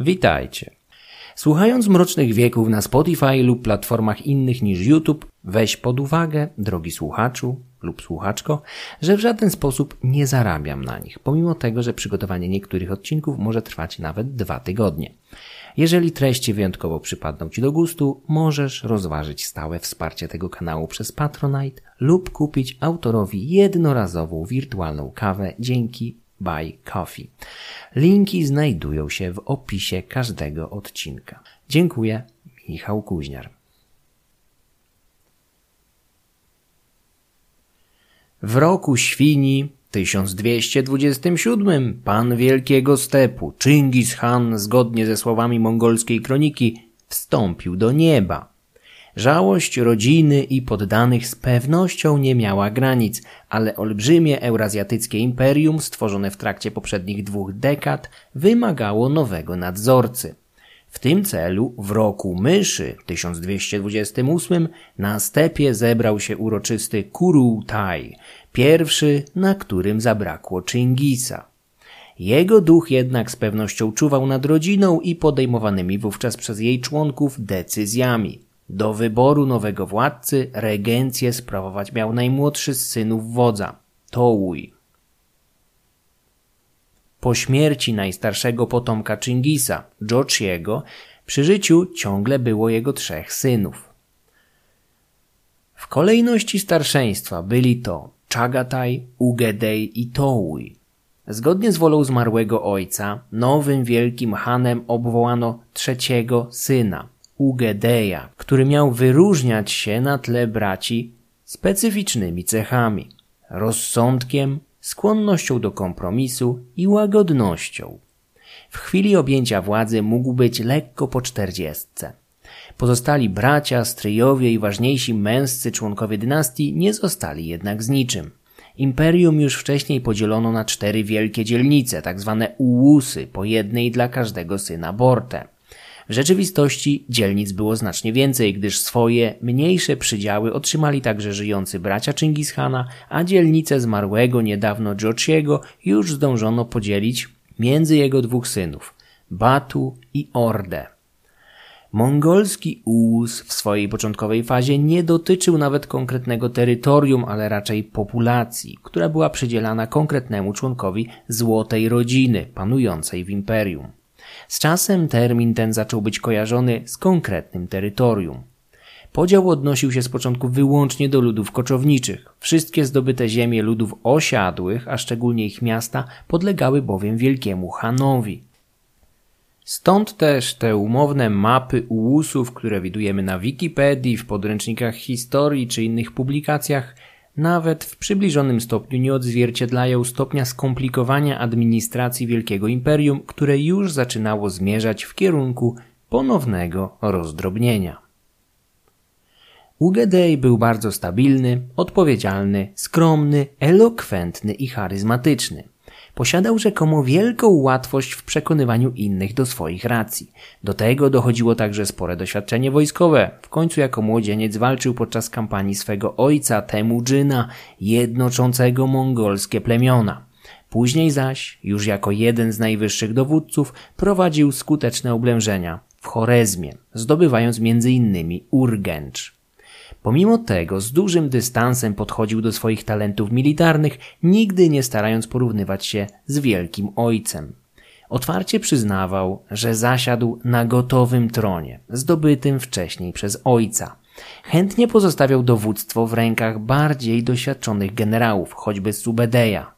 Witajcie. Słuchając Mrocznych Wieków na Spotify lub platformach innych niż YouTube, weź pod uwagę, drogi słuchaczu lub słuchaczko, że w żaden sposób nie zarabiam na nich, pomimo tego, że przygotowanie niektórych odcinków może trwać nawet dwa tygodnie. Jeżeli treści wyjątkowo przypadną Ci do gustu, możesz rozważyć stałe wsparcie tego kanału przez Patronite lub kupić autorowi jednorazową wirtualną kawę dzięki Buy Coffee. Linki znajdują się w opisie każdego odcinka. Dziękuję, Michał Kuźniar. W roku świni 1227 pan Wielkiego Stepu, Chingis Khan, zgodnie ze słowami mongolskiej kroniki, wstąpił do nieba. Żałość rodziny i poddanych z pewnością nie miała granic, ale olbrzymie eurazjatyckie imperium stworzone w trakcie poprzednich dwóch dekad wymagało nowego nadzorcy. W tym celu w roku myszy 1228 na stepie zebrał się uroczysty Kurultaj, pierwszy, na którym zabrakło Chingisa. Jego duch jednak z pewnością czuwał nad rodziną i podejmowanymi wówczas przez jej członków decyzjami. Do wyboru nowego władcy regencję sprawować miał najmłodszy z synów wodza, Tołuj. Po śmierci najstarszego potomka Chingisa, Jochiego, przy życiu ciągle było jego trzech synów. W kolejności starszeństwa byli to Chagataj, Ugedej i Tołuj. Zgodnie z wolą zmarłego ojca, nowym wielkim hanem obwołano trzeciego syna, Ugedeja, który miał wyróżniać się na tle braci specyficznymi cechami rozsądkiem, skłonnością do kompromisu i łagodnością. W chwili objęcia władzy mógł być lekko po czterdziestce. Pozostali bracia, stryjowie i ważniejsi męscy członkowie dynastii nie zostali jednak z niczym. Imperium już wcześniej podzielono na cztery wielkie dzielnice, tak zwane ułusy, po jednej dla każdego syna Borte. W rzeczywistości dzielnic było znacznie więcej, gdyż swoje mniejsze przydziały otrzymali także żyjący bracia Chingishana, a dzielnicę zmarłego niedawno Jochiego już zdążono podzielić między jego dwóch synów, Batu i Orde. Mongolski ułus w swojej początkowej fazie nie dotyczył nawet konkretnego terytorium, ale raczej populacji, która była przydzielana konkretnemu członkowi złotej rodziny panującej w imperium. Z czasem termin ten zaczął być kojarzony z konkretnym terytorium. Podział odnosił się z początku wyłącznie do ludów koczowniczych. Wszystkie zdobyte ziemie ludów osiadłych, a szczególnie ich miasta, podlegały bowiem wielkiemu Hanowi. Stąd też te umowne mapy ułusów, które widujemy na Wikipedii, w podręcznikach historii czy innych publikacjach, nawet w przybliżonym stopniu nie odzwierciedlają stopnia skomplikowania administracji Wielkiego Imperium, które już zaczynało zmierzać w kierunku ponownego rozdrobnienia. Ugedej był bardzo stabilny, odpowiedzialny, skromny, elokwentny i charyzmatyczny. Posiadał rzekomo wielką łatwość w przekonywaniu innych do swoich racji. Do tego dochodziło także spore doświadczenie wojskowe. W końcu jako młodzieniec walczył podczas kampanii swego ojca Temudżyna, jednoczącego mongolskie plemiona. Później zaś, już jako jeden z najwyższych dowódców, prowadził skuteczne oblężenia w Chorezmie, zdobywając innymi Urgęcz. Pomimo tego z dużym dystansem podchodził do swoich talentów militarnych, nigdy nie starając porównywać się z wielkim ojcem. Otwarcie przyznawał, że zasiadł na gotowym tronie, zdobytym wcześniej przez ojca. Chętnie pozostawiał dowództwo w rękach bardziej doświadczonych generałów, choćby Subedeja.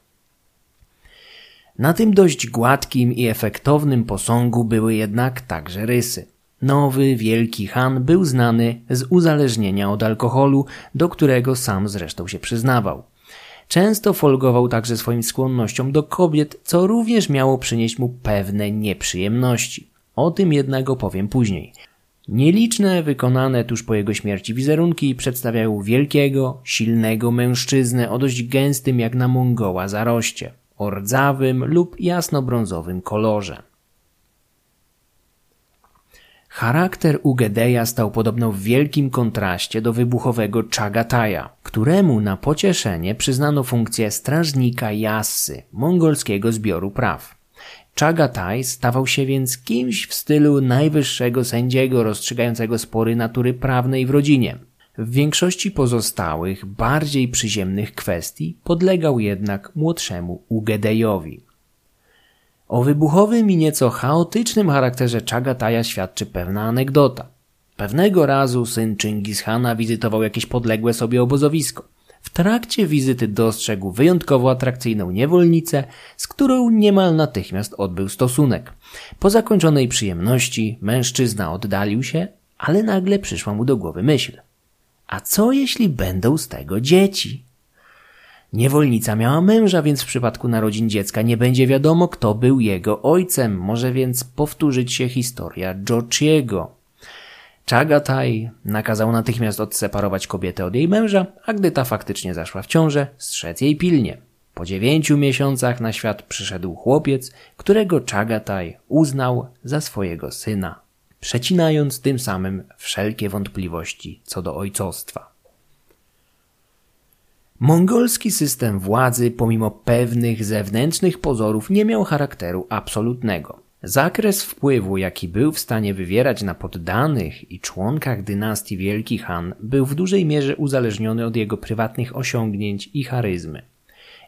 Na tym dość gładkim i efektownym posągu były jednak także rysy. Nowy, wielki Han był znany z uzależnienia od alkoholu, do którego sam zresztą się przyznawał. Często folgował także swoim skłonnościom do kobiet, co również miało przynieść mu pewne nieprzyjemności. O tym jednak opowiem później. Nieliczne, wykonane tuż po jego śmierci wizerunki przedstawiają wielkiego, silnego mężczyznę o dość gęstym jak na Mongoła zaroście, o rdzawym lub jasnobrązowym kolorze. Charakter Ugedeja stał podobno w wielkim kontraście do wybuchowego Chagataja, któremu na pocieszenie przyznano funkcję strażnika Jassy, mongolskiego zbioru praw. Chagatai stawał się więc kimś w stylu najwyższego sędziego rozstrzygającego spory natury prawnej w rodzinie. W większości pozostałych, bardziej przyziemnych kwestii podlegał jednak młodszemu Ugedejowi. O wybuchowym i nieco chaotycznym charakterze Chagataja świadczy pewna anegdota. Pewnego razu syn Chingishana wizytował jakieś podległe sobie obozowisko. W trakcie wizyty dostrzegł wyjątkowo atrakcyjną niewolnicę, z którą niemal natychmiast odbył stosunek. Po zakończonej przyjemności mężczyzna oddalił się, ale nagle przyszła mu do głowy myśl. A co jeśli będą z tego dzieci? Niewolnica miała męża, więc w przypadku narodzin dziecka nie będzie wiadomo, kto był jego ojcem. Może więc powtórzyć się historia Georgiego. Chagatai nakazał natychmiast odseparować kobietę od jej męża, a gdy ta faktycznie zaszła w ciążę, strzec jej pilnie. Po dziewięciu miesiącach na świat przyszedł chłopiec, którego Chagatai uznał za swojego syna, przecinając tym samym wszelkie wątpliwości co do ojcostwa. Mongolski system władzy, pomimo pewnych zewnętrznych pozorów, nie miał charakteru absolutnego. Zakres wpływu, jaki był w stanie wywierać na poddanych i członkach dynastii Wielki Han, był w dużej mierze uzależniony od jego prywatnych osiągnięć i charyzmy.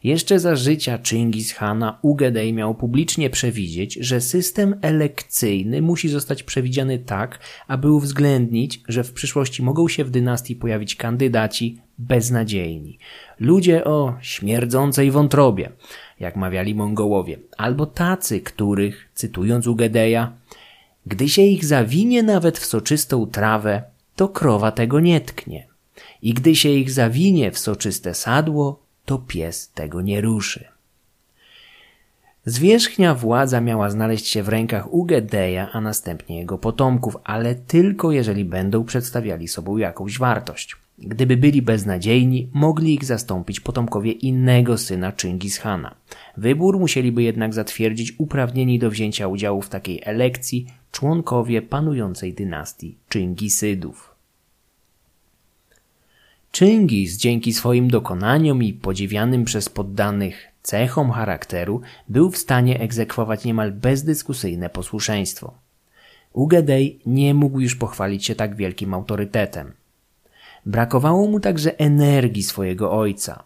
Jeszcze za życia Chingis Hana Ugedej miał publicznie przewidzieć, że system elekcyjny musi zostać przewidziany tak, aby uwzględnić, że w przyszłości mogą się w dynastii pojawić kandydaci beznadziejni. Ludzie o śmierdzącej wątrobie, jak mawiali Mongołowie, albo tacy, których, cytując Ugedeja, gdy się ich zawinie nawet w soczystą trawę, to krowa tego nie tknie. I gdy się ich zawinie w soczyste sadło, to pies tego nie ruszy. Zwierzchnia władza miała znaleźć się w rękach Ugedeja, a następnie jego potomków, ale tylko jeżeli będą przedstawiali sobą jakąś wartość. Gdyby byli beznadziejni, mogli ich zastąpić potomkowie innego syna Chingis Hana. Wybór musieliby jednak zatwierdzić uprawnieni do wzięcia udziału w takiej elekcji członkowie panującej dynastii Chingisydów. Chingis dzięki swoim dokonaniom i podziwianym przez poddanych cechom charakteru był w stanie egzekwować niemal bezdyskusyjne posłuszeństwo. Ugedej nie mógł już pochwalić się tak wielkim autorytetem. Brakowało mu także energii swojego ojca.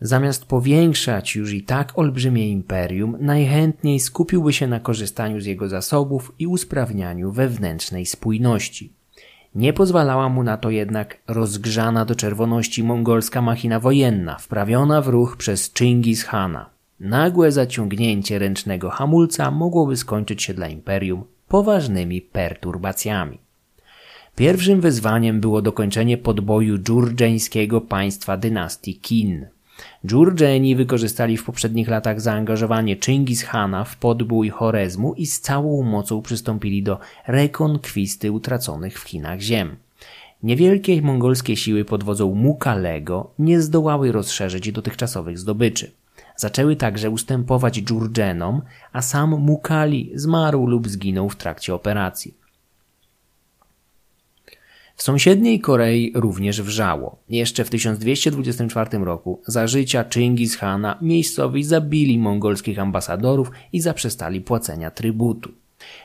Zamiast powiększać już i tak olbrzymie imperium, najchętniej skupiłby się na korzystaniu z jego zasobów i usprawnianiu wewnętrznej spójności. Nie pozwalała mu na to jednak rozgrzana do czerwoności mongolska machina wojenna, wprawiona w ruch przez Chingis Hana. Nagłe zaciągnięcie ręcznego hamulca mogłoby skończyć się dla imperium poważnymi perturbacjami. Pierwszym wyzwaniem było dokończenie podboju dżurdżeńskiego państwa dynastii Kin. Dżurdżeni wykorzystali w poprzednich latach zaangażowanie Chingis Hana w podbój Chorezmu i z całą mocą przystąpili do rekonkwisty utraconych w Chinach ziem. Niewielkie mongolskie siły pod wodzą Mukalego nie zdołały rozszerzyć dotychczasowych zdobyczy. Zaczęły także ustępować Dżurdżenom, a sam Mukali zmarł lub zginął w trakcie operacji. W sąsiedniej Korei również wrzało. Jeszcze w 1224 roku za życia Chingis Hana miejscowi zabili mongolskich ambasadorów i zaprzestali płacenia trybutu.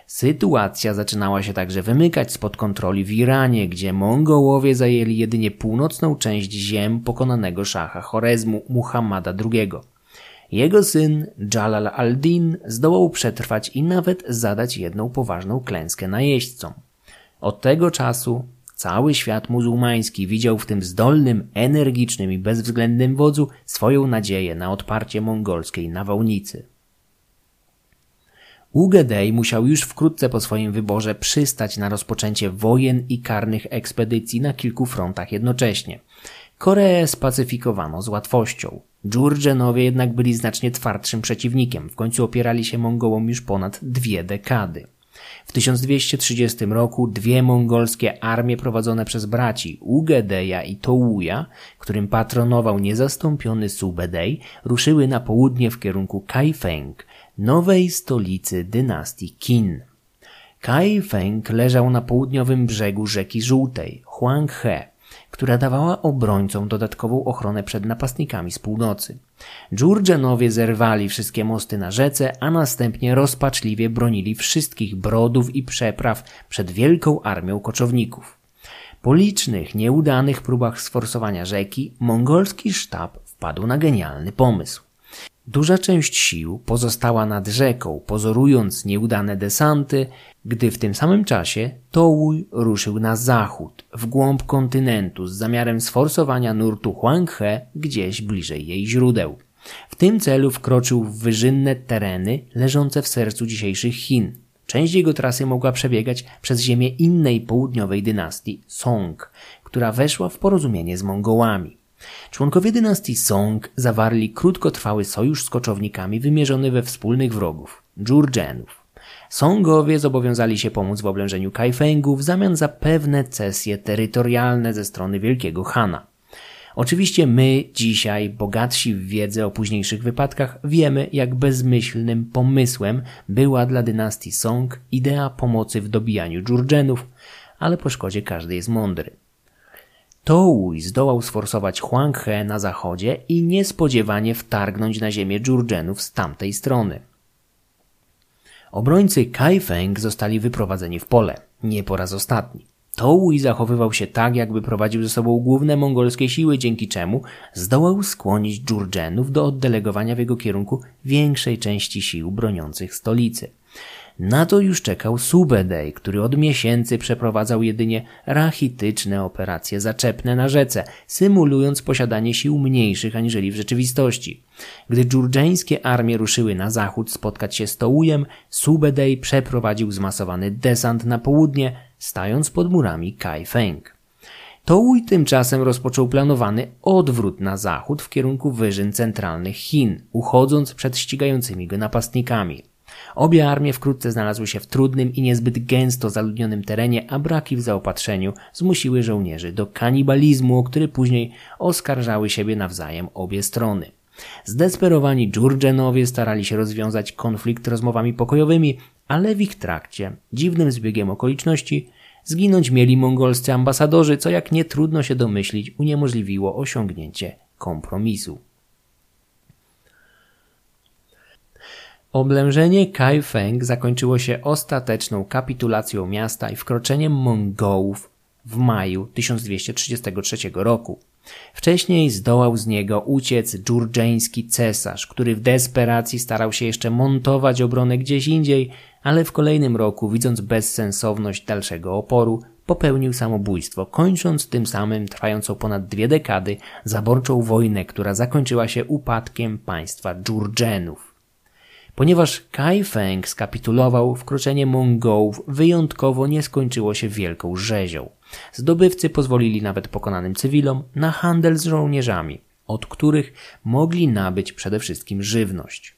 Sytuacja zaczynała się także wymykać spod kontroli w Iranie, gdzie Mongołowie zajęli jedynie północną część ziem pokonanego szacha Chorezmu Muhammada II. Jego syn Jalal al-Din zdołał przetrwać i nawet zadać jedną poważną klęskę najeźdźcom. Od tego czasu Cały świat muzułmański widział w tym zdolnym, energicznym i bezwzględnym wodzu swoją nadzieję na odparcie mongolskiej nawałnicy. Ugedej musiał już wkrótce po swoim wyborze przystać na rozpoczęcie wojen i karnych ekspedycji na kilku frontach jednocześnie. Koreę spacyfikowano z łatwością. Dżurdżenowie jednak byli znacznie twardszym przeciwnikiem. W końcu opierali się Mongołom już ponad dwie dekady. W 1230 roku dwie mongolskie armie prowadzone przez braci Ugedeja i Touja, którym patronował niezastąpiony Subedej, ruszyły na południe w kierunku Kaifeng, nowej stolicy dynastii Qin. Kaifeng leżał na południowym brzegu rzeki Żółtej, Huanghe, która dawała obrońcom dodatkową ochronę przed napastnikami z północy. Dżurdżenowie zerwali wszystkie mosty na rzece, a następnie rozpaczliwie bronili wszystkich brodów i przepraw przed wielką armią koczowników. Po licznych, nieudanych próbach sforsowania rzeki, mongolski sztab wpadł na genialny pomysł. Duża część sił pozostała nad rzeką, pozorując nieudane desanty, gdy w tym samym czasie Tołuj ruszył na zachód, w głąb kontynentu z zamiarem sforsowania nurtu Huanghe gdzieś bliżej jej źródeł. W tym celu wkroczył w wyżynne tereny leżące w sercu dzisiejszych Chin. Część jego trasy mogła przebiegać przez ziemię innej południowej dynastii Song, która weszła w porozumienie z Mongołami. Członkowie dynastii Song zawarli krótkotrwały sojusz z koczownikami wymierzony we wspólnych wrogów Dżurdżenów. Songowie zobowiązali się pomóc w oblężeniu Kaifengu w zamian za pewne cesje terytorialne ze strony Wielkiego Hana. Oczywiście my, dzisiaj, bogatsi w wiedzę o późniejszych wypadkach, wiemy, jak bezmyślnym pomysłem była dla dynastii Song idea pomocy w dobijaniu Dżurdżenów, ale po szkodzie każdy jest mądry. Tołuj zdołał sforsować Huanghe na zachodzie i niespodziewanie wtargnąć na ziemię Dżurdżenów z tamtej strony. Obrońcy Kaifeng zostali wyprowadzeni w pole, nie po raz ostatni. Tołuj zachowywał się tak, jakby prowadził ze sobą główne mongolskie siły, dzięki czemu zdołał skłonić Dżurdżenów do oddelegowania w jego kierunku większej części sił broniących stolicy. Na to już czekał Subedej, który od miesięcy przeprowadzał jedynie rachityczne operacje zaczepne na rzece, symulując posiadanie sił mniejszych aniżeli w rzeczywistości. Gdy dżurdżeńskie armie ruszyły na zachód spotkać się z Tołujem, Subedej przeprowadził zmasowany desant na południe, stając pod murami Kaifeng. Tołuj tymczasem rozpoczął planowany odwrót na zachód w kierunku wyżyn centralnych Chin, uchodząc przed ścigającymi go napastnikami. Obie armie wkrótce znalazły się w trudnym i niezbyt gęsto zaludnionym terenie, a braki w zaopatrzeniu zmusiły żołnierzy do kanibalizmu, o który później oskarżały siebie nawzajem obie strony. Zdesperowani Dżurdżenowie starali się rozwiązać konflikt rozmowami pokojowymi, ale w ich trakcie, dziwnym zbiegiem okoliczności, zginąć mieli mongolscy ambasadorzy, co jak nie trudno się domyślić, uniemożliwiło osiągnięcie kompromisu. Oblężenie Kaifeng zakończyło się ostateczną kapitulacją miasta i wkroczeniem Mongołów w maju 1233 roku. Wcześniej zdołał z niego uciec dżurdżeński cesarz, który w desperacji starał się jeszcze montować obronę gdzieś indziej, ale w kolejnym roku, widząc bezsensowność dalszego oporu, popełnił samobójstwo, kończąc tym samym trwającą ponad dwie dekady zaborczą wojnę, która zakończyła się upadkiem państwa Dżurdżenów. Ponieważ Kai Feng skapitulował, wkroczenie Mongołów wyjątkowo nie skończyło się wielką rzezią. Zdobywcy pozwolili nawet pokonanym cywilom na handel z żołnierzami, od których mogli nabyć przede wszystkim żywność.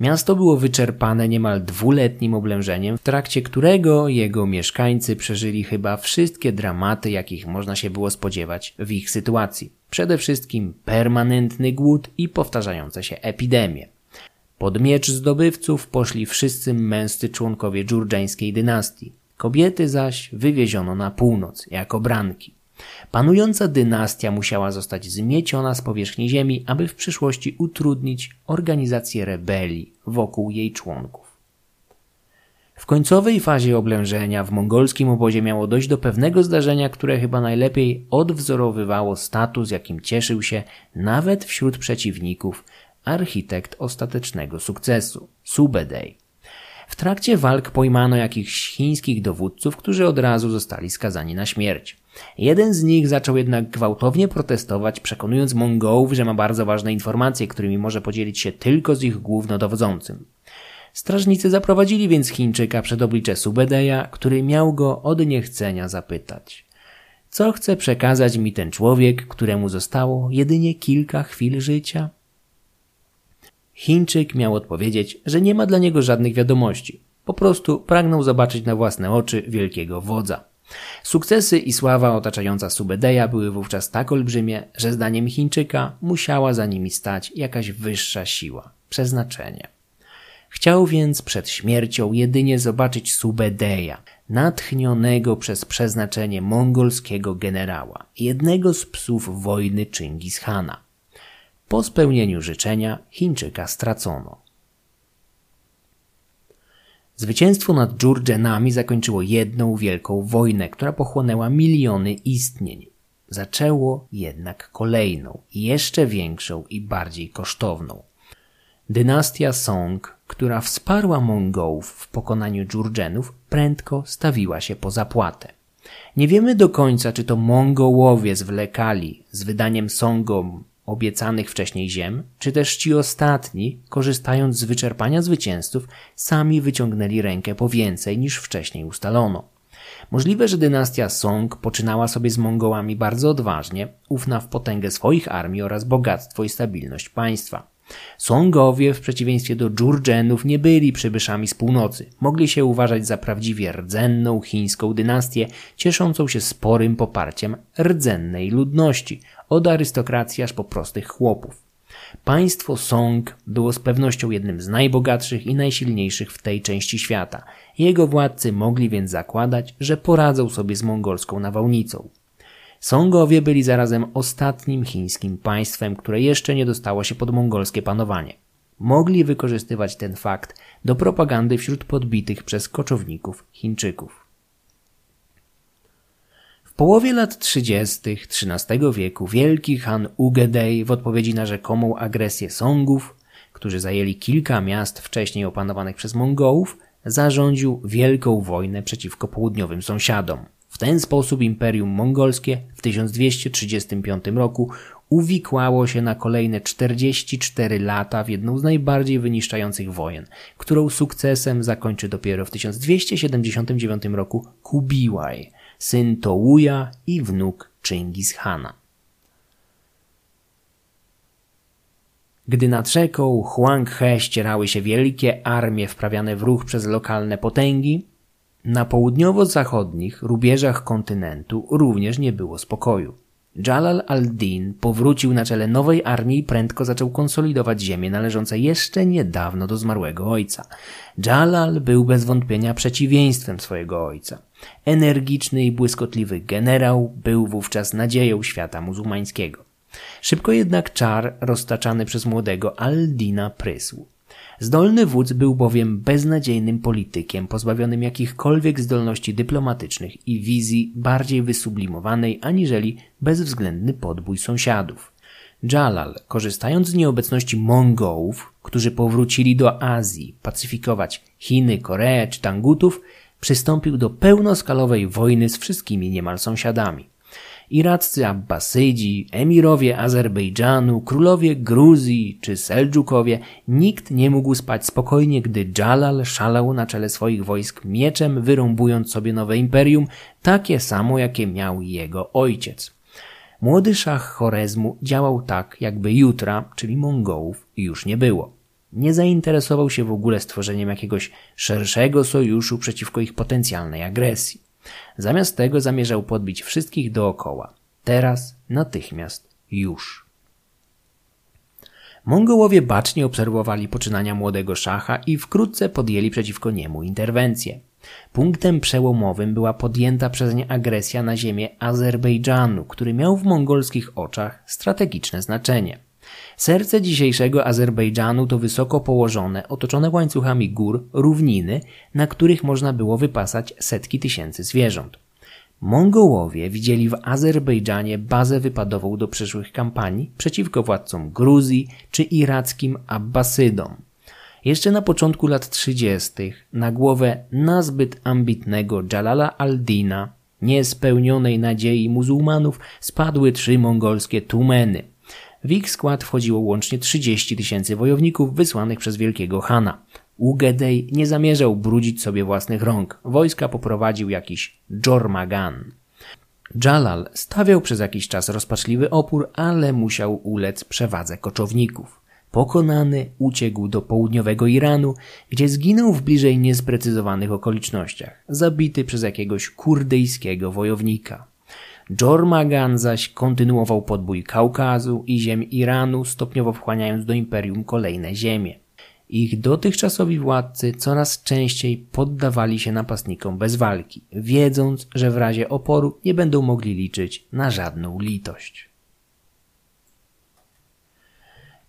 Miasto było wyczerpane niemal dwuletnim oblężeniem, w trakcie którego jego mieszkańcy przeżyli chyba wszystkie dramaty, jakich można się było spodziewać w ich sytuacji. Przede wszystkim permanentny głód i powtarzające się epidemie. Pod miecz zdobywców poszli wszyscy męscy członkowie dżurdżańskiej dynastii. Kobiety zaś wywieziono na północ jako branki. Panująca dynastia musiała zostać zmieciona z powierzchni ziemi, aby w przyszłości utrudnić organizację rebelii wokół jej członków. W końcowej fazie oblężenia w mongolskim obozie miało dojść do pewnego zdarzenia, które chyba najlepiej odwzorowywało status, jakim cieszył się nawet wśród przeciwników architekt ostatecznego sukcesu, Subedej. W trakcie walk pojmano jakichś chińskich dowódców, którzy od razu zostali skazani na śmierć. Jeden z nich zaczął jednak gwałtownie protestować, przekonując Mongołów, że ma bardzo ważne informacje, którymi może podzielić się tylko z ich głównodowodzącym. Strażnicy zaprowadzili więc Chińczyka przed oblicze Subedeja, który miał go od niechcenia zapytać. Co chce przekazać mi ten człowiek, któremu zostało jedynie kilka chwil życia? Chińczyk miał odpowiedzieć, że nie ma dla niego żadnych wiadomości. Po prostu pragnął zobaczyć na własne oczy wielkiego wodza. Sukcesy i sława otaczająca Subedeja były wówczas tak olbrzymie, że zdaniem Chińczyka musiała za nimi stać jakaś wyższa siła, przeznaczenie. Chciał więc przed śmiercią jedynie zobaczyć Subedeja, natchnionego przez przeznaczenie mongolskiego generała, jednego z psów wojny Chingis Hana. Po spełnieniu życzenia Chińczyka stracono. Zwycięstwo nad Dżurdżenami zakończyło jedną wielką wojnę, która pochłonęła miliony istnień. Zaczęło jednak kolejną, jeszcze większą i bardziej kosztowną. Dynastia Song, która wsparła Mongołów w pokonaniu Dżurdżenów, prędko stawiła się po zapłatę. Nie wiemy do końca, czy to Mongołowie zwlekali z wydaniem Songom obiecanych wcześniej ziem, czy też ci ostatni, korzystając z wyczerpania zwycięzców, sami wyciągnęli rękę po więcej niż wcześniej ustalono. Możliwe, że dynastia Song poczynała sobie z Mongołami bardzo odważnie, ufna w potęgę swoich armii oraz bogactwo i stabilność państwa. Songowie w przeciwieństwie do Dżurdżenów nie byli przybyszami z północy. Mogli się uważać za prawdziwie rdzenną chińską dynastię, cieszącą się sporym poparciem rdzennej ludności, od arystokracji aż po prostych chłopów. Państwo Song było z pewnością jednym z najbogatszych i najsilniejszych w tej części świata. Jego władcy mogli więc zakładać, że poradzą sobie z mongolską nawałnicą. Songowie byli zarazem ostatnim chińskim państwem, które jeszcze nie dostało się pod mongolskie panowanie. Mogli wykorzystywać ten fakt do propagandy wśród podbitych przez koczowników Chińczyków. Połowie lat 30. XIII wieku wielki Han Ugedej w odpowiedzi na rzekomą agresję Songów, którzy zajęli kilka miast wcześniej opanowanych przez Mongołów, zarządził wielką wojnę przeciwko południowym sąsiadom. W ten sposób Imperium Mongolskie w 1235 roku uwikłało się na kolejne 44 lata w jedną z najbardziej wyniszczających wojen, którą sukcesem zakończy dopiero w 1279 roku Kubiłaj, syn Tołuja i wnuk Chingis Hana. Gdy nad rzeką Huanghe ścierały się wielkie armie wprawiane w ruch przez lokalne potęgi, na południowo-zachodnich rubieżach kontynentu również nie było spokoju. Jalal al-Din powrócił na czele nowej armii i prędko zaczął konsolidować ziemię należące jeszcze niedawno do zmarłego ojca. Jalal był bez wątpienia przeciwieństwem swojego ojca. Energiczny i błyskotliwy generał był wówczas nadzieją świata muzułmańskiego. Szybko jednak czar roztaczany przez młodego al-Dina prysł. Zdolny wódz był bowiem beznadziejnym politykiem, pozbawionym jakichkolwiek zdolności dyplomatycznych i wizji bardziej wysublimowanej aniżeli bezwzględny podbój sąsiadów. Jalal, korzystając z nieobecności Mongołów, którzy powrócili do Azji, pacyfikować Chiny, Koreę czy Tangutów, przystąpił do pełnoskalowej wojny z wszystkimi niemal sąsiadami iraccy Abbasydzi, emirowie Azerbejdżanu, królowie Gruzji czy Seldżukowie, nikt nie mógł spać spokojnie, gdy Jalal szalał na czele swoich wojsk mieczem, wyrąbując sobie nowe imperium, takie samo jakie miał jego ojciec. Młody szach Chorezmu działał tak, jakby jutra, czyli Mongołów, już nie było. Nie zainteresował się w ogóle stworzeniem jakiegoś szerszego sojuszu przeciwko ich potencjalnej agresji. Zamiast tego zamierzał podbić wszystkich dookoła. Teraz, natychmiast, już. Mongołowie bacznie obserwowali poczynania młodego szacha i wkrótce podjęli przeciwko niemu interwencję. Punktem przełomowym była podjęta przez nie agresja na ziemię Azerbejdżanu, który miał w mongolskich oczach strategiczne znaczenie. Serce dzisiejszego Azerbejdżanu to wysoko położone, otoczone łańcuchami gór, równiny, na których można było wypasać setki tysięcy zwierząt. Mongołowie widzieli w Azerbejdżanie bazę wypadową do przyszłych kampanii przeciwko władcom Gruzji czy irackim Abbasydom. Jeszcze na początku lat 30. na głowę nazbyt ambitnego Jalala al-Dina, niespełnionej nadziei muzułmanów, spadły trzy mongolskie tumeny – w ich skład wchodziło łącznie 30 tysięcy wojowników wysłanych przez wielkiego Hana. Ugedej nie zamierzał brudzić sobie własnych rąk. Wojska poprowadził jakiś Jormagan. Jalal stawiał przez jakiś czas rozpaczliwy opór, ale musiał ulec przewadze koczowników. Pokonany uciekł do południowego Iranu, gdzie zginął w bliżej niesprecyzowanych okolicznościach, zabity przez jakiegoś kurdyjskiego wojownika. Dżormagan zaś kontynuował podbój Kaukazu i ziem Iranu, stopniowo wchłaniając do imperium kolejne ziemie. ich dotychczasowi władcy coraz częściej poddawali się napastnikom bez walki, wiedząc, że w razie oporu nie będą mogli liczyć na żadną litość.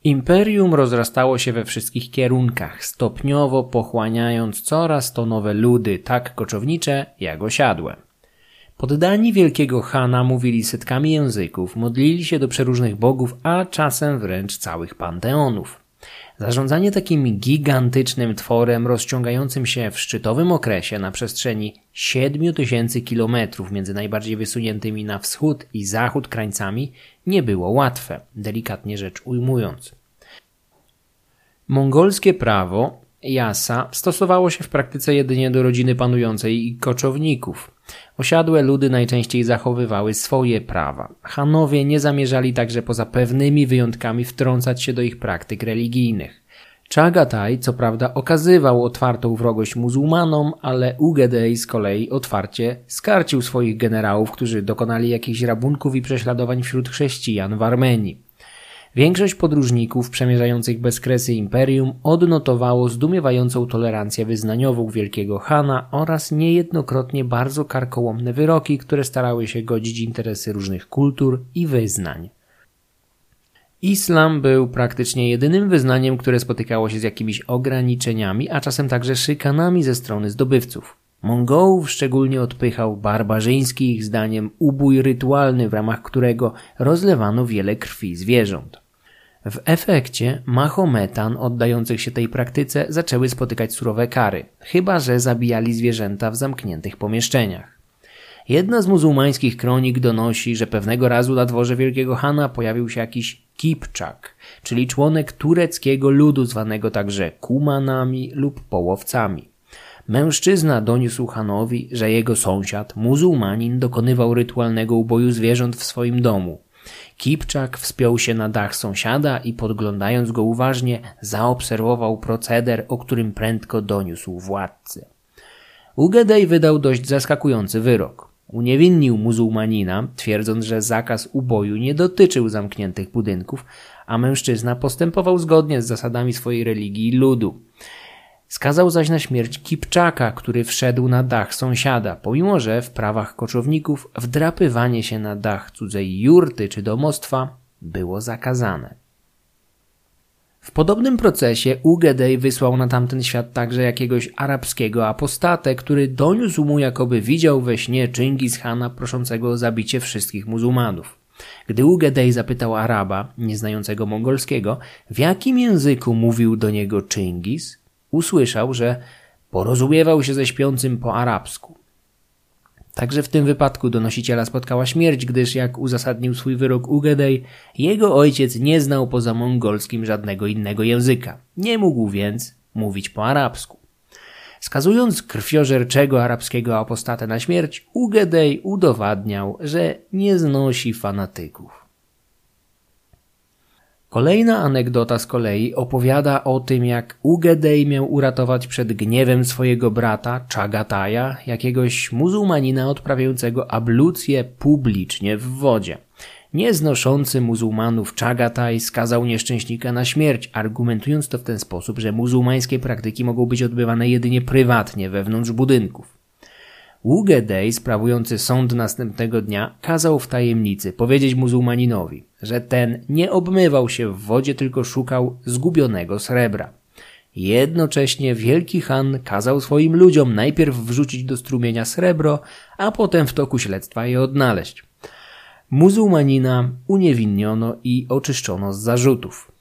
Imperium rozrastało się we wszystkich kierunkach, stopniowo pochłaniając coraz to nowe ludy, tak koczownicze jak osiadłe. Poddani wielkiego Hana mówili setkami języków, modlili się do przeróżnych bogów, a czasem wręcz całych panteonów. Zarządzanie takim gigantycznym tworem rozciągającym się w szczytowym okresie na przestrzeni 7000 kilometrów między najbardziej wysuniętymi na wschód i zachód krańcami nie było łatwe, delikatnie rzecz ujmując. Mongolskie prawo, jasa, stosowało się w praktyce jedynie do rodziny panującej i koczowników. Osiadłe ludy najczęściej zachowywały swoje prawa. Hanowie nie zamierzali także poza pewnymi wyjątkami wtrącać się do ich praktyk religijnych. Chagatai co prawda okazywał otwartą wrogość muzułmanom, ale Ugedej z kolei otwarcie skarcił swoich generałów, którzy dokonali jakichś rabunków i prześladowań wśród chrześcijan w Armenii. Większość podróżników przemierzających bezkresy imperium odnotowało zdumiewającą tolerancję wyznaniową wielkiego Hana oraz niejednokrotnie bardzo karkołomne wyroki, które starały się godzić interesy różnych kultur i wyznań. Islam był praktycznie jedynym wyznaniem, które spotykało się z jakimiś ograniczeniami, a czasem także szykanami ze strony zdobywców. Mongołów szczególnie odpychał barbarzyński ich zdaniem ubój rytualny, w ramach którego rozlewano wiele krwi zwierząt. W efekcie Mahometan oddających się tej praktyce zaczęły spotykać surowe kary, chyba że zabijali zwierzęta w zamkniętych pomieszczeniach. Jedna z muzułmańskich kronik donosi, że pewnego razu na dworze Wielkiego Hana pojawił się jakiś Kipczak, czyli członek tureckiego ludu zwanego także Kumanami lub Połowcami. Mężczyzna doniósł Hanowi, że jego sąsiad, muzułmanin, dokonywał rytualnego uboju zwierząt w swoim domu. Kipczak wspiął się na dach sąsiada i podglądając go uważnie, zaobserwował proceder, o którym prędko doniósł władcy. Ugedej wydał dość zaskakujący wyrok. Uniewinnił muzułmanina, twierdząc, że zakaz uboju nie dotyczył zamkniętych budynków, a mężczyzna postępował zgodnie z zasadami swojej religii i ludu. Skazał zaś na śmierć Kipczaka, który wszedł na dach sąsiada, pomimo że w prawach koczowników wdrapywanie się na dach cudzej jurty czy domostwa było zakazane. W podobnym procesie Ugedej wysłał na tamten świat także jakiegoś arabskiego apostatę, który doniósł mu jakoby widział we śnie Chingis Hana proszącego o zabicie wszystkich muzułmanów. Gdy Ugedej zapytał Araba, nieznającego mongolskiego, w jakim języku mówił do niego Chingis, usłyszał, że porozumiewał się ze śpiącym po arabsku. Także w tym wypadku donosiciela spotkała śmierć, gdyż jak uzasadnił swój wyrok Ugedej, jego ojciec nie znał poza mongolskim żadnego innego języka. Nie mógł więc mówić po arabsku. Skazując krwiożerczego arabskiego apostatę na śmierć, Ugedej udowadniał, że nie znosi fanatyków. Kolejna anegdota z kolei opowiada o tym, jak Ugedej miał uratować przed gniewem swojego brata, Czagataja, jakiegoś muzułmanina odprawiającego ablucję publicznie w wodzie. Nieznoszący muzułmanów Czagataj skazał nieszczęśnika na śmierć, argumentując to w ten sposób, że muzułmańskie praktyki mogą być odbywane jedynie prywatnie wewnątrz budynków. Ugedej, sprawujący sąd następnego dnia, kazał w tajemnicy powiedzieć muzułmaninowi, że ten nie obmywał się w wodzie, tylko szukał zgubionego srebra. Jednocześnie wielki Han kazał swoim ludziom najpierw wrzucić do strumienia srebro, a potem w toku śledztwa je odnaleźć. Muzułmanina uniewinniono i oczyszczono z zarzutów.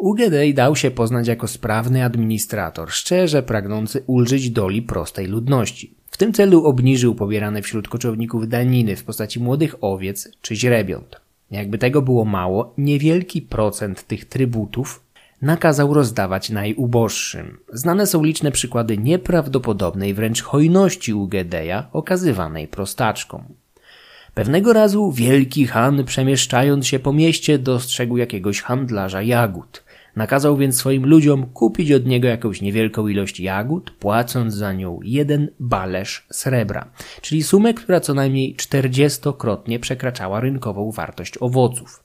Ugedej dał się poznać jako sprawny administrator, szczerze pragnący ulżyć doli prostej ludności. W tym celu obniżył pobierane wśród koczowników daniny w postaci młodych owiec czy źrebiąt. Jakby tego było mało, niewielki procent tych trybutów nakazał rozdawać najuboższym. Znane są liczne przykłady nieprawdopodobnej wręcz hojności Ugedeja okazywanej prostaczkom. Pewnego razu wielki Han, przemieszczając się po mieście, dostrzegł jakiegoś handlarza jagód. Nakazał więc swoim ludziom kupić od niego jakąś niewielką ilość jagód, płacąc za nią jeden balerz srebra, czyli sumę, która co najmniej czterdziestokrotnie przekraczała rynkową wartość owoców.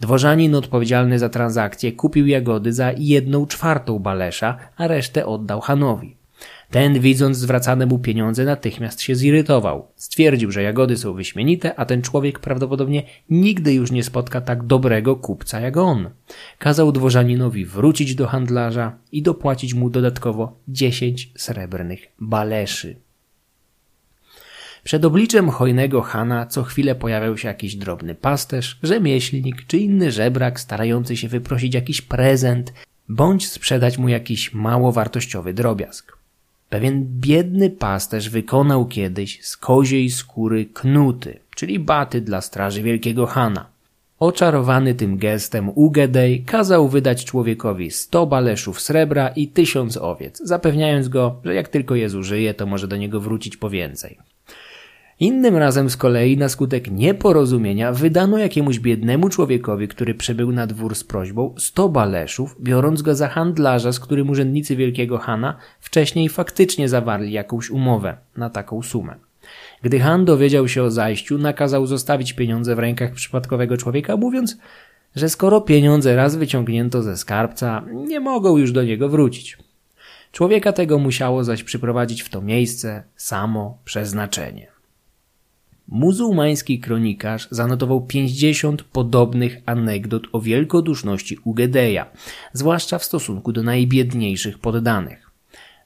Dworzanin odpowiedzialny za transakcję kupił jagody za jedną czwartą balesza, a resztę oddał Hanowi. Ten, widząc zwracane mu pieniądze, natychmiast się zirytował. Stwierdził, że jagody są wyśmienite, a ten człowiek prawdopodobnie nigdy już nie spotka tak dobrego kupca jak on. Kazał dworzaninowi wrócić do handlarza i dopłacić mu dodatkowo dziesięć srebrnych baleszy. Przed obliczem hojnego Hana co chwilę pojawiał się jakiś drobny pasterz, rzemieślnik czy inny żebrak starający się wyprosić jakiś prezent bądź sprzedać mu jakiś mało wartościowy drobiazg. Pewien biedny pasterz wykonał kiedyś z koziej skóry knuty, czyli baty dla straży wielkiego Hana. Oczarowany tym gestem Ugedej kazał wydać człowiekowi sto baleszów srebra i tysiąc owiec, zapewniając go, że jak tylko je zużyje, to może do niego wrócić po więcej. Innym razem z kolei na skutek nieporozumienia wydano jakiemuś biednemu człowiekowi, który przybył na dwór z prośbą, sto baleszów, biorąc go za handlarza, z którym urzędnicy Wielkiego Hana wcześniej faktycznie zawarli jakąś umowę na taką sumę. Gdy Han dowiedział się o zajściu, nakazał zostawić pieniądze w rękach przypadkowego człowieka, mówiąc, że skoro pieniądze raz wyciągnięto ze skarbca, nie mogą już do niego wrócić. Człowieka tego musiało zaś przyprowadzić w to miejsce samo przeznaczenie. Muzułmański kronikarz zanotował 50 podobnych anegdot o wielkoduszności Ugedeja, zwłaszcza w stosunku do najbiedniejszych poddanych.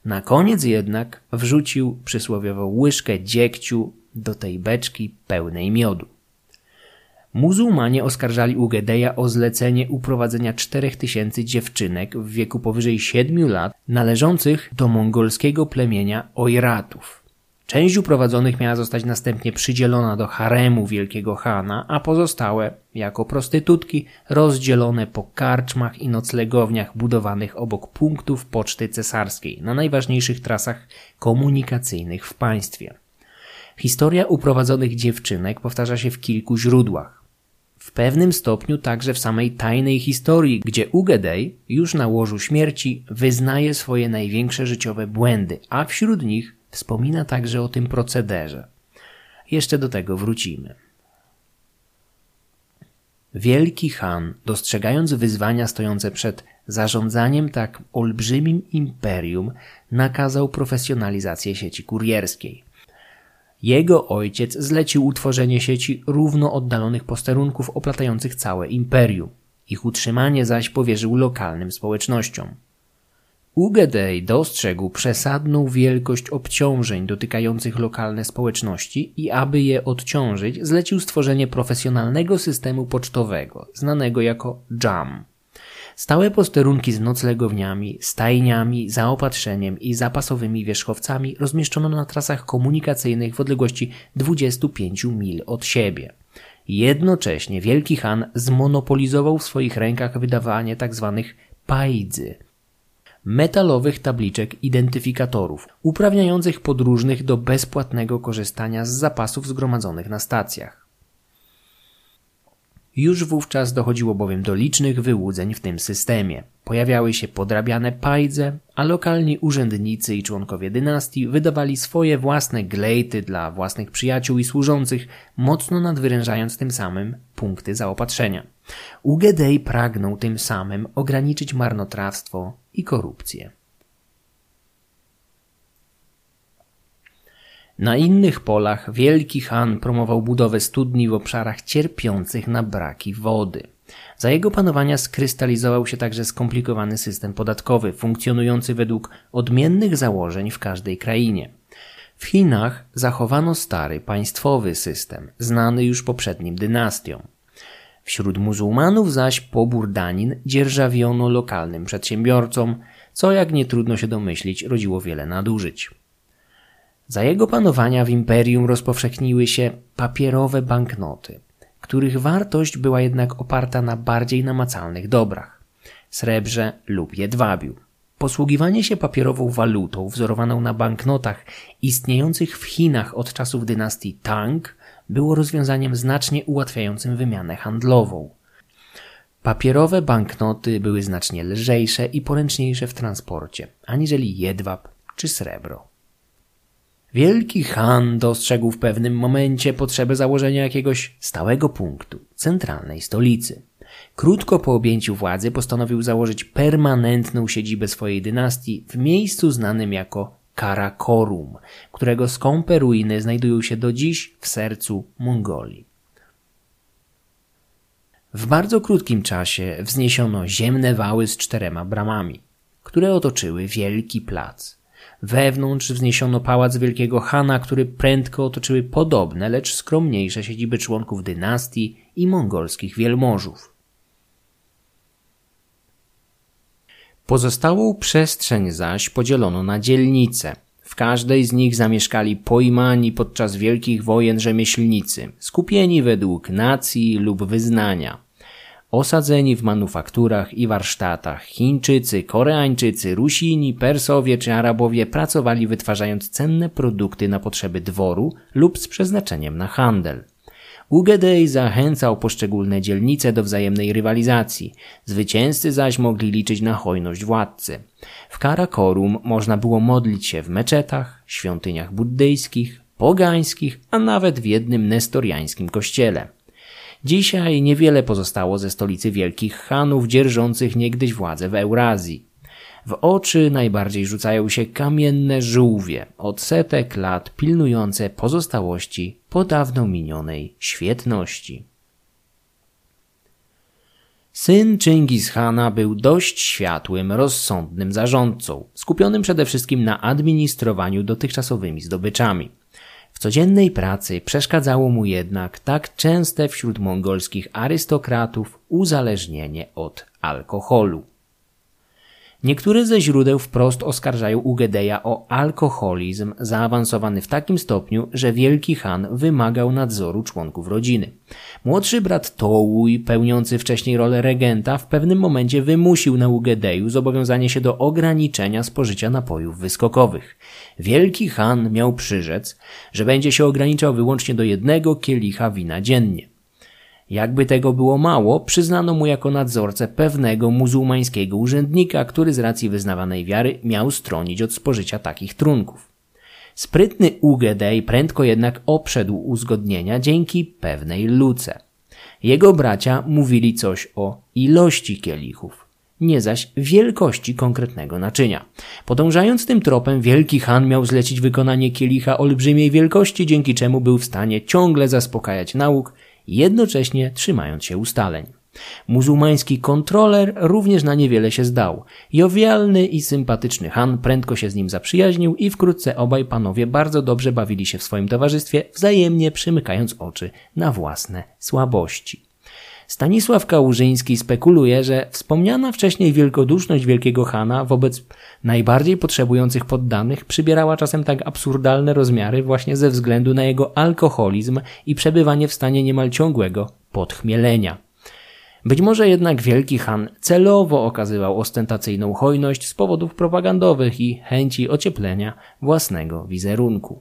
Na koniec jednak wrzucił przysłowiową łyżkę dziegciu do tej beczki pełnej miodu. Muzułmanie oskarżali Ugedeja o zlecenie uprowadzenia 4000 dziewczynek w wieku powyżej 7 lat należących do mongolskiego plemienia Ojratów. Część uprowadzonych miała zostać następnie przydzielona do haremu wielkiego Hana, a pozostałe, jako prostytutki, rozdzielone po karczmach i noclegowniach budowanych obok punktów poczty cesarskiej na najważniejszych trasach komunikacyjnych w państwie. Historia uprowadzonych dziewczynek powtarza się w kilku źródłach. W pewnym stopniu także w samej tajnej historii, gdzie Ugedej już na łożu śmierci wyznaje swoje największe życiowe błędy, a wśród nich Wspomina także o tym procederze. Jeszcze do tego wrócimy. Wielki Han, dostrzegając wyzwania stojące przed zarządzaniem tak olbrzymim imperium, nakazał profesjonalizację sieci kurierskiej. Jego ojciec zlecił utworzenie sieci równo oddalonych posterunków oplatających całe imperium. Ich utrzymanie zaś powierzył lokalnym społecznościom. Ugedej dostrzegł przesadną wielkość obciążeń dotykających lokalne społeczności i aby je odciążyć, zlecił stworzenie profesjonalnego systemu pocztowego, znanego jako JAM. Stałe posterunki z noclegowniami, stajniami, zaopatrzeniem i zapasowymi wierzchowcami rozmieszczono na trasach komunikacyjnych w odległości 25 mil od siebie. Jednocześnie Wielki Han zmonopolizował w swoich rękach wydawanie tzw. Tak pajdzy, metalowych tabliczek identyfikatorów, uprawniających podróżnych do bezpłatnego korzystania z zapasów zgromadzonych na stacjach. Już wówczas dochodziło bowiem do licznych wyłudzeń w tym systemie. Pojawiały się podrabiane pajdze, a lokalni urzędnicy i członkowie dynastii wydawali swoje własne glejty dla własnych przyjaciół i służących, mocno nadwyrężając tym samym punkty zaopatrzenia. Ugedej pragnął tym samym ograniczyć marnotrawstwo i korupcję. Na innych polach wielki Han promował budowę studni w obszarach cierpiących na braki wody. Za jego panowania skrystalizował się także skomplikowany system podatkowy, funkcjonujący według odmiennych założeń w każdej krainie. W Chinach zachowano stary państwowy system, znany już poprzednim dynastiom. Wśród muzułmanów zaś pobór danin dzierżawiono lokalnym przedsiębiorcom, co jak nie trudno się domyślić rodziło wiele nadużyć. Za jego panowania w imperium rozpowszechniły się papierowe banknoty, których wartość była jednak oparta na bardziej namacalnych dobrach srebrze lub jedwabiu. Posługiwanie się papierową walutą wzorowaną na banknotach istniejących w Chinach od czasów dynastii Tang było rozwiązaniem znacznie ułatwiającym wymianę handlową. Papierowe banknoty były znacznie lżejsze i poręczniejsze w transporcie, aniżeli jedwab czy srebro. Wielki Han dostrzegł w pewnym momencie potrzebę założenia jakiegoś stałego punktu, centralnej stolicy. Krótko po objęciu władzy postanowił założyć permanentną siedzibę swojej dynastii w miejscu znanym jako Karakorum, którego skąpe ruiny znajdują się do dziś w sercu Mongolii. W bardzo krótkim czasie wzniesiono ziemne wały z czterema bramami, które otoczyły wielki plac. Wewnątrz wzniesiono pałac wielkiego Hana, który prędko otoczyły podobne, lecz skromniejsze siedziby członków dynastii i mongolskich wielmożów. Pozostałą przestrzeń zaś podzielono na dzielnice. W każdej z nich zamieszkali pojmani podczas wielkich wojen rzemieślnicy, skupieni według nacji lub wyznania. Osadzeni w manufakturach i warsztatach, Chińczycy, Koreańczycy, Rusini, Persowie czy Arabowie pracowali wytwarzając cenne produkty na potrzeby dworu lub z przeznaczeniem na handel. Ugedej zachęcał poszczególne dzielnice do wzajemnej rywalizacji, zwycięzcy zaś mogli liczyć na hojność władcy. W Karakorum można było modlić się w meczetach, świątyniach buddyjskich, pogańskich, a nawet w jednym nestoriańskim kościele. Dzisiaj niewiele pozostało ze stolicy wielkich Hanów dzierżących niegdyś władzę w Eurazji. W oczy najbardziej rzucają się kamienne żółwie, od setek lat pilnujące pozostałości po dawno minionej świetności. Syn Chingis Hana był dość światłym, rozsądnym zarządcą, skupionym przede wszystkim na administrowaniu dotychczasowymi zdobyczami. W codziennej pracy przeszkadzało mu jednak tak częste wśród mongolskich arystokratów uzależnienie od alkoholu. Niektóre ze źródeł wprost oskarżają Ugedeja o alkoholizm zaawansowany w takim stopniu, że wielki Han wymagał nadzoru członków rodziny. Młodszy brat Tołuj, pełniący wcześniej rolę regenta, w pewnym momencie wymusił na Ugedeju zobowiązanie się do ograniczenia spożycia napojów wyskokowych. Wielki Han miał przyrzec, że będzie się ograniczał wyłącznie do jednego kielicha wina dziennie. Jakby tego było mało, przyznano mu jako nadzorcę pewnego muzułmańskiego urzędnika, który z racji wyznawanej wiary miał stronić od spożycia takich trunków. Sprytny Ugedej prędko jednak oprzedł uzgodnienia dzięki pewnej luce. Jego bracia mówili coś o ilości kielichów, nie zaś wielkości konkretnego naczynia. Podążając tym tropem, wielki Han miał zlecić wykonanie kielicha olbrzymiej wielkości, dzięki czemu był w stanie ciągle zaspokajać nauk jednocześnie trzymając się ustaleń. Muzułmański kontroler również na niewiele się zdał. Jowialny i sympatyczny Han prędko się z nim zaprzyjaźnił i wkrótce obaj panowie bardzo dobrze bawili się w swoim towarzystwie, wzajemnie przymykając oczy na własne słabości. Stanisław Kałużyński spekuluje, że wspomniana wcześniej wielkoduszność wielkiego Hana wobec najbardziej potrzebujących poddanych przybierała czasem tak absurdalne rozmiary właśnie ze względu na jego alkoholizm i przebywanie w stanie niemal ciągłego podchmielenia. Być może jednak wielki Han celowo okazywał ostentacyjną hojność z powodów propagandowych i chęci ocieplenia własnego wizerunku.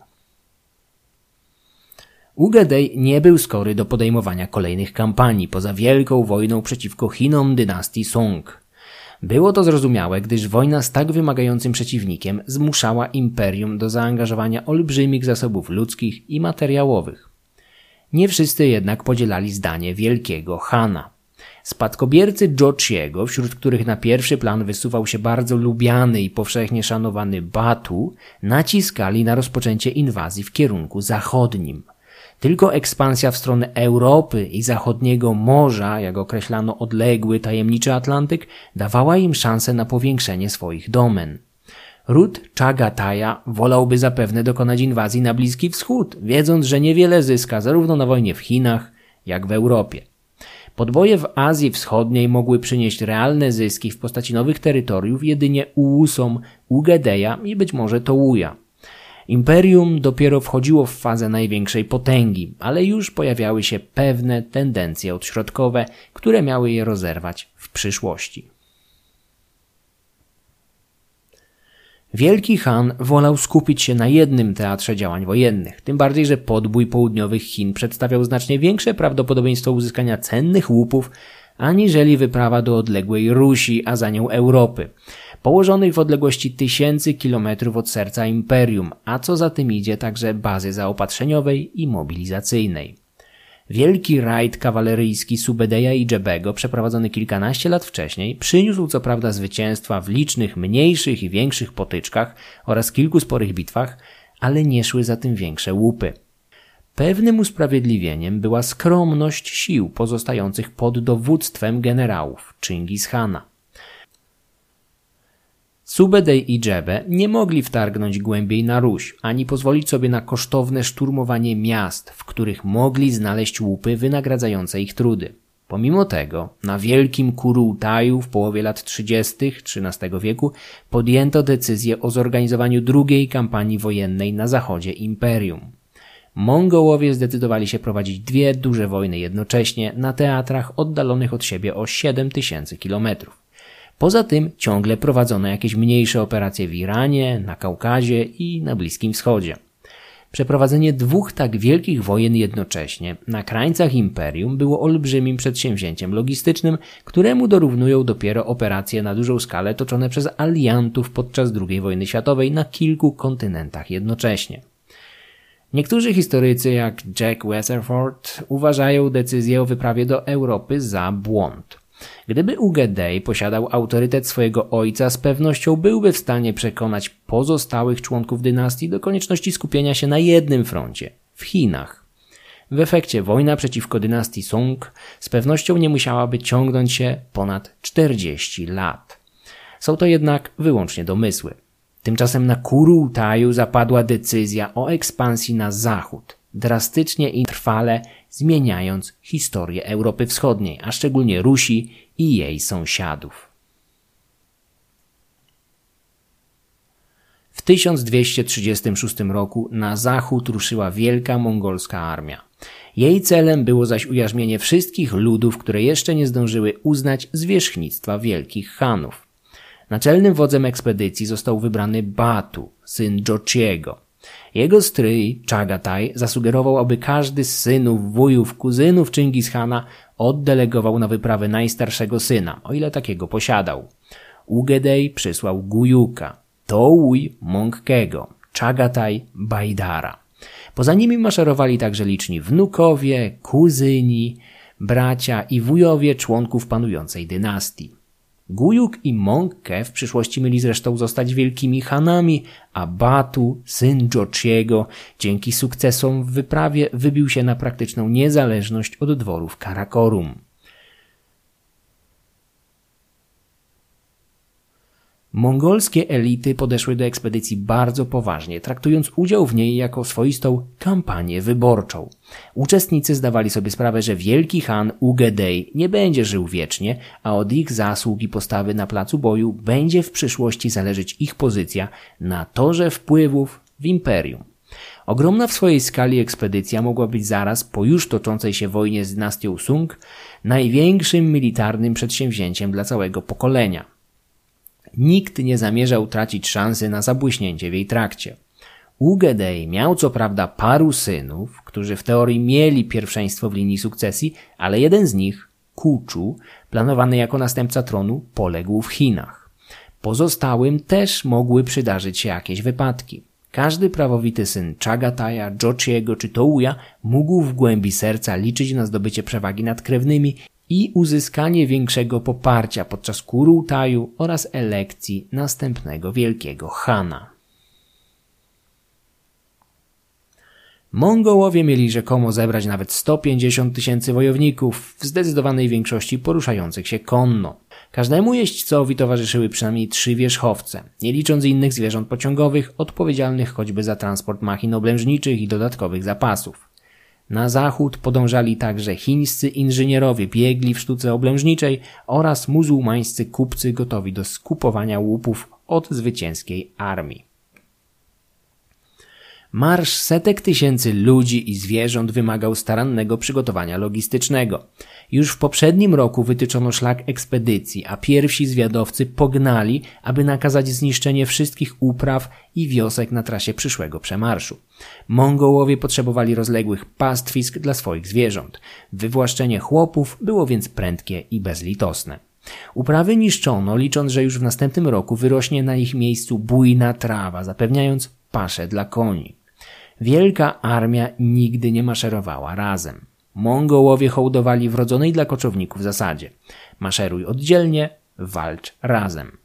Ugedej nie był skory do podejmowania kolejnych kampanii poza wielką wojną przeciwko Chinom dynastii Song. Było to zrozumiałe, gdyż wojna z tak wymagającym przeciwnikiem zmuszała imperium do zaangażowania olbrzymich zasobów ludzkich i materiałowych. Nie wszyscy jednak podzielali zdanie wielkiego Hana. Spadkobiercy Jochiego, wśród których na pierwszy plan wysuwał się bardzo lubiany i powszechnie szanowany Batu, naciskali na rozpoczęcie inwazji w kierunku zachodnim. Tylko ekspansja w stronę Europy i zachodniego morza, jak określano odległy, tajemniczy Atlantyk, dawała im szansę na powiększenie swoich domen. Ród Chagataja wolałby zapewne dokonać inwazji na Bliski Wschód, wiedząc, że niewiele zyska zarówno na wojnie w Chinach, jak w Europie. Podboje w Azji Wschodniej mogły przynieść realne zyski w postaci nowych terytoriów jedynie Uusom, Ugedeja i być może Tołuja. Imperium dopiero wchodziło w fazę największej potęgi, ale już pojawiały się pewne tendencje odśrodkowe, które miały je rozerwać w przyszłości. Wielki Han wolał skupić się na jednym teatrze działań wojennych, tym bardziej, że podbój południowych Chin przedstawiał znacznie większe prawdopodobieństwo uzyskania cennych łupów, aniżeli wyprawa do odległej Rusi, a za nią Europy położonych w odległości tysięcy kilometrów od serca imperium, a co za tym idzie także bazy zaopatrzeniowej i mobilizacyjnej. Wielki rajd kawaleryjski Subedeja i Dżebego, przeprowadzony kilkanaście lat wcześniej, przyniósł co prawda zwycięstwa w licznych mniejszych i większych potyczkach oraz kilku sporych bitwach, ale nie szły za tym większe łupy. Pewnym usprawiedliwieniem była skromność sił pozostających pod dowództwem generałów Chingis Hana. Subedej i Dżebe nie mogli wtargnąć głębiej na Ruś, ani pozwolić sobie na kosztowne szturmowanie miast, w których mogli znaleźć łupy wynagradzające ich trudy. Pomimo tego, na wielkim Kurułtaju w połowie lat 30. XIII wieku podjęto decyzję o zorganizowaniu drugiej kampanii wojennej na zachodzie imperium. Mongołowie zdecydowali się prowadzić dwie duże wojny jednocześnie na teatrach oddalonych od siebie o 7 tysięcy kilometrów. Poza tym ciągle prowadzono jakieś mniejsze operacje w Iranie, na Kaukazie i na Bliskim Wschodzie. Przeprowadzenie dwóch tak wielkich wojen jednocześnie na krańcach imperium było olbrzymim przedsięwzięciem logistycznym, któremu dorównują dopiero operacje na dużą skalę toczone przez aliantów podczas II wojny światowej na kilku kontynentach jednocześnie. Niektórzy historycy, jak Jack Weatherford, uważają decyzję o wyprawie do Europy za błąd. Gdyby Ugedej posiadał autorytet swojego ojca, z pewnością byłby w stanie przekonać pozostałych członków dynastii do konieczności skupienia się na jednym froncie w Chinach. W efekcie wojna przeciwko dynastii Song z pewnością nie musiałaby ciągnąć się ponad 40 lat. Są to jednak wyłącznie domysły. Tymczasem na Kurultaju zapadła decyzja o ekspansji na zachód, drastycznie i trwale zmieniając historię Europy Wschodniej, a szczególnie Rusi i jej sąsiadów. W 1236 roku na zachód ruszyła wielka mongolska armia. Jej celem było zaś ujarzmienie wszystkich ludów, które jeszcze nie zdążyły uznać zwierzchnictwa wielkich hanów. Naczelnym wodzem ekspedycji został wybrany Batu, syn Jochiego. Jego stryj, Chagataj, zasugerował, aby każdy z synów, wujów, kuzynów Chingis Hana oddelegował na wyprawę najstarszego syna, o ile takiego posiadał. Ugedej przysłał Gujuka, Touj Mongkego, Chagataj Bajdara. Poza nimi maszerowali także liczni wnukowie, kuzyni, bracia i wujowie członków panującej dynastii. Gujuk i Mongke w przyszłości mieli zresztą zostać wielkimi hanami, a Batu, syn Jochiego, dzięki sukcesom w wyprawie wybił się na praktyczną niezależność od dworów Karakorum. Mongolskie elity podeszły do ekspedycji bardzo poważnie, traktując udział w niej jako swoistą kampanię wyborczą. Uczestnicy zdawali sobie sprawę, że wielki Han Ugedej nie będzie żył wiecznie, a od ich zasług i postawy na placu boju będzie w przyszłości zależeć ich pozycja na torze wpływów w imperium. Ogromna w swojej skali ekspedycja mogła być zaraz po już toczącej się wojnie z dynastią Sung największym militarnym przedsięwzięciem dla całego pokolenia. Nikt nie zamierzał tracić szansy na zabłyśnięcie w jej trakcie. Ugedej miał co prawda paru synów, którzy w teorii mieli pierwszeństwo w linii sukcesji, ale jeden z nich, Kuczu, planowany jako następca tronu, poległ w Chinach. Pozostałym też mogły przydarzyć się jakieś wypadki. Każdy prawowity syn Chagataja, Jochiego czy Touya mógł w głębi serca liczyć na zdobycie przewagi nad krewnymi i uzyskanie większego poparcia podczas kurultaju oraz elekcji następnego wielkiego Hana. Mongołowie mieli rzekomo zebrać nawet 150 tysięcy wojowników, w zdecydowanej większości poruszających się konno. Każdemu jeźdźcowi towarzyszyły przynajmniej trzy wierzchowce, nie licząc innych zwierząt pociągowych, odpowiedzialnych choćby za transport machin oblężniczych i dodatkowych zapasów. Na zachód podążali także chińscy inżynierowie biegli w sztuce oblężniczej oraz muzułmańscy kupcy gotowi do skupowania łupów od zwycięskiej armii. Marsz setek tysięcy ludzi i zwierząt wymagał starannego przygotowania logistycznego. Już w poprzednim roku wytyczono szlak ekspedycji, a pierwsi zwiadowcy pognali, aby nakazać zniszczenie wszystkich upraw i wiosek na trasie przyszłego przemarszu. Mongołowie potrzebowali rozległych pastwisk dla swoich zwierząt. Wywłaszczenie chłopów było więc prędkie i bezlitosne. Uprawy niszczono, licząc, że już w następnym roku wyrośnie na ich miejscu bujna trawa, zapewniając pasze dla koni. Wielka armia nigdy nie maszerowała razem. Mongołowie hołdowali wrodzonej dla koczowników zasadzie. Maszeruj oddzielnie, walcz razem.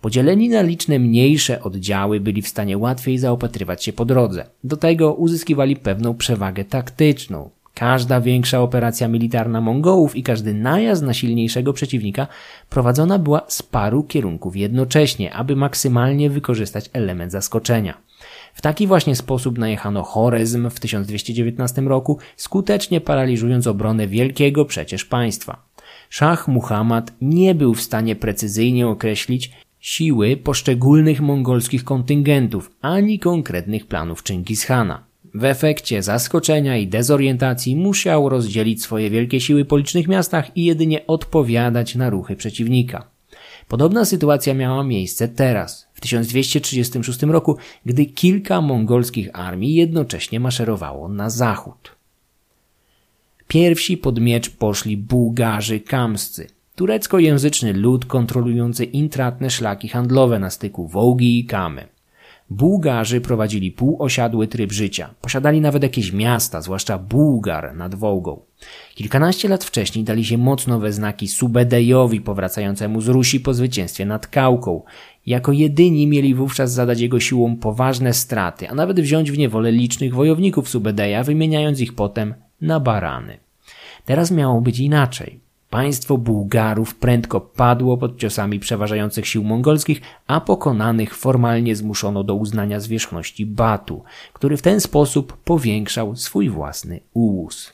Podzieleni na liczne mniejsze oddziały byli w stanie łatwiej zaopatrywać się po drodze. Do tego uzyskiwali pewną przewagę taktyczną. Każda większa operacja militarna Mongołów i każdy najazd na silniejszego przeciwnika prowadzona była z paru kierunków jednocześnie, aby maksymalnie wykorzystać element zaskoczenia. W taki właśnie sposób najechano Chorezm w 1219 roku, skutecznie paraliżując obronę wielkiego przecież państwa. Szach Muhammad nie był w stanie precyzyjnie określić siły poszczególnych mongolskich kontyngentów ani konkretnych planów Chingishana. W efekcie zaskoczenia i dezorientacji musiał rozdzielić swoje wielkie siły po licznych miastach i jedynie odpowiadać na ruchy przeciwnika. Podobna sytuacja miała miejsce teraz, w 1236 roku, gdy kilka mongolskich armii jednocześnie maszerowało na zachód. Pierwsi pod miecz poszli Bułgarzy kamscy, tureckojęzyczny lud kontrolujący intratne szlaki handlowe na styku Wołgi i Kamy. Bułgarzy prowadzili półosiadły tryb życia. Posiadali nawet jakieś miasta, zwłaszcza Bułgar nad Wołgą. Kilkanaście lat wcześniej dali się mocno we znaki Subedejowi powracającemu z Rusi po zwycięstwie nad Kałką. Jako jedyni mieli wówczas zadać jego siłom poważne straty, a nawet wziąć w niewolę licznych wojowników Subedeja, wymieniając ich potem na barany. Teraz miało być inaczej. Państwo Bułgarów prędko padło pod ciosami przeważających sił mongolskich, a pokonanych formalnie zmuszono do uznania zwierzchności Batu, który w ten sposób powiększał swój własny ułus.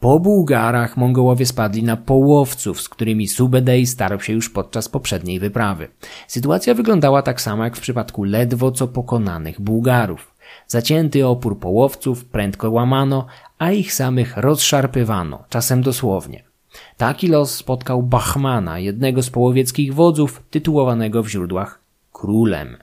Po Bułgarach Mongołowie spadli na połowców, z którymi Subedej starał się już podczas poprzedniej wyprawy. Sytuacja wyglądała tak samo jak w przypadku ledwo co pokonanych Bułgarów. Zacięty opór połowców prędko łamano, a ich samych rozszarpywano, czasem dosłownie. Taki los spotkał Bachmana, jednego z połowieckich wodzów, tytułowanego w źródłach królem.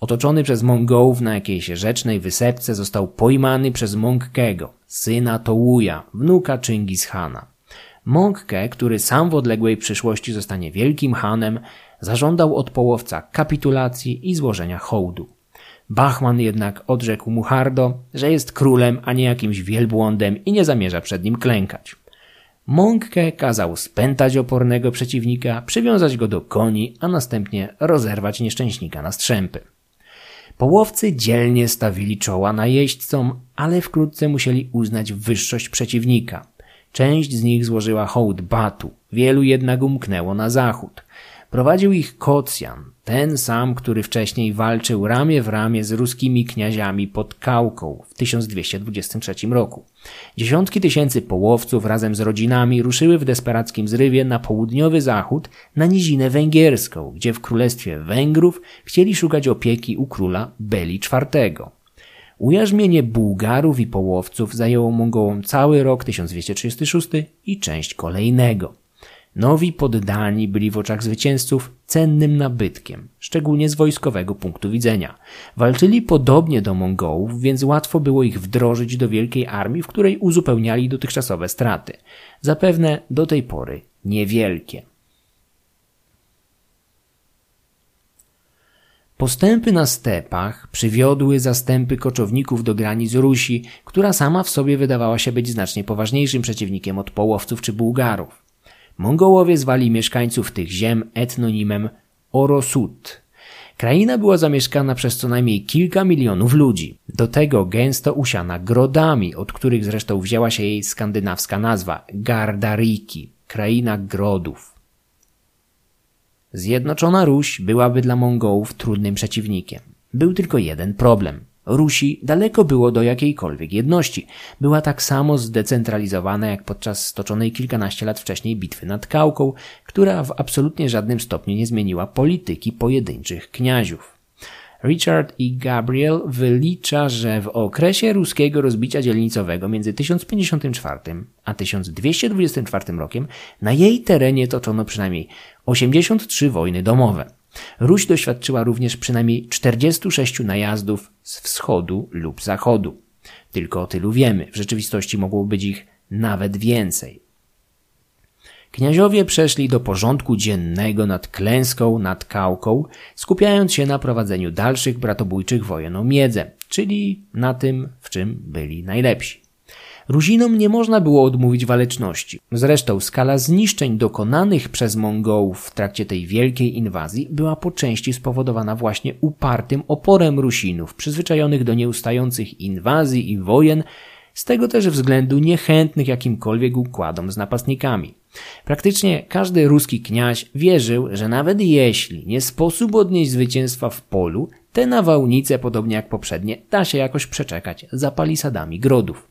Otoczony przez Mongołów na jakiejś rzecznej wysepce został pojmany przez Mongkego, syna Tołuja, wnuka Chingishana. Mongke, który sam w odległej przyszłości zostanie wielkim hanem, zażądał od połowca kapitulacji i złożenia hołdu. Bachman jednak odrzekł mu hardo, że jest królem, a nie jakimś wielbłądem i nie zamierza przed nim klękać. Mąkę kazał spętać opornego przeciwnika, przywiązać go do koni, a następnie rozerwać nieszczęśnika na strzępy. Połowcy dzielnie stawili czoła najeźdźcom, ale wkrótce musieli uznać wyższość przeciwnika. Część z nich złożyła hołd Batu, wielu jednak umknęło na zachód. Prowadził ich Kocjan, ten sam, który wcześniej walczył ramię w ramię z ruskimi kniaziami pod Kałką w 1223 roku. Dziesiątki tysięcy połowców razem z rodzinami ruszyły w desperackim zrywie na południowy zachód, na nizinę węgierską, gdzie w królestwie Węgrów chcieli szukać opieki u króla Beli IV. Ujarzmienie Bułgarów i połowców zajęło Mongołom cały rok 1236 i część kolejnego. Nowi poddani byli w oczach zwycięzców cennym nabytkiem, szczególnie z wojskowego punktu widzenia. Walczyli podobnie do Mongołów, więc łatwo było ich wdrożyć do wielkiej armii, w której uzupełniali dotychczasowe straty. Zapewne do tej pory niewielkie. Postępy na stepach przywiodły zastępy koczowników do granic Rusi, która sama w sobie wydawała się być znacznie poważniejszym przeciwnikiem od połowców czy Bułgarów. Mongołowie zwali mieszkańców tych ziem etnonimem Orosut. Kraina była zamieszkana przez co najmniej kilka milionów ludzi. Do tego gęsto usiana grodami, od których zresztą wzięła się jej skandynawska nazwa Gardariki, kraina grodów. Zjednoczona Ruś byłaby dla Mongołów trudnym przeciwnikiem. Był tylko jeden problem. Rusi daleko było do jakiejkolwiek jedności. Była tak samo zdecentralizowana jak podczas stoczonej kilkanaście lat wcześniej bitwy nad Kałką, która w absolutnie żadnym stopniu nie zmieniła polityki pojedynczych kniaziów. Richard i Gabriel wylicza, że w okresie ruskiego rozbicia dzielnicowego między 1054 a 1224 rokiem na jej terenie toczono przynajmniej 83 wojny domowe. Ruś doświadczyła również przynajmniej 46 najazdów z wschodu lub zachodu. Tylko o tylu wiemy, w rzeczywistości mogło być ich nawet więcej. Kniaziowie przeszli do porządku dziennego nad klęską, nad kałką, skupiając się na prowadzeniu dalszych bratobójczych wojen o miedzę, czyli na tym, w czym byli najlepsi. Ruzinom nie można było odmówić waleczności. Zresztą skala zniszczeń dokonanych przez Mongołów w trakcie tej wielkiej inwazji była po części spowodowana właśnie upartym oporem Rusinów, przyzwyczajonych do nieustających inwazji i wojen, z tego też względu niechętnych jakimkolwiek układom z napastnikami. Praktycznie każdy ruski kniaź wierzył, że nawet jeśli nie sposób odnieść zwycięstwa w polu, te nawałnice, podobnie jak poprzednie, da się jakoś przeczekać za palisadami grodów.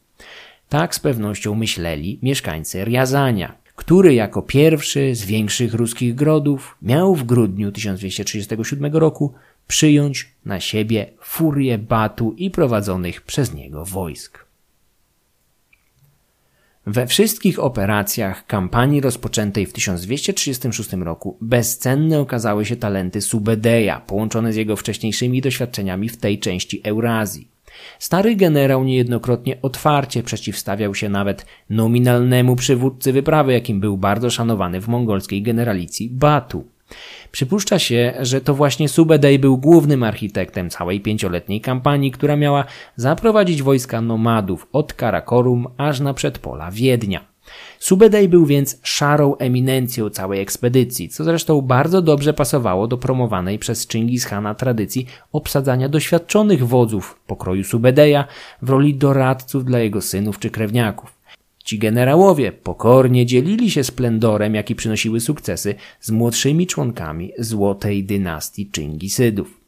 Tak z pewnością myśleli mieszkańcy Riazania, który jako pierwszy z większych ruskich grodów miał w grudniu 1237 roku przyjąć na siebie furię Batu i prowadzonych przez niego wojsk. We wszystkich operacjach kampanii rozpoczętej w 1236 roku bezcenne okazały się talenty Subedeja, połączone z jego wcześniejszymi doświadczeniami w tej części Eurazji. Stary generał niejednokrotnie otwarcie przeciwstawiał się nawet nominalnemu przywódcy wyprawy, jakim był bardzo szanowany w mongolskiej generalicji Batu. Przypuszcza się, że to właśnie Subedej był głównym architektem całej pięcioletniej kampanii, która miała zaprowadzić wojska nomadów od Karakorum aż na przedpola Wiednia. Subedej był więc szarą eminencją całej ekspedycji, co zresztą bardzo dobrze pasowało do promowanej przez Chingis Hana tradycji obsadzania doświadczonych wodzów pokroju Subedeja w roli doradców dla jego synów czy krewniaków. Ci generałowie pokornie dzielili się splendorem, jaki przynosiły sukcesy z młodszymi członkami złotej dynastii Chingisydów.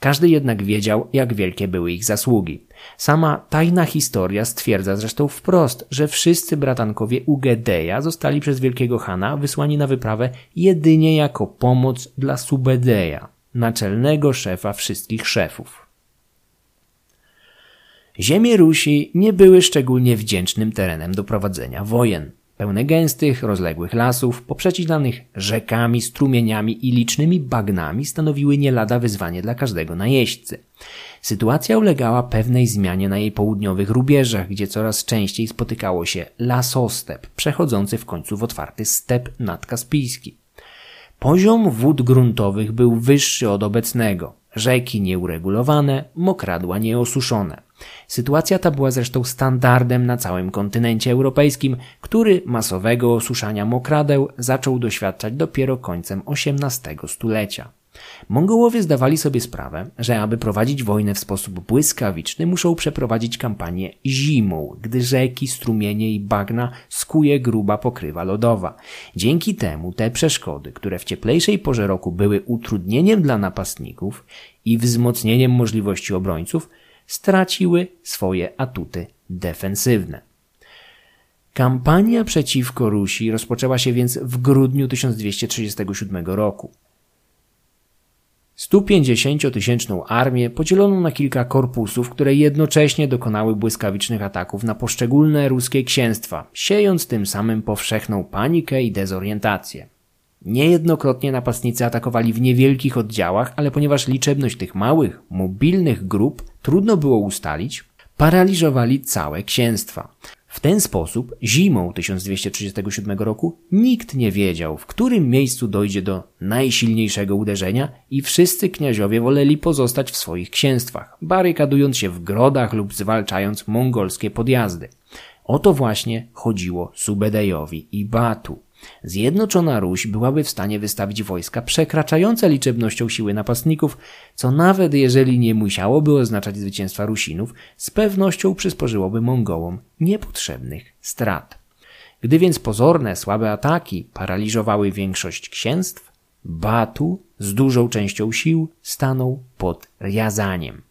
Każdy jednak wiedział, jak wielkie były ich zasługi. Sama tajna historia stwierdza zresztą wprost, że wszyscy bratankowie Ugedeja zostali przez wielkiego Hana wysłani na wyprawę jedynie jako pomoc dla Subedeja, naczelnego szefa wszystkich szefów. Ziemie Rusi nie były szczególnie wdzięcznym terenem do prowadzenia wojen. Pełne gęstych, rozległych lasów, poprzeciwlanych rzekami, strumieniami i licznymi bagnami stanowiły nie lada wyzwanie dla każdego najeźdźcy. Sytuacja ulegała pewnej zmianie na jej południowych rubieżach, gdzie coraz częściej spotykało się lasostep, przechodzący w końcu w otwarty step nadkaspijski. Poziom wód gruntowych był wyższy od obecnego, rzeki nieuregulowane, mokradła nieosuszone. Sytuacja ta była zresztą standardem na całym kontynencie europejskim, który masowego osuszania mokradeł zaczął doświadczać dopiero końcem XVIII stulecia. Mongołowie zdawali sobie sprawę, że aby prowadzić wojnę w sposób błyskawiczny, muszą przeprowadzić kampanię zimą, gdy rzeki, strumienie i bagna skuje gruba pokrywa lodowa. Dzięki temu te przeszkody, które w cieplejszej porze roku były utrudnieniem dla napastników i wzmocnieniem możliwości obrońców, straciły swoje atuty defensywne. Kampania przeciwko Rusi rozpoczęła się więc w grudniu 1237 roku. 150-tysięczną armię podzielono na kilka korpusów, które jednocześnie dokonały błyskawicznych ataków na poszczególne ruskie księstwa, siejąc tym samym powszechną panikę i dezorientację. Niejednokrotnie napastnicy atakowali w niewielkich oddziałach, ale ponieważ liczebność tych małych, mobilnych grup trudno było ustalić, paraliżowali całe księstwa. W ten sposób zimą 1237 roku nikt nie wiedział, w którym miejscu dojdzie do najsilniejszego uderzenia i wszyscy kniaziowie woleli pozostać w swoich księstwach, barykadując się w grodach lub zwalczając mongolskie podjazdy. O to właśnie chodziło Subedejowi i Batu. Zjednoczona Ruś byłaby w stanie wystawić wojska przekraczające liczebnością siły napastników, co nawet jeżeli nie musiałoby oznaczać zwycięstwa Rusinów, z pewnością przysporzyłoby Mongołom niepotrzebnych strat. Gdy więc pozorne, słabe ataki paraliżowały większość księstw, Batu z dużą częścią sił stanął pod Riazaniem.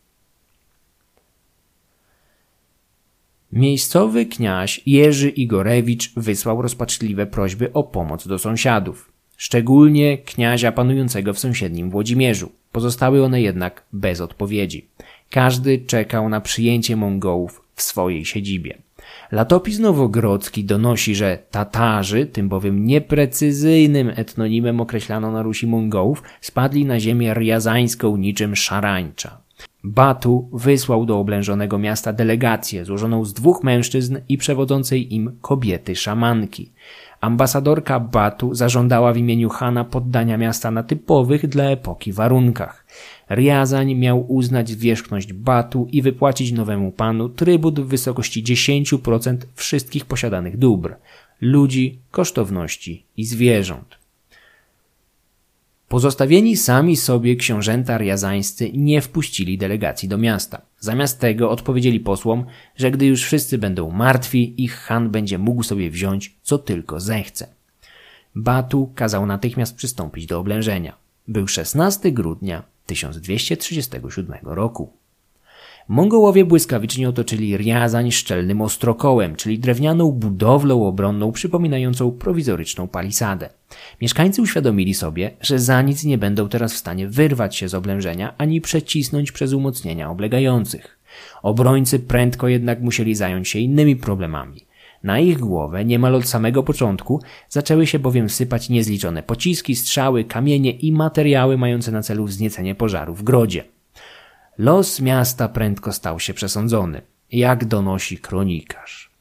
Miejscowy kniaź Jerzy Igorewicz wysłał rozpaczliwe prośby o pomoc do sąsiadów, szczególnie kniazia panującego w sąsiednim Włodzimierzu. Pozostały one jednak bez odpowiedzi. Każdy czekał na przyjęcie Mongołów w swojej siedzibie. Latopis Nowogrodzki donosi, że Tatarzy, tym bowiem nieprecyzyjnym etnonimem określano na Rusi Mongołów, spadli na ziemię riazańską niczym szarańcza. Batu wysłał do oblężonego miasta delegację złożoną z dwóch mężczyzn i przewodzącej im kobiety szamanki. Ambasadorka Batu zażądała w imieniu Hana poddania miasta na typowych dla epoki warunkach. Riazań miał uznać zwierzchność Batu i wypłacić nowemu panu trybut w wysokości 10% wszystkich posiadanych dóbr, ludzi, kosztowności i zwierząt. Pozostawieni sami sobie książęta riazańscy nie wpuścili delegacji do miasta. Zamiast tego odpowiedzieli posłom, że gdy już wszyscy będą martwi, ich Han będzie mógł sobie wziąć, co tylko zechce. Batu kazał natychmiast przystąpić do oblężenia. Był 16 grudnia 1237 roku. Mongołowie błyskawicznie otoczyli Riazań szczelnym ostrokołem, czyli drewnianą budowlą obronną przypominającą prowizoryczną palisadę. Mieszkańcy uświadomili sobie, że za nic nie będą teraz w stanie wyrwać się z oblężenia ani przecisnąć przez umocnienia oblegających. Obrońcy prędko jednak musieli zająć się innymi problemami. Na ich głowę niemal od samego początku zaczęły się bowiem sypać niezliczone pociski, strzały, kamienie i materiały mające na celu wzniecenie pożaru w grodzie. Los miasta prędko stał się przesądzony, jak donosi kronikarz.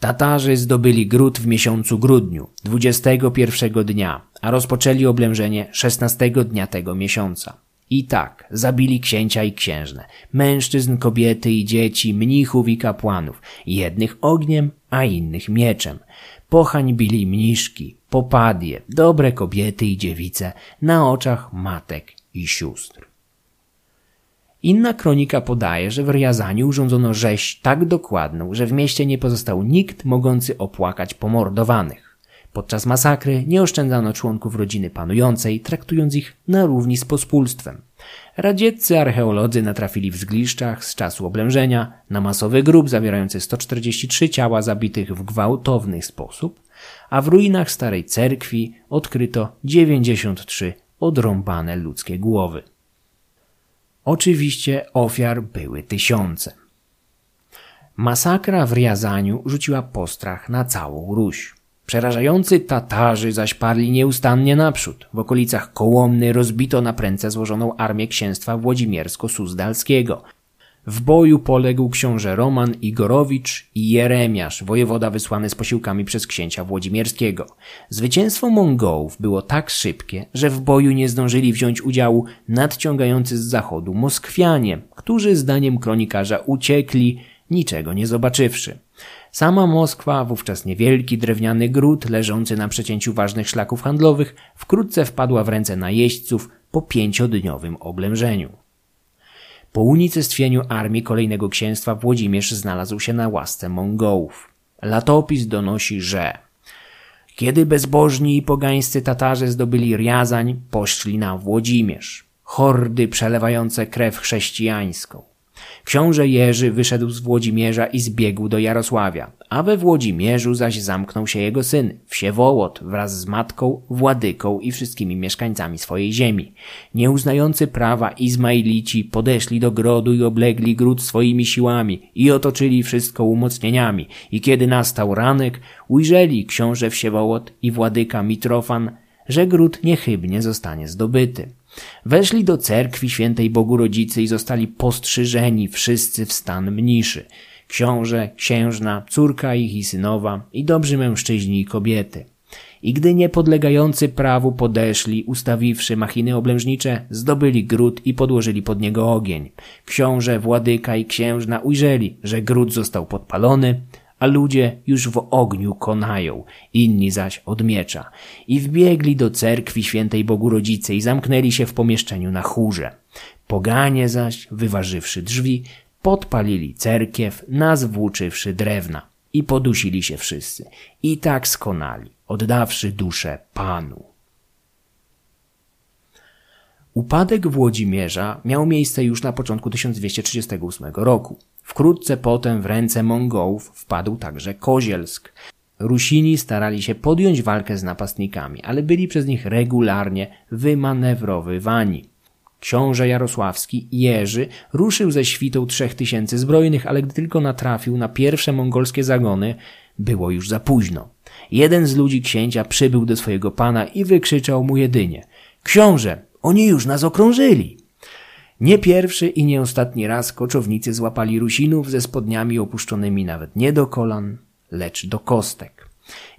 Tatarzy zdobyli gród w miesiącu grudniu, 21 dnia, a rozpoczęli oblężenie 16 dnia tego miesiąca. I tak zabili księcia i księżnę, mężczyzn, kobiety i dzieci, mnichów i kapłanów, jednych ogniem, a innych mieczem. Pohańbili mniszki, popadie, dobre kobiety i dziewice na oczach matek i sióstr. Inna kronika podaje, że w Riazaniu urządzono rzeź tak dokładną, że w mieście nie pozostał nikt mogący opłakać pomordowanych. Podczas masakry nie oszczędzano członków rodziny panującej, traktując ich na równi z pospólstwem. Radzieccy archeolodzy natrafili w zgliszczach z czasu oblężenia na masowy grób zawierający 143 ciała zabitych w gwałtowny sposób, a w ruinach starej cerkwi odkryto 93 odrąbane ludzkie głowy. Oczywiście ofiar były tysiące. Masakra w Riazaniu rzuciła postrach na całą Ruś. Przerażający Tatarzy zaś parli nieustannie naprzód. W okolicach Kołomny rozbito na prędce złożoną armię księstwa Włodzimiersko-Suzdalskiego – w boju poległ książę Roman Igorowicz i Jeremiasz, wojewoda wysłany z posiłkami przez księcia Włodzimierskiego. Zwycięstwo Mongołów było tak szybkie, że w boju nie zdążyli wziąć udziału nadciągający z zachodu Moskwianie, którzy zdaniem kronikarza uciekli, niczego nie zobaczywszy. Sama Moskwa, wówczas niewielki drewniany gród leżący na przecięciu ważnych szlaków handlowych, wkrótce wpadła w ręce najeźdźców po pięciodniowym oblężeniu. Po unicestwieniu armii kolejnego księstwa Włodzimierz znalazł się na łasce Mongołów. Latopis donosi, że kiedy bezbożni i pogańscy Tatarzy zdobyli Riazań, poszli na Włodzimierz. Hordy przelewające krew chrześcijańską. Książę Jerzy wyszedł z Włodzimierza i zbiegł do Jarosławia, a we Włodzimierzu zaś zamknął się jego syn, Wsiewołot, wraz z matką, władyką i wszystkimi mieszkańcami swojej ziemi. Nieuznający prawa Izmailici podeszli do grodu i oblegli gród swoimi siłami i otoczyli wszystko umocnieniami. I kiedy nastał ranek, ujrzeli książę Wsiewołot i władyka Mitrofan, że gród niechybnie zostanie zdobyty. Weszli do cerkwi świętej Bogu Rodzicy i zostali postrzyżeni wszyscy w stan mniszy. Książę, księżna, córka ich i synowa i dobrzy mężczyźni i kobiety. I gdy niepodlegający prawu podeszli, ustawiwszy machiny oblężnicze, zdobyli gród i podłożyli pod niego ogień. Książę, władyka i księżna ujrzeli, że gród został podpalony, a ludzie już w ogniu konają, inni zaś od miecza. I wbiegli do cerkwi świętej Bogu Rodzicy i zamknęli się w pomieszczeniu na chórze. Poganie zaś, wyważywszy drzwi, podpalili cerkiew, nazwłóczywszy drewna i podusili się wszyscy. I tak skonali, oddawszy duszę Panu. Upadek Włodzimierza miał miejsce już na początku 1238 roku. Wkrótce potem w ręce Mongołów wpadł także Kozielsk. Rusini starali się podjąć walkę z napastnikami, ale byli przez nich regularnie wymanewrowywani. Książę Jarosławski, Jerzy, ruszył ze świtą trzech tysięcy zbrojnych, ale gdy tylko natrafił na pierwsze mongolskie zagony, było już za późno. Jeden z ludzi księcia przybył do swojego pana i wykrzyczał mu jedynie – Książę, Oni już nas okrążyli. Nie pierwszy i nie ostatni raz koczownicy złapali Rusinów ze spodniami opuszczonymi nawet nie do kolan, lecz do kostek.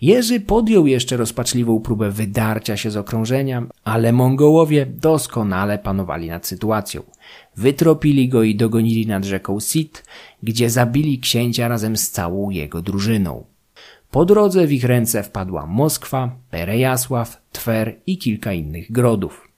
Jerzy podjął jeszcze rozpaczliwą próbę wydarcia się z okrążenia, ale Mongołowie doskonale panowali nad sytuacją. Wytropili go i dogonili nad rzeką Sit, gdzie zabili księcia razem z całą jego drużyną. Po drodze w ich ręce wpadła Moskwa, Perejasław, Twer i kilka innych grodów.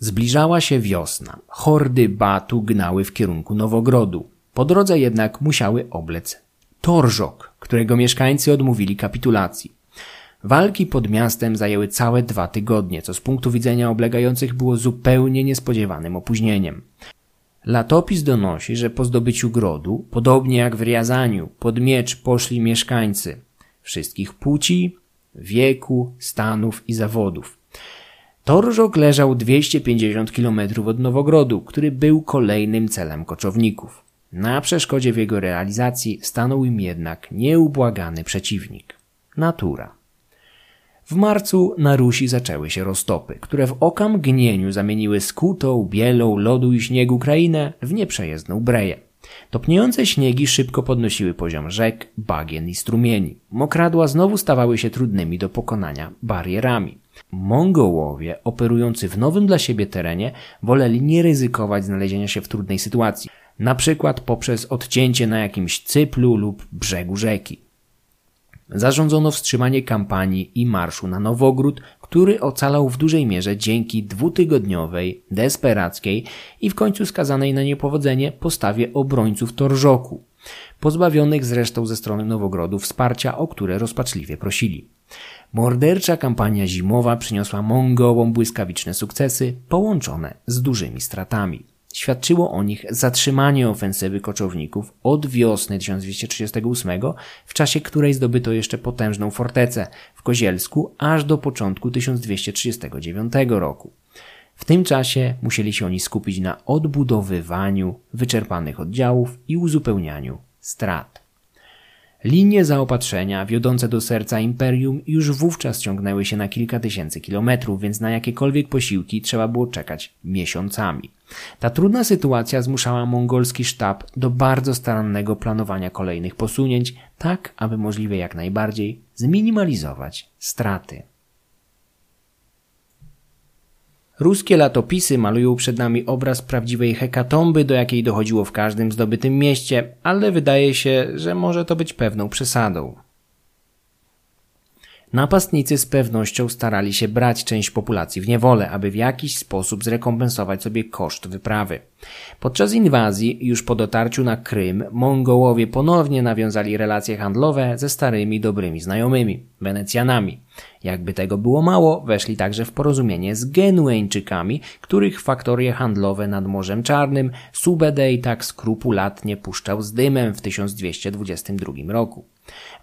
Zbliżała się wiosna. Hordy Batu gnały w kierunku Nowogrodu. Po drodze jednak musiały oblec Torzok, którego mieszkańcy odmówili kapitulacji. Walki pod miastem zajęły całe dwa tygodnie, co z punktu widzenia oblegających było zupełnie niespodziewanym opóźnieniem. Latopis donosi, że po zdobyciu grodu, podobnie jak w Riazaniu, pod miecz poszli mieszkańcy wszystkich płci, wieku, stanów i zawodów. Torzok leżał 250 km od Nowogrodu, który był kolejnym celem koczowników. Na przeszkodzie w jego realizacji stanął im jednak nieubłagany przeciwnik natura. W marcu na Rusi zaczęły się roztopy, które w okamgnieniu zamieniły skutą, bielą, lodu i śniegu krainę w nieprzejezdną breję. Topniejące śniegi szybko podnosiły poziom rzek, bagien i strumieni. Mokradła znowu stawały się trudnymi do pokonania barierami. Mongołowie, operujący w nowym dla siebie terenie, woleli nie ryzykować znalezienia się w trudnej sytuacji na przykład poprzez odcięcie na jakimś cyplu lub brzegu rzeki. Zarządzono wstrzymanie kampanii i marszu na Nowogród, który ocalał w dużej mierze dzięki dwutygodniowej, desperackiej i w końcu skazanej na niepowodzenie postawie obrońców Torżoku, pozbawionych zresztą ze strony Nowogrodu wsparcia, o które rozpaczliwie prosili. Mordercza kampania zimowa przyniosła Mongołom błyskawiczne sukcesy, połączone z dużymi stratami. Świadczyło o nich zatrzymanie ofensywy koczowników od wiosny 1238, w czasie której zdobyto jeszcze potężną fortecę w Kozielsku aż do początku 1239 roku. W tym czasie musieli się oni skupić na odbudowywaniu wyczerpanych oddziałów i uzupełnianiu strat. Linie zaopatrzenia wiodące do serca imperium już wówczas ciągnęły się na kilka tysięcy kilometrów, więc na jakiekolwiek posiłki trzeba było czekać miesiącami. Ta trudna sytuacja zmuszała mongolski sztab do bardzo starannego planowania kolejnych posunięć, tak aby możliwie jak najbardziej zminimalizować straty. Ruskie latopisy malują przed nami obraz prawdziwej hekatomby, do jakiej dochodziło w każdym zdobytym mieście, ale wydaje się, że może to być pewną przesadą. Napastnicy z pewnością starali się brać część populacji w niewolę, aby w jakiś sposób zrekompensować sobie koszt wyprawy. Podczas inwazji, już po dotarciu na Krym, Mongołowie ponownie nawiązali relacje handlowe ze starymi dobrymi znajomymi, Wenecjanami. Jakby tego było mało, weszli także w porozumienie z Genueńczykami, których faktorie handlowe nad Morzem Czarnym Subedej tak skrupulatnie puszczał z dymem w 1222 roku.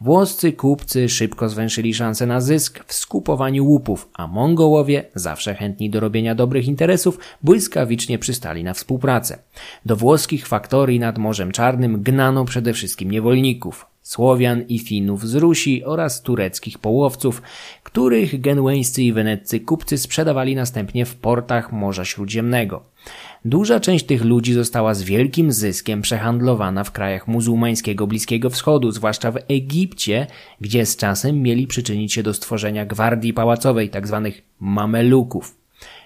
Włoscy kupcy szybko zwęszyli szanse na zysk w skupowaniu łupów, a Mongołowie, zawsze chętni do robienia dobrych interesów, błyskawicznie przystali na współpracę. Do włoskich faktorii nad Morzem Czarnym gnano przede wszystkim niewolników. Słowian i Finów z Rusi oraz tureckich połowców, których genueńscy i weneccy kupcy sprzedawali następnie w portach Morza Śródziemnego. Duża część tych ludzi została z wielkim zyskiem przehandlowana w krajach muzułmańskiego Bliskiego Wschodu, zwłaszcza w Egipcie, gdzie z czasem mieli przyczynić się do stworzenia gwardii pałacowej, tzw. Tak mameluków.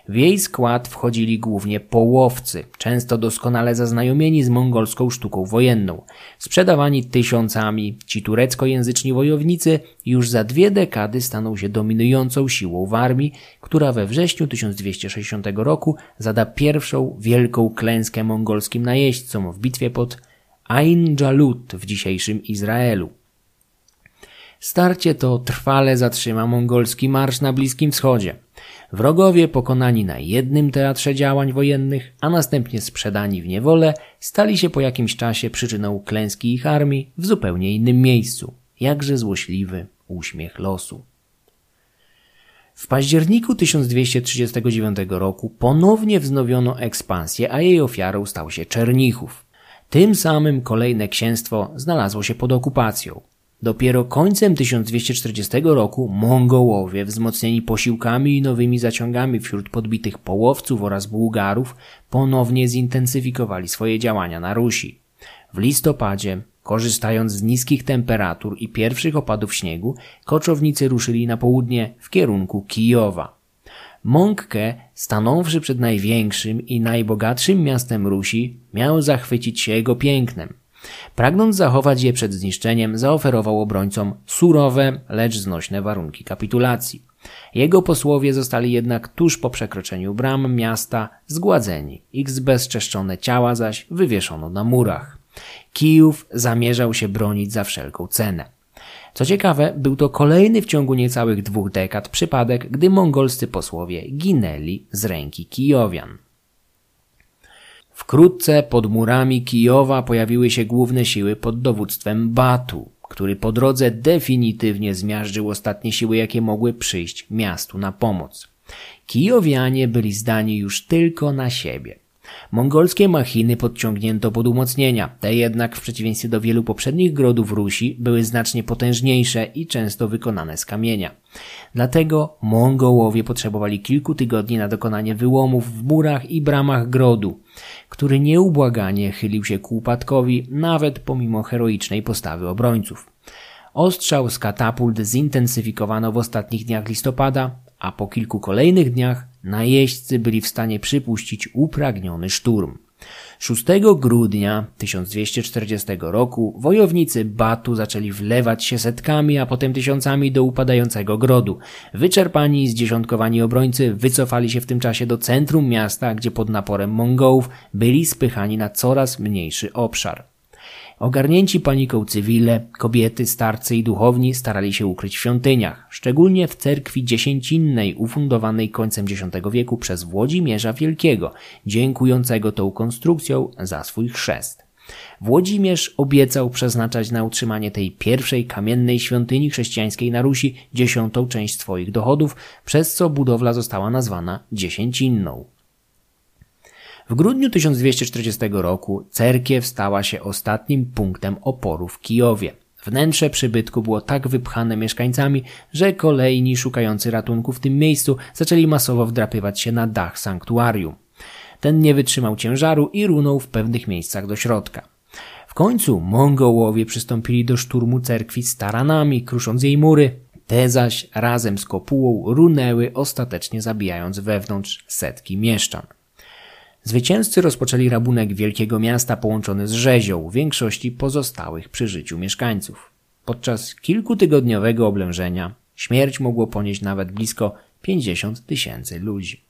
W jej skład wchodzili głównie połowcy, często doskonale zaznajomieni z mongolską sztuką wojenną. Sprzedawani tysiącami, ci tureckojęzyczni wojownicy już za dwie dekady staną się dominującą siłą w armii, która we wrześniu 1260 roku zada pierwszą wielką klęskę mongolskim najeźdźcom w bitwie pod Ain Jalut w dzisiejszym Izraelu. Starcie to trwale zatrzyma mongolski marsz na Bliskim Wschodzie. Wrogowie pokonani na jednym teatrze działań wojennych, a następnie sprzedani w niewolę, stali się po jakimś czasie przyczyną klęski ich armii w zupełnie innym miejscu. Jakże złośliwy uśmiech losu. W październiku 1239 roku ponownie wznowiono ekspansję, a jej ofiarą stał się Czernichów. Tym samym kolejne księstwo znalazło się pod okupacją. Dopiero końcem 1240 roku Mongołowie, wzmocnieni posiłkami i nowymi zaciągami wśród podbitych połowców oraz Bułgarów, ponownie zintensyfikowali swoje działania na Rusi. W listopadzie, korzystając z niskich temperatur i pierwszych opadów śniegu, koczownicy ruszyli na południe w kierunku Kijowa. Mongke, stanąwszy przed największym i najbogatszym miastem Rusi, miał zachwycić się jego pięknem. Pragnąc zachować je przed zniszczeniem, zaoferował obrońcom surowe, lecz znośne warunki kapitulacji. Jego posłowie zostali jednak tuż po przekroczeniu bram miasta zgładzeni, ich zbezczeszczone ciała zaś wywieszono na murach. Kijów zamierzał się bronić za wszelką cenę. Co ciekawe, był to kolejny w ciągu niecałych dwóch dekad przypadek, gdy mongolscy posłowie ginęli z ręki Kijowian. Wkrótce pod murami Kijowa pojawiły się główne siły pod dowództwem Batu, który po drodze definitywnie zmiażdżył ostatnie siły, jakie mogły przyjść miastu na pomoc. Kijowianie byli zdani już tylko na siebie. Mongolskie machiny podciągnięto pod umocnienia, te jednak w przeciwieństwie do wielu poprzednich grodów Rusi były znacznie potężniejsze i często wykonane z kamienia. Dlatego Mongołowie potrzebowali kilku tygodni na dokonanie wyłomów w murach i bramach grodu, który nieubłaganie chylił się ku upadkowi nawet pomimo heroicznej postawy obrońców. Ostrzał z katapult zintensyfikowano w ostatnich dniach listopada, a po kilku kolejnych dniach najeźdźcy byli w stanie przypuścić upragniony szturm. 6 grudnia 1240 roku wojownicy Batu zaczęli wlewać się setkami, a potem tysiącami do upadającego grodu. Wyczerpani i zdziesiątkowani obrońcy wycofali się w tym czasie do centrum miasta, gdzie pod naporem Mongołów byli spychani na coraz mniejszy obszar. Ogarnięci paniką cywile, kobiety, starcy i duchowni starali się ukryć w świątyniach, szczególnie w cerkwi dziesięcinnej ufundowanej końcem X wieku przez Włodzimierza Wielkiego, dziękującego tą konstrukcją za swój chrzest. Włodzimierz obiecał przeznaczać na utrzymanie tej pierwszej kamiennej świątyni chrześcijańskiej na Rusi dziesiątą część swoich dochodów, przez co budowla została nazwana dziesięcinną. W grudniu 1240 roku cerkiew stała się ostatnim punktem oporu w Kijowie. Wnętrze przybytku było tak wypchane mieszkańcami, że kolejni szukający ratunku w tym miejscu zaczęli masowo wdrapywać się na dach sanktuarium. Ten nie wytrzymał ciężaru i runął w pewnych miejscach do środka. W końcu Mongołowie przystąpili do szturmu cerkwi staranami, krusząc jej mury. Te zaś razem z kopułą runęły, ostatecznie zabijając wewnątrz setki mieszczan. Zwycięzcy rozpoczęli rabunek wielkiego miasta połączony z rzezią większości pozostałych przy życiu mieszkańców. Podczas kilkutygodniowego oblężenia śmierć mogło ponieść nawet blisko 50 tysięcy ludzi.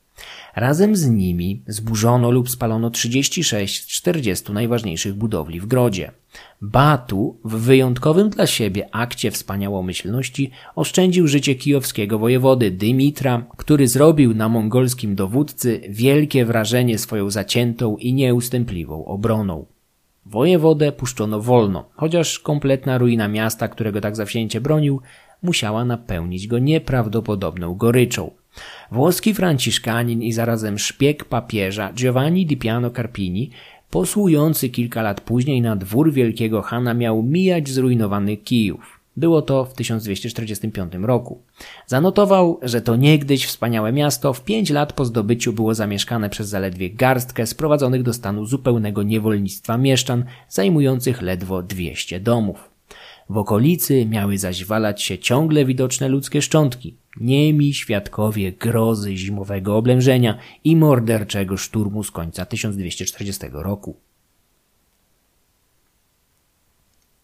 Razem z nimi zburzono lub spalono 36 z 40 najważniejszych budowli w Grodzie. Batu w wyjątkowym dla siebie akcie wspaniałomyślności oszczędził życie kijowskiego wojewody Dymitra, który zrobił na mongolskim dowódcy wielkie wrażenie swoją zaciętą i nieustępliwą obroną. Wojewodę puszczono wolno, chociaż kompletna ruina miasta, którego tak zawzięcie bronił, musiała napełnić go nieprawdopodobną goryczą. Włoski franciszkanin i zarazem szpieg papieża Giovanni di Piano Carpini, posługujący kilka lat później na dwór wielkiego Hana miał mijać zrujnowany Kijów. Było to w 1245 roku. Zanotował, że to niegdyś wspaniałe miasto w pięć lat po zdobyciu było zamieszkane przez zaledwie garstkę sprowadzonych do stanu zupełnego niewolnictwa mieszczan, zajmujących ledwo 200 domów. W okolicy miały zaś walać się ciągle widoczne ludzkie szczątki, niemi świadkowie grozy zimowego oblężenia i morderczego szturmu z końca 1240 roku.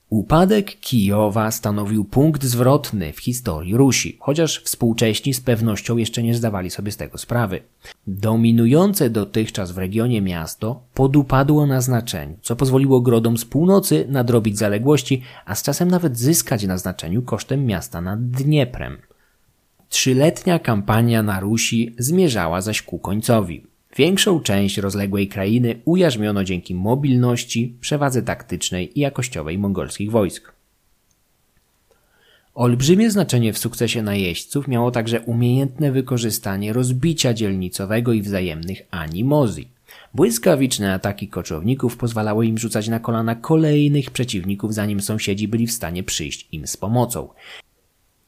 Upadek Kijowa stanowił punkt zwrotny w historii Rusi, chociaż współcześni z pewnością jeszcze nie zdawali sobie z tego sprawy. Dominujące dotychczas w regionie miasto podupadło na znaczeniu, co pozwoliło grodom z północy nadrobić zaległości, a z czasem nawet zyskać na znaczeniu kosztem miasta nad Dnieprem. Trzyletnia kampania na Rusi zmierzała zaś ku końcowi. Większą część rozległej krainy ujarzmiono dzięki mobilności, przewadze taktycznej i jakościowej mongolskich wojsk. Olbrzymie znaczenie w sukcesie najeźdźców miało także umiejętne wykorzystanie rozbicia dzielnicowego i wzajemnych animozji. Błyskawiczne ataki koczowników pozwalały im rzucać na kolana kolejnych przeciwników, zanim sąsiedzi byli w stanie przyjść im z pomocą.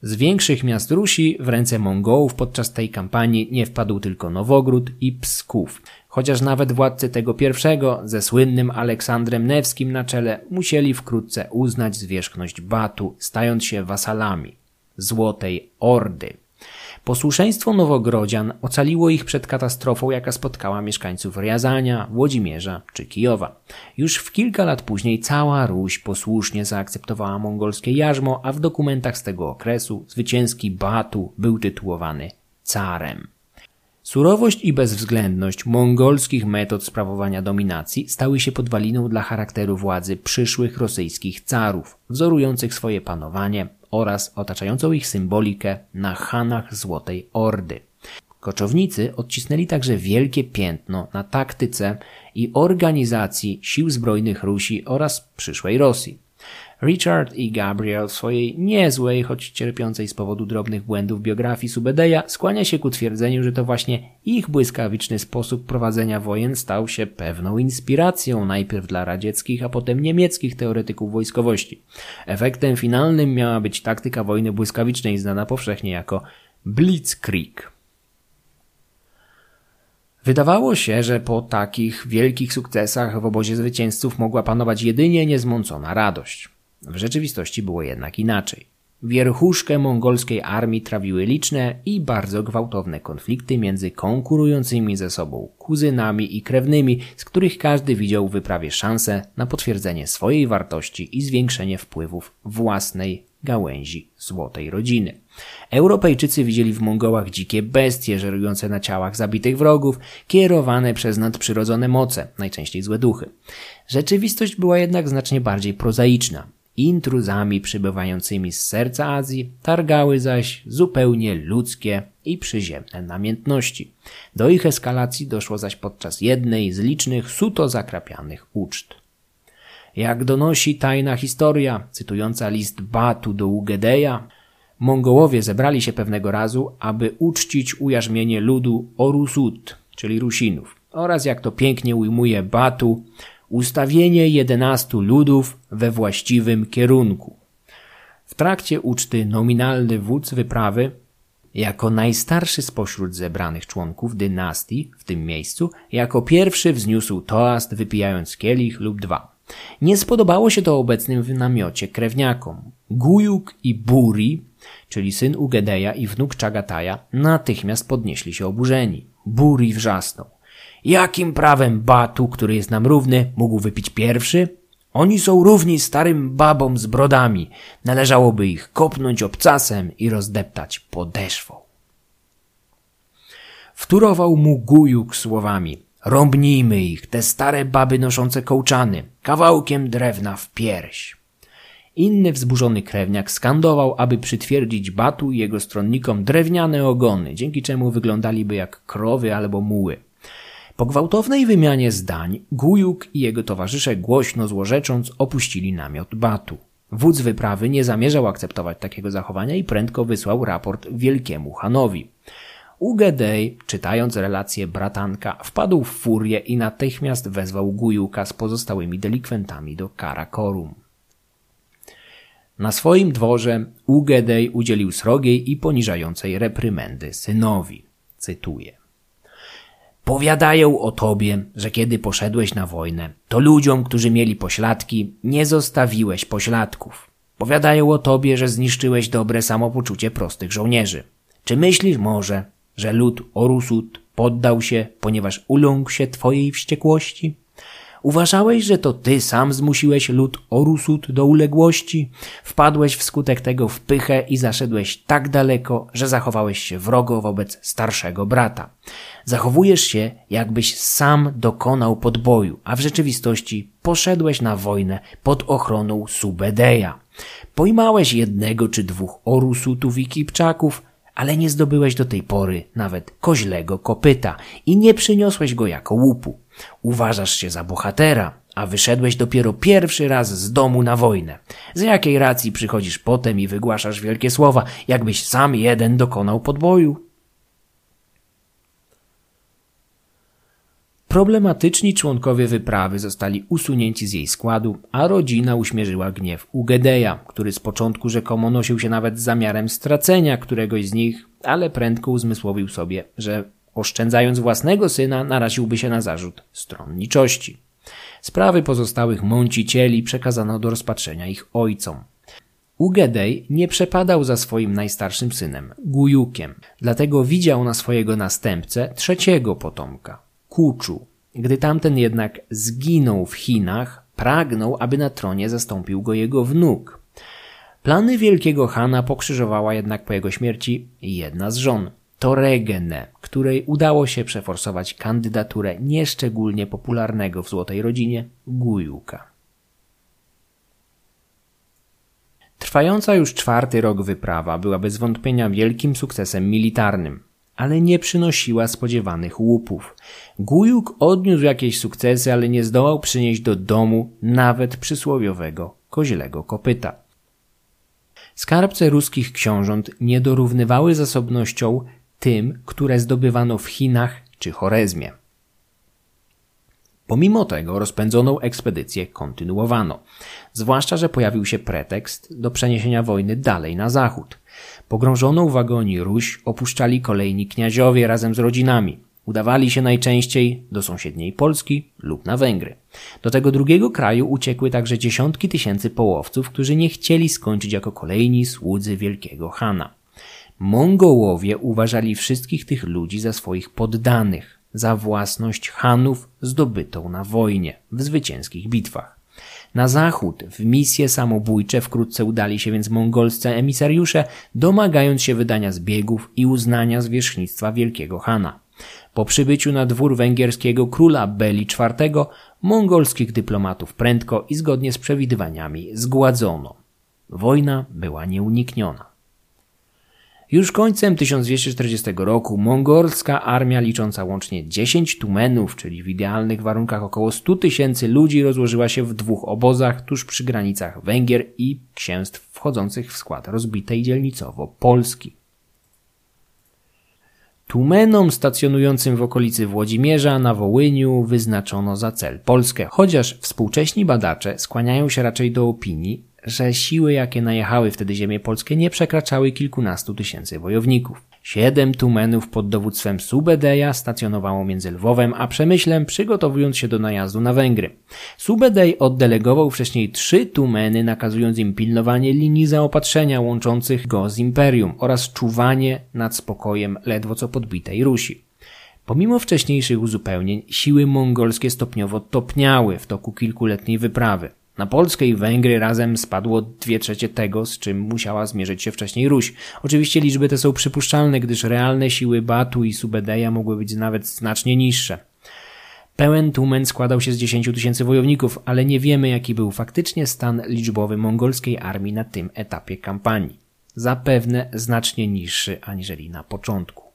Z większych miast Rusi w ręce Mongołów podczas tej kampanii nie wpadł tylko Nowogród i Psków, chociaż nawet władcy tego pierwszego, ze słynnym Aleksandrem Newskim na czele, musieli wkrótce uznać zwierzchność Batu, stając się wasalami Złotej Ordy. Posłuszeństwo Nowogrodzian ocaliło ich przed katastrofą, jaka spotkała mieszkańców Riazania, Włodzimierza czy Kijowa. Już w kilka lat później cała Ruś posłusznie zaakceptowała mongolskie jarzmo, a w dokumentach z tego okresu zwycięski Batu był tytułowany carem. Surowość i bezwzględność mongolskich metod sprawowania dominacji stały się podwaliną dla charakteru władzy przyszłych rosyjskich carów, wzorujących swoje panowanie oraz otaczającą ich symbolikę na Hanach Złotej Ordy. Koczownicy odcisnęli także wielkie piętno na taktyce i organizacji sił zbrojnych Rusi oraz przyszłej Rosji. Richard i Gabriel w swojej niezłej, choć cierpiącej z powodu drobnych błędów biografii Subedeja skłania się ku twierdzeniu, że to właśnie ich błyskawiczny sposób prowadzenia wojen stał się pewną inspiracją najpierw dla radzieckich, a potem niemieckich teoretyków wojskowości. Efektem finalnym miała być taktyka wojny błyskawicznej znana powszechnie jako Blitzkrieg. Wydawało się, że po takich wielkich sukcesach w obozie zwycięzców mogła panować jedynie niezmącona radość. W rzeczywistości było jednak inaczej. Wierchuszkę mongolskiej armii trawiły liczne i bardzo gwałtowne konflikty między konkurującymi ze sobą kuzynami i krewnymi, z których każdy widział w wyprawie szansę na potwierdzenie swojej wartości i zwiększenie wpływów własnej gałęzi złotej rodziny. Europejczycy widzieli w Mongołach dzikie bestie żerujące na ciałach zabitych wrogów, kierowane przez nadprzyrodzone moce, najczęściej złe duchy. Rzeczywistość była jednak znacznie bardziej prozaiczna. Intruzami przybywającymi z serca Azji targały zaś zupełnie ludzkie i przyziemne namiętności. Do ich eskalacji doszło zaś podczas jednej z licznych suto zakrapianych uczt. Jak donosi tajna historia, cytująca list Batu do Ugedeja, Mongołowie zebrali się pewnego razu, aby uczcić ujarzmienie ludu Orusut, czyli Rusinów, oraz jak to pięknie ujmuje Batu, ustawienie jedenastu ludów we właściwym kierunku. W trakcie uczty nominalny wódz wyprawy, jako najstarszy spośród zebranych członków dynastii w tym miejscu, jako pierwszy wzniósł toast wypijając kielich lub dwa. Nie spodobało się to obecnym w namiocie krewniakom. Gujuk i Buri, czyli syn Ugedeja i wnuk Czagataja, natychmiast podnieśli się oburzeni. Buri wrzasnął. Jakim prawem Batu, który jest nam równy, mógł wypić pierwszy? Oni są równi starym babom z brodami. Należałoby ich kopnąć obcasem i rozdeptać podeszwą. Wturował mu Gujuk słowami. Rąbnijmy ich, te stare baby noszące kołczany, kawałkiem drewna w pierś. Inny wzburzony krewniak skandował, aby przytwierdzić Batu i jego stronnikom drewniane ogony, dzięki czemu wyglądaliby jak krowy albo muły. Po gwałtownej wymianie zdań Gujuk i jego towarzysze głośno złorzecząc opuścili namiot Batu. Wódz wyprawy nie zamierzał akceptować takiego zachowania i prędko wysłał raport wielkiemu Hanowi. Ugedej, czytając relację bratanka, wpadł w furię i natychmiast wezwał Gujuka z pozostałymi delikwentami do Karakorum. Na swoim dworze Ugedej udzielił srogiej i poniżającej reprymendy synowi. Cytuję. Powiadają o tobie, że kiedy poszedłeś na wojnę, to ludziom, którzy mieli pośladki, nie zostawiłeś pośladków. Powiadają o tobie, że zniszczyłeś dobre samopoczucie prostych żołnierzy. Czy myślisz może, że lud Orusut poddał się, ponieważ uląkł się twojej wściekłości? Uważałeś, że to ty sam zmusiłeś lud Orusut do uległości? Wpadłeś wskutek tego w pychę i zaszedłeś tak daleko, że zachowałeś się wrogo wobec starszego brata. Zachowujesz się, jakbyś sam dokonał podboju, a w rzeczywistości poszedłeś na wojnę pod ochroną Subedeja. Pojmałeś jednego czy dwóch Orusutów i Kipczaków, ale nie zdobyłeś do tej pory nawet koźlego kopyta i nie przyniosłeś go jako łupu. Uważasz się za bohatera, a wyszedłeś dopiero pierwszy raz z domu na wojnę. Z jakiej racji przychodzisz potem i wygłaszasz wielkie słowa, jakbyś sam jeden dokonał podboju? Problematyczni członkowie wyprawy zostali usunięci z jej składu, a rodzina uśmierzyła gniew Ugedeja, który z początku rzekomo nosił się nawet z zamiarem stracenia któregoś z nich, ale prędko uzmysłowił sobie, że oszczędzając własnego syna naraziłby się na zarzut stronniczości. Sprawy pozostałych mącicieli przekazano do rozpatrzenia ich ojcom. Ugedej nie przepadał za swoim najstarszym synem, Gujukiem, dlatego widział na swojego następcę trzeciego potomka, Kuczu. Gdy tamten jednak zginął w Chinach, pragnął, aby na tronie zastąpił go jego wnuk. Plany wielkiego Hana pokrzyżowała jednak po jego śmierci jedna z żon, Toregene, której udało się przeforsować kandydaturę nieszczególnie popularnego w Złotej Rodzinie Gujuka. Trwająca już czwarty rok wyprawa była bez wątpienia wielkim sukcesem militarnym, ale nie przynosiła spodziewanych łupów. Gujuk odniósł jakieś sukcesy, ale nie zdołał przynieść do domu nawet przysłowiowego kozielego kopyta. Skarbce ruskich książąt nie dorównywały zasobnością tym, które zdobywano w Chinach czy Chorezmie. Pomimo tego rozpędzoną ekspedycję kontynuowano, zwłaszcza, że pojawił się pretekst do przeniesienia wojny dalej na zachód. Pogrążoną w agonii Ruś opuszczali kolejni kniaziowie razem z rodzinami. Udawali się najczęściej do sąsiedniej Polski lub na Węgry. Do tego drugiego kraju uciekły także dziesiątki tysięcy połowców, którzy nie chcieli skończyć jako kolejni słudzy wielkiego Hana. Mongołowie uważali wszystkich tych ludzi za swoich poddanych, za własność Hanów zdobytą na wojnie, w zwycięskich bitwach. Na zachód, w misje samobójcze wkrótce udali się więc mongolscy emisariusze, domagając się wydania zbiegów i uznania zwierzchnictwa wielkiego Hana. Po przybyciu na dwór węgierskiego króla Beli IV mongolskich dyplomatów prędko i zgodnie z przewidywaniami zgładzono. Wojna była nieunikniona. Już końcem 1240 roku mongolska armia licząca łącznie 10 tumenów, czyli w idealnych warunkach około 100 tysięcy ludzi rozłożyła się w dwóch obozach tuż przy granicach Węgier i księstw wchodzących w skład rozbitej dzielnicowo Polski. Tumenom stacjonującym w okolicy Włodzimierza na Wołyniu wyznaczono za cel Polskę, chociaż współcześni badacze skłaniają się raczej do opinii, że siły, jakie najechały wtedy ziemię polskie, nie przekraczały kilkunastu tysięcy wojowników. Siedem tumenów pod dowództwem Subedeja stacjonowało między Lwowem a Przemyślem, przygotowując się do najazdu na Węgry. Subedej oddelegował wcześniej trzy tumeny, nakazując im pilnowanie linii zaopatrzenia łączących go z imperium oraz czuwanie nad spokojem ledwo co podbitej Rusi. Pomimo wcześniejszych uzupełnień, siły mongolskie stopniowo topniały w toku kilkuletniej wyprawy. Na Polskę i Węgry razem spadło dwie trzecie tego, z czym musiała zmierzyć się wcześniej Ruś. Oczywiście liczby te są przypuszczalne, gdyż realne siły Batu i Subedeja mogły być nawet znacznie niższe. Pełen Tumen składał się z 10 tysięcy wojowników, ale nie wiemy jaki był faktycznie stan liczbowy mongolskiej armii na tym etapie kampanii. Zapewne znacznie niższy aniżeli na początku.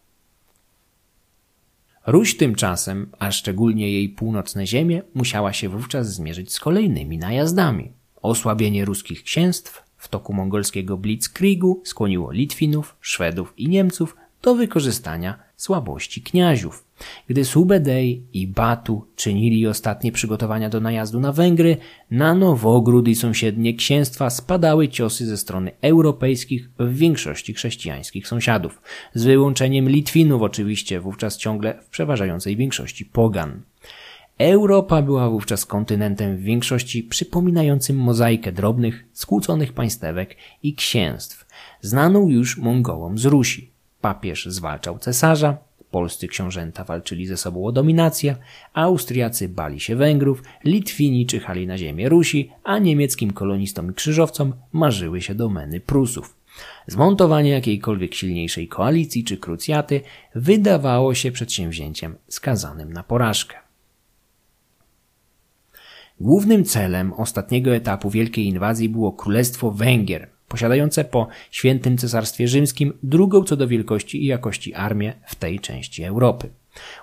Ruś tymczasem, a szczególnie jej północne ziemie, musiała się wówczas zmierzyć z kolejnymi najazdami. Osłabienie ruskich księstw w toku mongolskiego blitzkriegu skłoniło Litwinów, Szwedów i Niemców do wykorzystania słabości kniaziów. Gdy Subedej i Batu czynili ostatnie przygotowania do najazdu na Węgry, na Nowogród i sąsiednie księstwa spadały ciosy ze strony europejskich w większości chrześcijańskich sąsiadów, z wyłączeniem Litwinów oczywiście, wówczas ciągle w przeważającej większości pogan. Europa była wówczas kontynentem w większości przypominającym mozaikę drobnych, skłóconych państewek i księstw, znaną już Mongołom z Rusi. Papież zwalczał cesarza, polscy książęta walczyli ze sobą o dominację, Austriacy bali się Węgrów, Litwini czyhali na ziemię Rusi, a niemieckim kolonistom i krzyżowcom marzyły się domeny Prusów. Zmontowanie jakiejkolwiek silniejszej koalicji czy krucjaty wydawało się przedsięwzięciem skazanym na porażkę. Głównym celem ostatniego etapu wielkiej inwazji było Królestwo Węgier, posiadające po świętym cesarstwie rzymskim drugą co do wielkości i jakości armię w tej części Europy.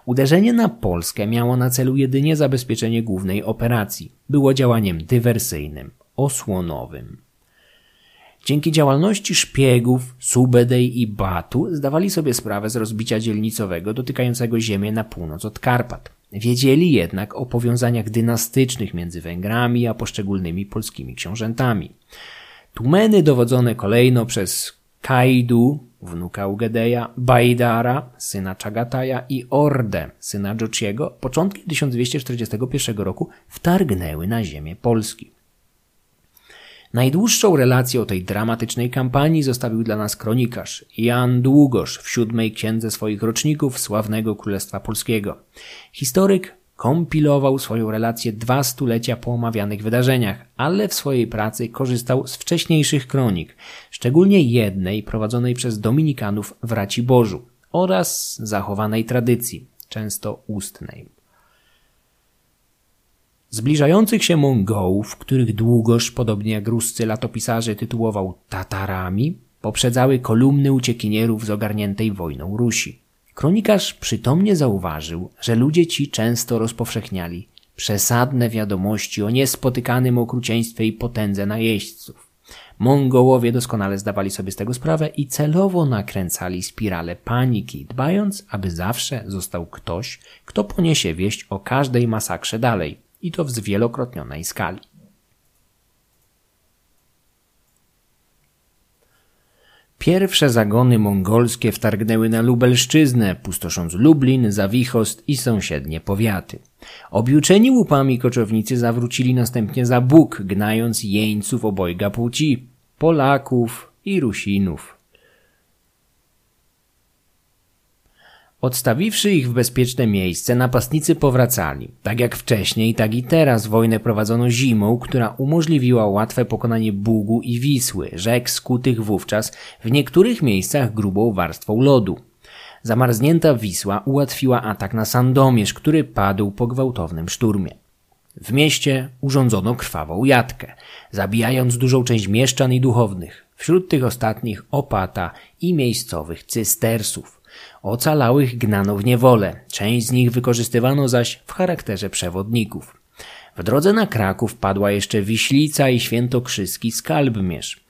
Uderzenie na Polskę miało na celu jedynie zabezpieczenie głównej operacji. Było działaniem dywersyjnym, osłonowym. Dzięki działalności szpiegów Subedej i Batu zdawali sobie sprawę z rozbicia dzielnicowego dotykającego ziemię na północ od Karpat. Wiedzieli jednak o powiązaniach dynastycznych między Węgrami a poszczególnymi polskimi książętami. Tumeny dowodzone kolejno przez Kaidu, wnuka Ugedeja, Bajdara, syna Czagataja i Ordę, syna Dżociego, początkiem 1241 roku wtargnęły na ziemię Polski. Najdłuższą relację o tej dramatycznej kampanii zostawił dla nas kronikarz Jan Długosz w siódmej księdze swoich roczników sławnego Królestwa Polskiego. Historyk kompilował swoją relację dwa stulecia po omawianych wydarzeniach, ale w swojej pracy korzystał z wcześniejszych kronik, szczególnie jednej prowadzonej przez Dominikanów w Raciborzu oraz zachowanej tradycji, często ustnej. Zbliżających się Mongołów, których długoż, podobnie jak ruscy latopisarze, tytułował Tatarami, poprzedzały kolumny uciekinierów z ogarniętej wojną Rusi. Kronikarz przytomnie zauważył, że ludzie ci często rozpowszechniali przesadne wiadomości o niespotykanym okrucieństwie i potędze najeźdźców. Mongołowie doskonale zdawali sobie z tego sprawę i celowo nakręcali spirale paniki, dbając, aby zawsze został ktoś, kto poniesie wieść o każdej masakrze dalej, i to w zwielokrotnionej skali. Pierwsze zagony mongolskie wtargnęły na Lubelszczyznę, pustosząc Lublin, Zawichost i sąsiednie powiaty. Objuczeni łupami koczownicy zawrócili następnie za Bóg, gnając jeńców obojga płci, Polaków i Rusinów. Odstawiwszy ich w bezpieczne miejsce, napastnicy powracali. Tak jak wcześniej, tak i teraz wojnę prowadzono zimą, która umożliwiła łatwe pokonanie Bugu i Wisły, rzek skutych wówczas w niektórych miejscach grubą warstwą lodu. Zamarznięta Wisła ułatwiła atak na Sandomierz, który padł po gwałtownym szturmie. W mieście urządzono krwawą jatkę, zabijając dużą część mieszczan i duchownych, wśród tych ostatnich opata i miejscowych cystersów. Ocalałych gnano w niewolę, część z nich wykorzystywano zaś w charakterze przewodników. W drodze na Kraków padła jeszcze Wiślica i Świętokrzyski Skalbmierz.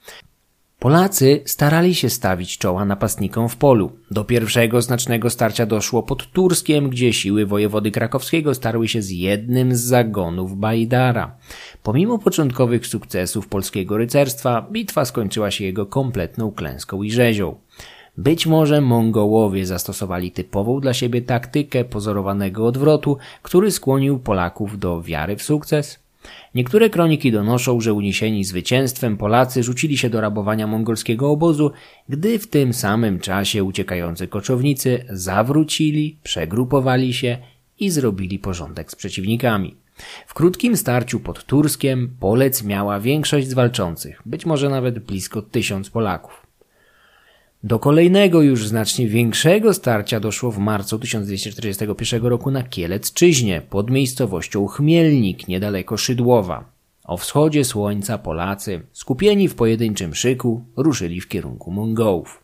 Polacy starali się stawić czoła napastnikom w polu. Do pierwszego znacznego starcia doszło pod Turskiem, gdzie siły wojewody krakowskiego starły się z jednym z zagonów Bajdara. Pomimo początkowych sukcesów polskiego rycerstwa, bitwa skończyła się jego kompletną klęską i rzezią. Być może Mongołowie zastosowali typową dla siebie taktykę pozorowanego odwrotu, który skłonił Polaków do wiary w sukces. Niektóre kroniki donoszą, że uniesieni zwycięstwem Polacy rzucili się do rabowania mongolskiego obozu, gdy w tym samym czasie uciekający koczownicy zawrócili, przegrupowali się i zrobili porządek z przeciwnikami. W krótkim starciu pod Turskiem Polec miała większość z walczących, być może nawet blisko tysiąc Polaków. Do kolejnego, już znacznie większego starcia doszło w marcu 1241 roku na Kielecczyźnie pod miejscowością Chmielnik, niedaleko Szydłowa. O wschodzie słońca Polacy, skupieni w pojedynczym szyku, ruszyli w kierunku Mongołów.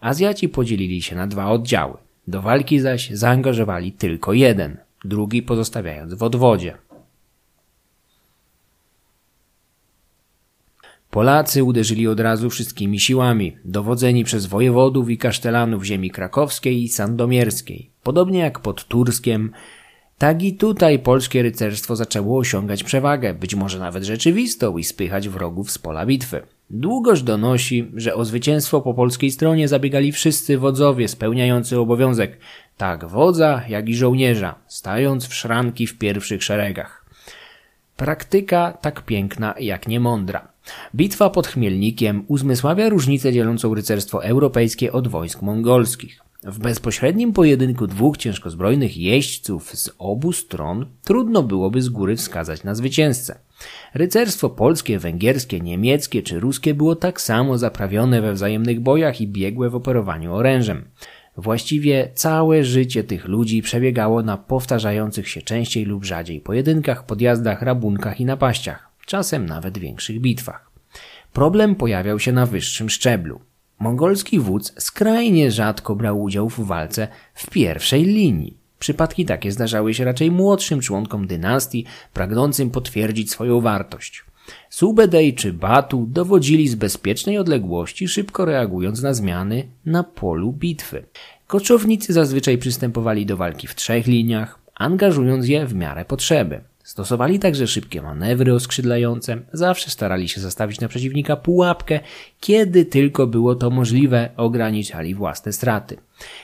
Azjaci podzielili się na dwa oddziały. Do walki zaś zaangażowali tylko jeden, drugi pozostawiając w odwodzie. Polacy uderzyli od razu wszystkimi siłami, dowodzeni przez wojewodów i kasztelanów ziemi krakowskiej i sandomierskiej. Podobnie jak pod Turskiem, tak i tutaj polskie rycerstwo zaczęło osiągać przewagę, być może nawet rzeczywistą i spychać wrogów z pola bitwy. Długoż donosi, że o zwycięstwo po polskiej stronie zabiegali wszyscy wodzowie spełniający obowiązek, tak wodza, jak i żołnierza, stając w szranki w pierwszych szeregach. Praktyka tak piękna jak niemądra. Bitwa pod Chmielnikiem uzmysławia różnicę dzielącą rycerstwo europejskie od wojsk mongolskich. W bezpośrednim pojedynku dwóch ciężkozbrojnych jeźdźców z obu stron trudno byłoby z góry wskazać na zwycięzcę. Rycerstwo polskie, węgierskie, niemieckie czy ruskie było tak samo zaprawione we wzajemnych bojach i biegłe w operowaniu orężem. Właściwie całe życie tych ludzi przebiegało na powtarzających się częściej lub rzadziej pojedynkach, podjazdach, rabunkach i napaściach czasem nawet większych bitwach. Problem pojawiał się na wyższym szczeblu. Mongolski wódz skrajnie rzadko brał udział w walce w pierwszej linii. Przypadki takie zdarzały się raczej młodszym członkom dynastii, pragnącym potwierdzić swoją wartość. Subedej czy Batu dowodzili z bezpiecznej odległości, szybko reagując na zmiany na polu bitwy. Koczownicy zazwyczaj przystępowali do walki w trzech liniach, angażując je w miarę potrzeby. Stosowali także szybkie manewry oskrzydlające, zawsze starali się zastawić na przeciwnika pułapkę, kiedy tylko było to możliwe, ograniczali własne straty.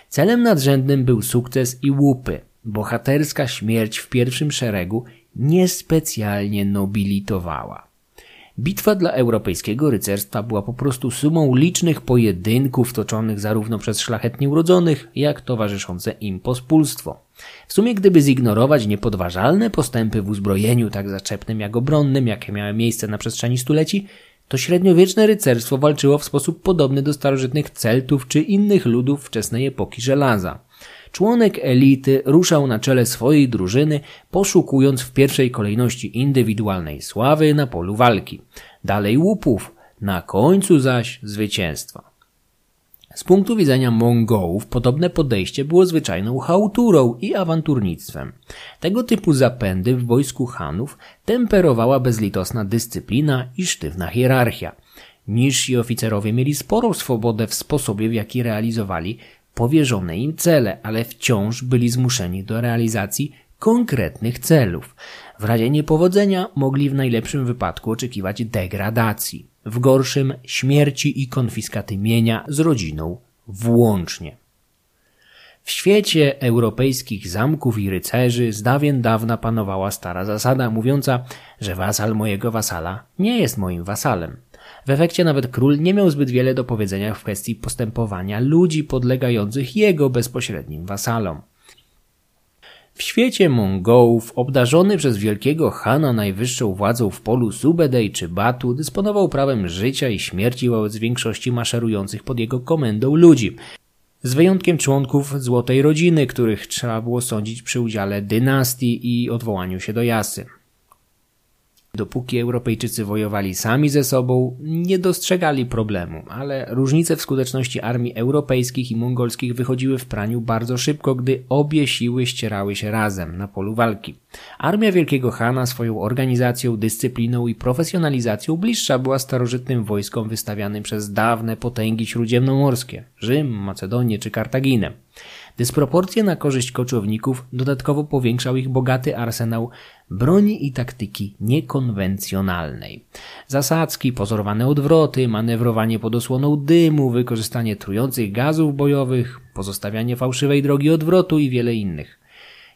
Celem nadrzędnym był sukces i łupy. Bohaterska śmierć w pierwszym szeregu niespecjalnie nobilitowała. Bitwa dla europejskiego rycerstwa była po prostu sumą licznych pojedynków toczonych zarówno przez szlachetnie urodzonych, jak towarzyszące im pospólstwo. W sumie gdyby zignorować niepodważalne postępy w uzbrojeniu tak zaczepnym jak obronnym, jakie miały miejsce na przestrzeni stuleci, to średniowieczne rycerstwo walczyło w sposób podobny do starożytnych Celtów czy innych ludów wczesnej epoki żelaza. Członek elity ruszał na czele swojej drużyny, poszukując w pierwszej kolejności indywidualnej sławy na polu walki, dalej łupów, na końcu zaś zwycięstwa. Z punktu widzenia Mongołów podobne podejście było zwyczajną chałturą i awanturnictwem. Tego typu zapędy w wojsku Hanów temperowała bezlitosna dyscyplina i sztywna hierarchia. Niżsi oficerowie mieli sporą swobodę w sposobie, w jaki realizowali powierzone im cele, ale wciąż byli zmuszeni do realizacji konkretnych celów. W razie niepowodzenia mogli w najlepszym wypadku oczekiwać degradacji, w gorszym śmierci i konfiskaty mienia z rodziną włącznie. W świecie europejskich zamków i rycerzy z dawien dawna panowała stara zasada mówiąca, że wasal mojego wasala nie jest moim wasalem. W efekcie nawet król nie miał zbyt wiele do powiedzenia w kwestii postępowania ludzi podlegających jego bezpośrednim wasalom. W świecie Mongołów, obdarzony przez wielkiego Hana najwyższą władzą w polu Subedej czy Batu, dysponował prawem życia i śmierci wobec większości maszerujących pod jego komendą ludzi. Z wyjątkiem członków Złotej Rodziny, których trzeba było sądzić przy udziale dynastii i odwołaniu się do Jasy. Dopóki Europejczycy wojowali sami ze sobą, nie dostrzegali problemu, ale różnice w skuteczności armii europejskich i mongolskich wychodziły w praniu bardzo szybko, gdy obie siły ścierały się razem na polu walki. Armia Wielkiego Hana swoją organizacją, dyscypliną i profesjonalizacją bliższa była starożytnym wojskom wystawianym przez dawne potęgi śródziemnomorskie Rzym, Macedonię czy Kartaginę. Dysproporcje na korzyść koczowników dodatkowo powiększał ich bogaty arsenał broni i taktyki niekonwencjonalnej. Zasadzki, pozorowane odwroty, manewrowanie pod osłoną dymu, wykorzystanie trujących gazów bojowych, pozostawianie fałszywej drogi odwrotu i wiele innych.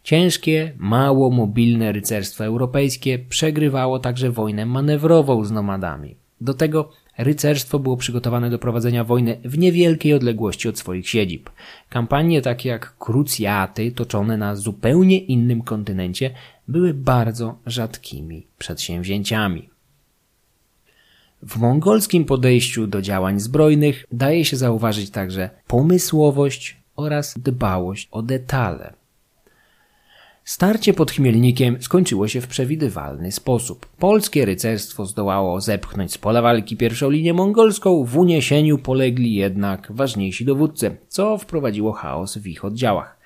Ciężkie, mało mobilne rycerstwo europejskie przegrywało także wojnę manewrową z nomadami. Do tego rycerstwo było przygotowane do prowadzenia wojny w niewielkiej odległości od swoich siedzib. Kampanie takie jak krucjaty, toczone na zupełnie innym kontynencie, były bardzo rzadkimi przedsięwzięciami. W mongolskim podejściu do działań zbrojnych daje się zauważyć także pomysłowość oraz dbałość o detale. Starcie pod Chmielnikiem skończyło się w przewidywalny sposób. Polskie rycerstwo zdołało zepchnąć z pola walki pierwszą linię mongolską, w uniesieniu polegli jednak ważniejsi dowódcy, co wprowadziło chaos w ich oddziałach.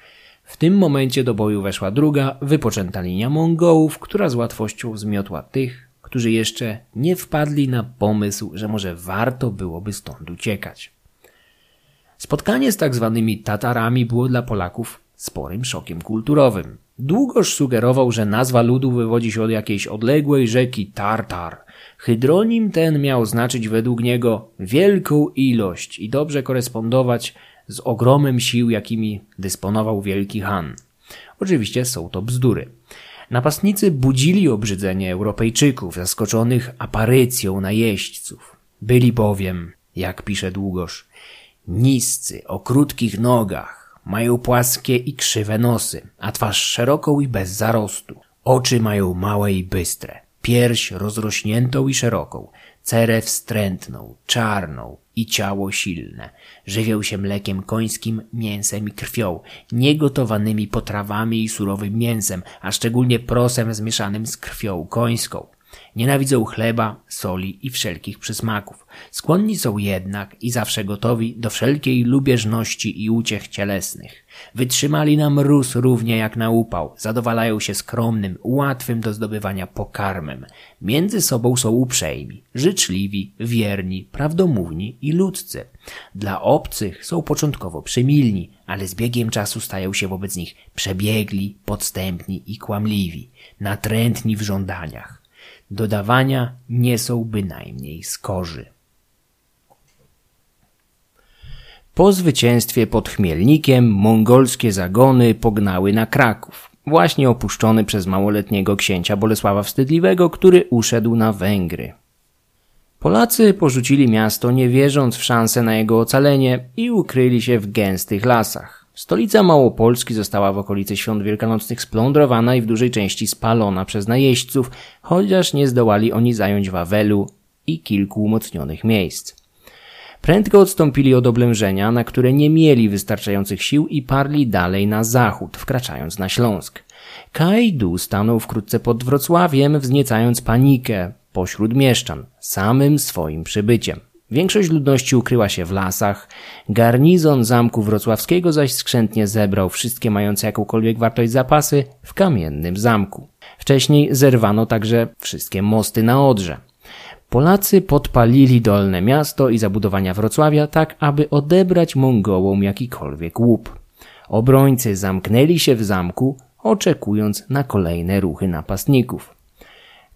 W tym momencie do boju weszła druga, wypoczęta linia Mongołów, która z łatwością zmiotła tych, którzy jeszcze nie wpadli na pomysł, że może warto byłoby stąd uciekać. Spotkanie z tak zwanymi Tatarami było dla Polaków sporym szokiem kulturowym. Długoż sugerował, że nazwa ludu wywodzi się od jakiejś odległej rzeki Tartar. Hydronim ten miał znaczyć według niego wielką ilość i dobrze korespondować z ogromem sił, jakimi dysponował wielki Han. Oczywiście są to bzdury. Napastnicy budzili obrzydzenie Europejczyków, zaskoczonych aparycją najeźdźców. Byli bowiem, jak pisze Długosz, niscy, o krótkich nogach, mają płaskie i krzywe nosy, a twarz szeroką i bez zarostu. Oczy mają małe i bystre, pierś rozrośniętą i szeroką, cerę wstrętną, czarną i ciało silne. Żywią się mlekiem końskim, mięsem i krwią, niegotowanymi potrawami i surowym mięsem, a szczególnie prosem zmieszanym z krwią końską. Nienawidzą chleba, soli i wszelkich przysmaków. Skłonni są jednak i zawsze gotowi do wszelkiej lubieżności i uciech cielesnych. Wytrzymali na mróz równie jak na upał. Zadowalają się skromnym, łatwym do zdobywania pokarmem. Między sobą są uprzejmi, życzliwi, wierni, prawdomówni i ludzcy. Dla obcych są początkowo przymilni, ale z biegiem czasu stają się wobec nich przebiegli, podstępni i kłamliwi, natrętni w żądaniach dodawania nie są bynajmniej skorzy. Po zwycięstwie pod Chmielnikiem mongolskie zagony pognały na Kraków, właśnie opuszczony przez małoletniego księcia Bolesława Wstydliwego, który uszedł na Węgry. Polacy porzucili miasto nie wierząc w szansę na jego ocalenie i ukryli się w gęstych lasach. Stolica Małopolski została w okolicy świąt wielkanocnych splądrowana i w dużej części spalona przez najeźdźców, chociaż nie zdołali oni zająć Wawelu i kilku umocnionych miejsc. Prędko odstąpili od oblężenia, na które nie mieli wystarczających sił i parli dalej na zachód, wkraczając na Śląsk. Kajdu stanął wkrótce pod Wrocławiem, wzniecając panikę pośród mieszczan, samym swoim przybyciem. Większość ludności ukryła się w lasach, garnizon zamku wrocławskiego zaś skrzętnie zebrał wszystkie mające jakąkolwiek wartość zapasy w kamiennym zamku. Wcześniej zerwano także wszystkie mosty na Odrze. Polacy podpalili dolne miasto i zabudowania Wrocławia tak, aby odebrać Mongołom jakikolwiek łup. Obrońcy zamknęli się w zamku, oczekując na kolejne ruchy napastników.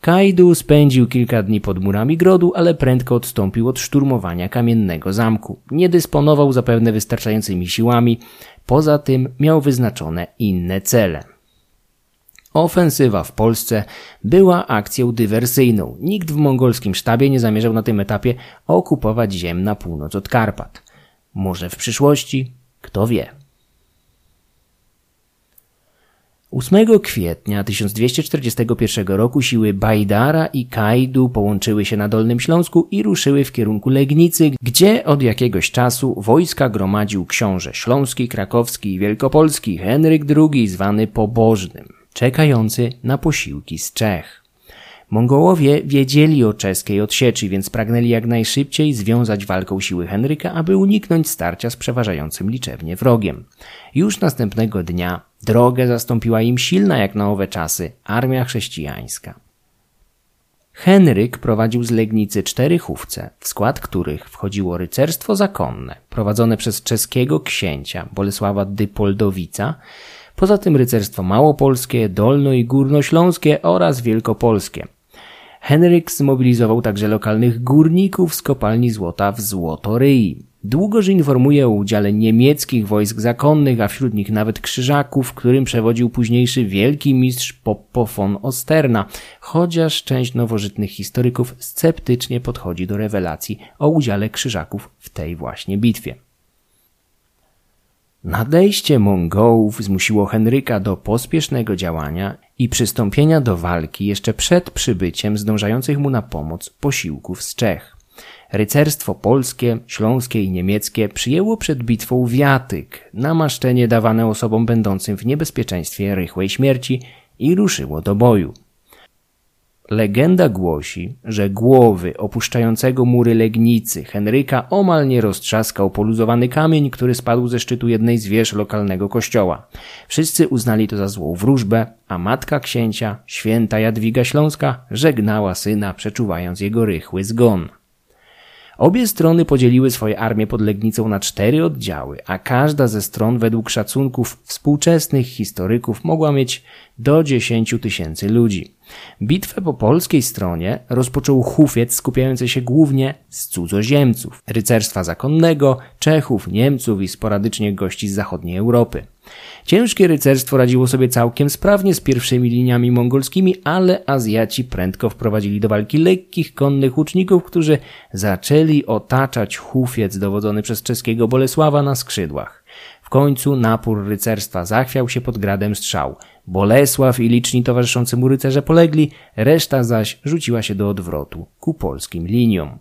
Kaidu spędził kilka dni pod murami grodu, ale prędko odstąpił od szturmowania kamiennego zamku. Nie dysponował zapewne wystarczającymi siłami, poza tym miał wyznaczone inne cele. Ofensywa w Polsce była akcją dywersyjną. Nikt w mongolskim sztabie nie zamierzał na tym etapie okupować ziem na północ od Karpat. Może w przyszłości? Kto wie. 8 kwietnia 1241 roku siły Bajdara i Kajdu połączyły się na Dolnym Śląsku i ruszyły w kierunku Legnicy, gdzie od jakiegoś czasu wojska gromadził książę śląski, krakowski i wielkopolski Henryk II zwany Pobożnym, czekający na posiłki z Czech. Mongołowie wiedzieli o czeskiej odsieczy, więc pragnęli jak najszybciej związać walką siły Henryka, aby uniknąć starcia z przeważającym liczebnie wrogiem. Już następnego dnia drogę zastąpiła im silna jak na owe czasy armia chrześcijańska. Henryk prowadził z Legnicy cztery chówce, w skład których wchodziło rycerstwo zakonne, prowadzone przez czeskiego księcia Bolesława Dypoldowica, poza tym rycerstwo małopolskie, dolno- i górnośląskie oraz wielkopolskie – Henryk zmobilizował także lokalnych górników z kopalni złota w Złotoryi. Długoż informuje o udziale niemieckich wojsk zakonnych, a wśród nich nawet krzyżaków, którym przewodził późniejszy wielki mistrz Poppo von Osterna, chociaż część nowożytnych historyków sceptycznie podchodzi do rewelacji o udziale krzyżaków w tej właśnie bitwie. Nadejście Mongołów zmusiło Henryka do pospiesznego działania i przystąpienia do walki jeszcze przed przybyciem zdążających mu na pomoc posiłków z Czech. Rycerstwo polskie, śląskie i niemieckie przyjęło przed bitwą wiatyk, namaszczenie dawane osobom będącym w niebezpieczeństwie rychłej śmierci i ruszyło do boju. Legenda głosi, że głowy opuszczającego mury Legnicy Henryka omal nie roztrzaskał poluzowany kamień, który spadł ze szczytu jednej z wież lokalnego kościoła. Wszyscy uznali to za złą wróżbę, a matka księcia, święta Jadwiga Śląska, żegnała syna, przeczuwając jego rychły zgon. Obie strony podzieliły swoje armie pod Legnicą na cztery oddziały, a każda ze stron według szacunków współczesnych historyków mogła mieć do 10 tysięcy ludzi. Bitwę po polskiej stronie rozpoczął hufiec skupiający się głównie z cudzoziemców, rycerstwa zakonnego, Czechów, Niemców i sporadycznie gości z zachodniej Europy. Ciężkie rycerstwo radziło sobie całkiem sprawnie z pierwszymi liniami mongolskimi, ale Azjaci prędko wprowadzili do walki lekkich konnych łuczników, którzy zaczęli otaczać hufiec dowodzony przez czeskiego Bolesława na skrzydłach. W końcu napór rycerstwa zachwiał się pod gradem strzał. Bolesław i liczni towarzyszący mu rycerze polegli, reszta zaś rzuciła się do odwrotu ku polskim liniom.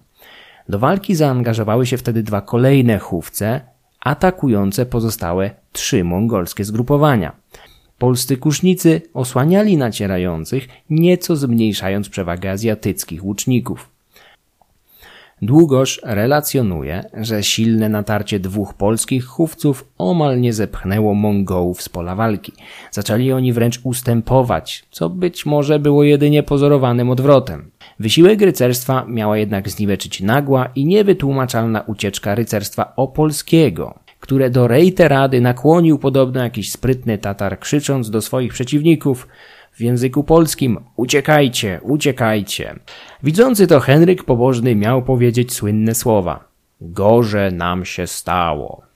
Do walki zaangażowały się wtedy dwa kolejne chówce, atakujące pozostałe trzy mongolskie zgrupowania. Polscy kusznicy osłaniali nacierających, nieco zmniejszając przewagę azjatyckich łuczników. Długoż relacjonuje, że silne natarcie dwóch polskich chówców omal nie zepchnęło Mongołów z pola walki. Zaczęli oni wręcz ustępować, co być może było jedynie pozorowanym odwrotem. Wysiłek rycerstwa miała jednak zniweczyć nagła i niewytłumaczalna ucieczka rycerstwa opolskiego, które do rady nakłonił podobno jakiś sprytny Tatar, krzycząc do swoich przeciwników w języku polskim uciekajcie, uciekajcie. Widzący to Henryk Pobożny miał powiedzieć słynne słowa Gorze nam się stało.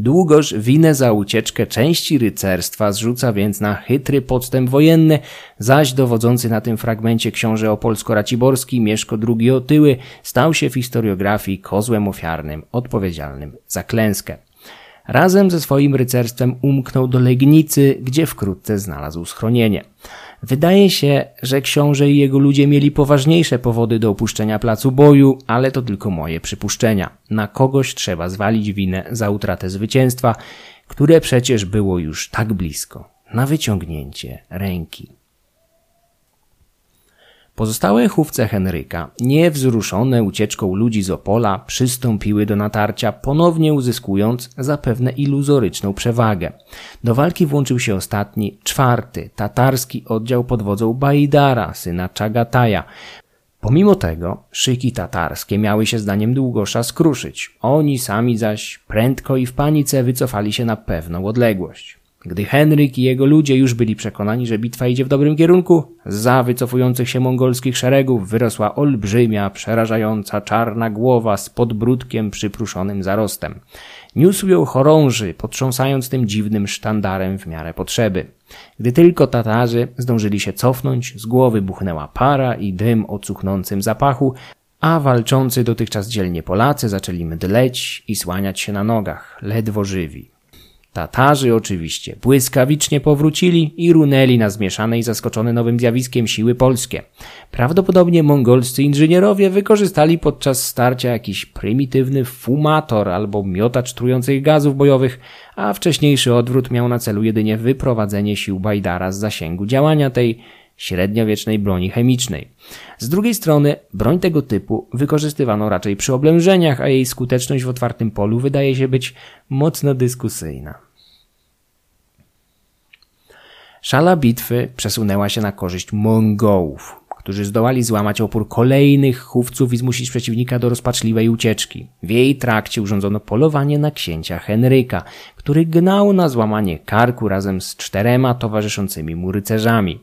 Długoż winę za ucieczkę części rycerstwa zrzuca więc na chytry podstęp wojenny, zaś dowodzący na tym fragmencie książę opolsko-raciborski Mieszko II Otyły stał się w historiografii kozłem ofiarnym, odpowiedzialnym za klęskę. Razem ze swoim rycerstwem umknął do Legnicy, gdzie wkrótce znalazł schronienie. Wydaje się, że książę i jego ludzie mieli poważniejsze powody do opuszczenia placu boju, ale to tylko moje przypuszczenia. Na kogoś trzeba zwalić winę za utratę zwycięstwa, które przecież było już tak blisko, na wyciągnięcie ręki. Pozostałe chówce Henryka, niewzruszone ucieczką ludzi z Opola, przystąpiły do natarcia, ponownie uzyskując zapewne iluzoryczną przewagę. Do walki włączył się ostatni, czwarty, tatarski oddział pod wodzą Bajdara, syna Czagataja. Pomimo tego, szyki tatarskie miały się zdaniem Długosza skruszyć. Oni sami zaś prędko i w panice wycofali się na pewną odległość. Gdy Henryk i jego ludzie już byli przekonani, że bitwa idzie w dobrym kierunku, za wycofujących się mongolskich szeregów wyrosła olbrzymia, przerażająca czarna głowa z podbródkiem przypruszonym zarostem. Niósł ją chorąży, potrząsając tym dziwnym sztandarem w miarę potrzeby. Gdy tylko Tatarzy zdążyli się cofnąć, z głowy buchnęła para i dym o cuchnącym zapachu, a walczący dotychczas dzielnie Polacy zaczęli mdleć i słaniać się na nogach, ledwo żywi. Tatarzy oczywiście błyskawicznie powrócili i runęli na zmieszane i zaskoczone nowym zjawiskiem siły polskie. Prawdopodobnie mongolscy inżynierowie wykorzystali podczas starcia jakiś prymitywny fumator albo miotacz trujących gazów bojowych, a wcześniejszy odwrót miał na celu jedynie wyprowadzenie sił Bajdara z zasięgu działania tej średniowiecznej broni chemicznej. Z drugiej strony, broń tego typu wykorzystywano raczej przy oblężeniach, a jej skuteczność w otwartym polu wydaje się być mocno dyskusyjna. Szala bitwy przesunęła się na korzyść Mongołów, którzy zdołali złamać opór kolejnych chówców i zmusić przeciwnika do rozpaczliwej ucieczki. W jej trakcie urządzono polowanie na księcia Henryka, który gnał na złamanie karku razem z czterema towarzyszącymi mu rycerzami.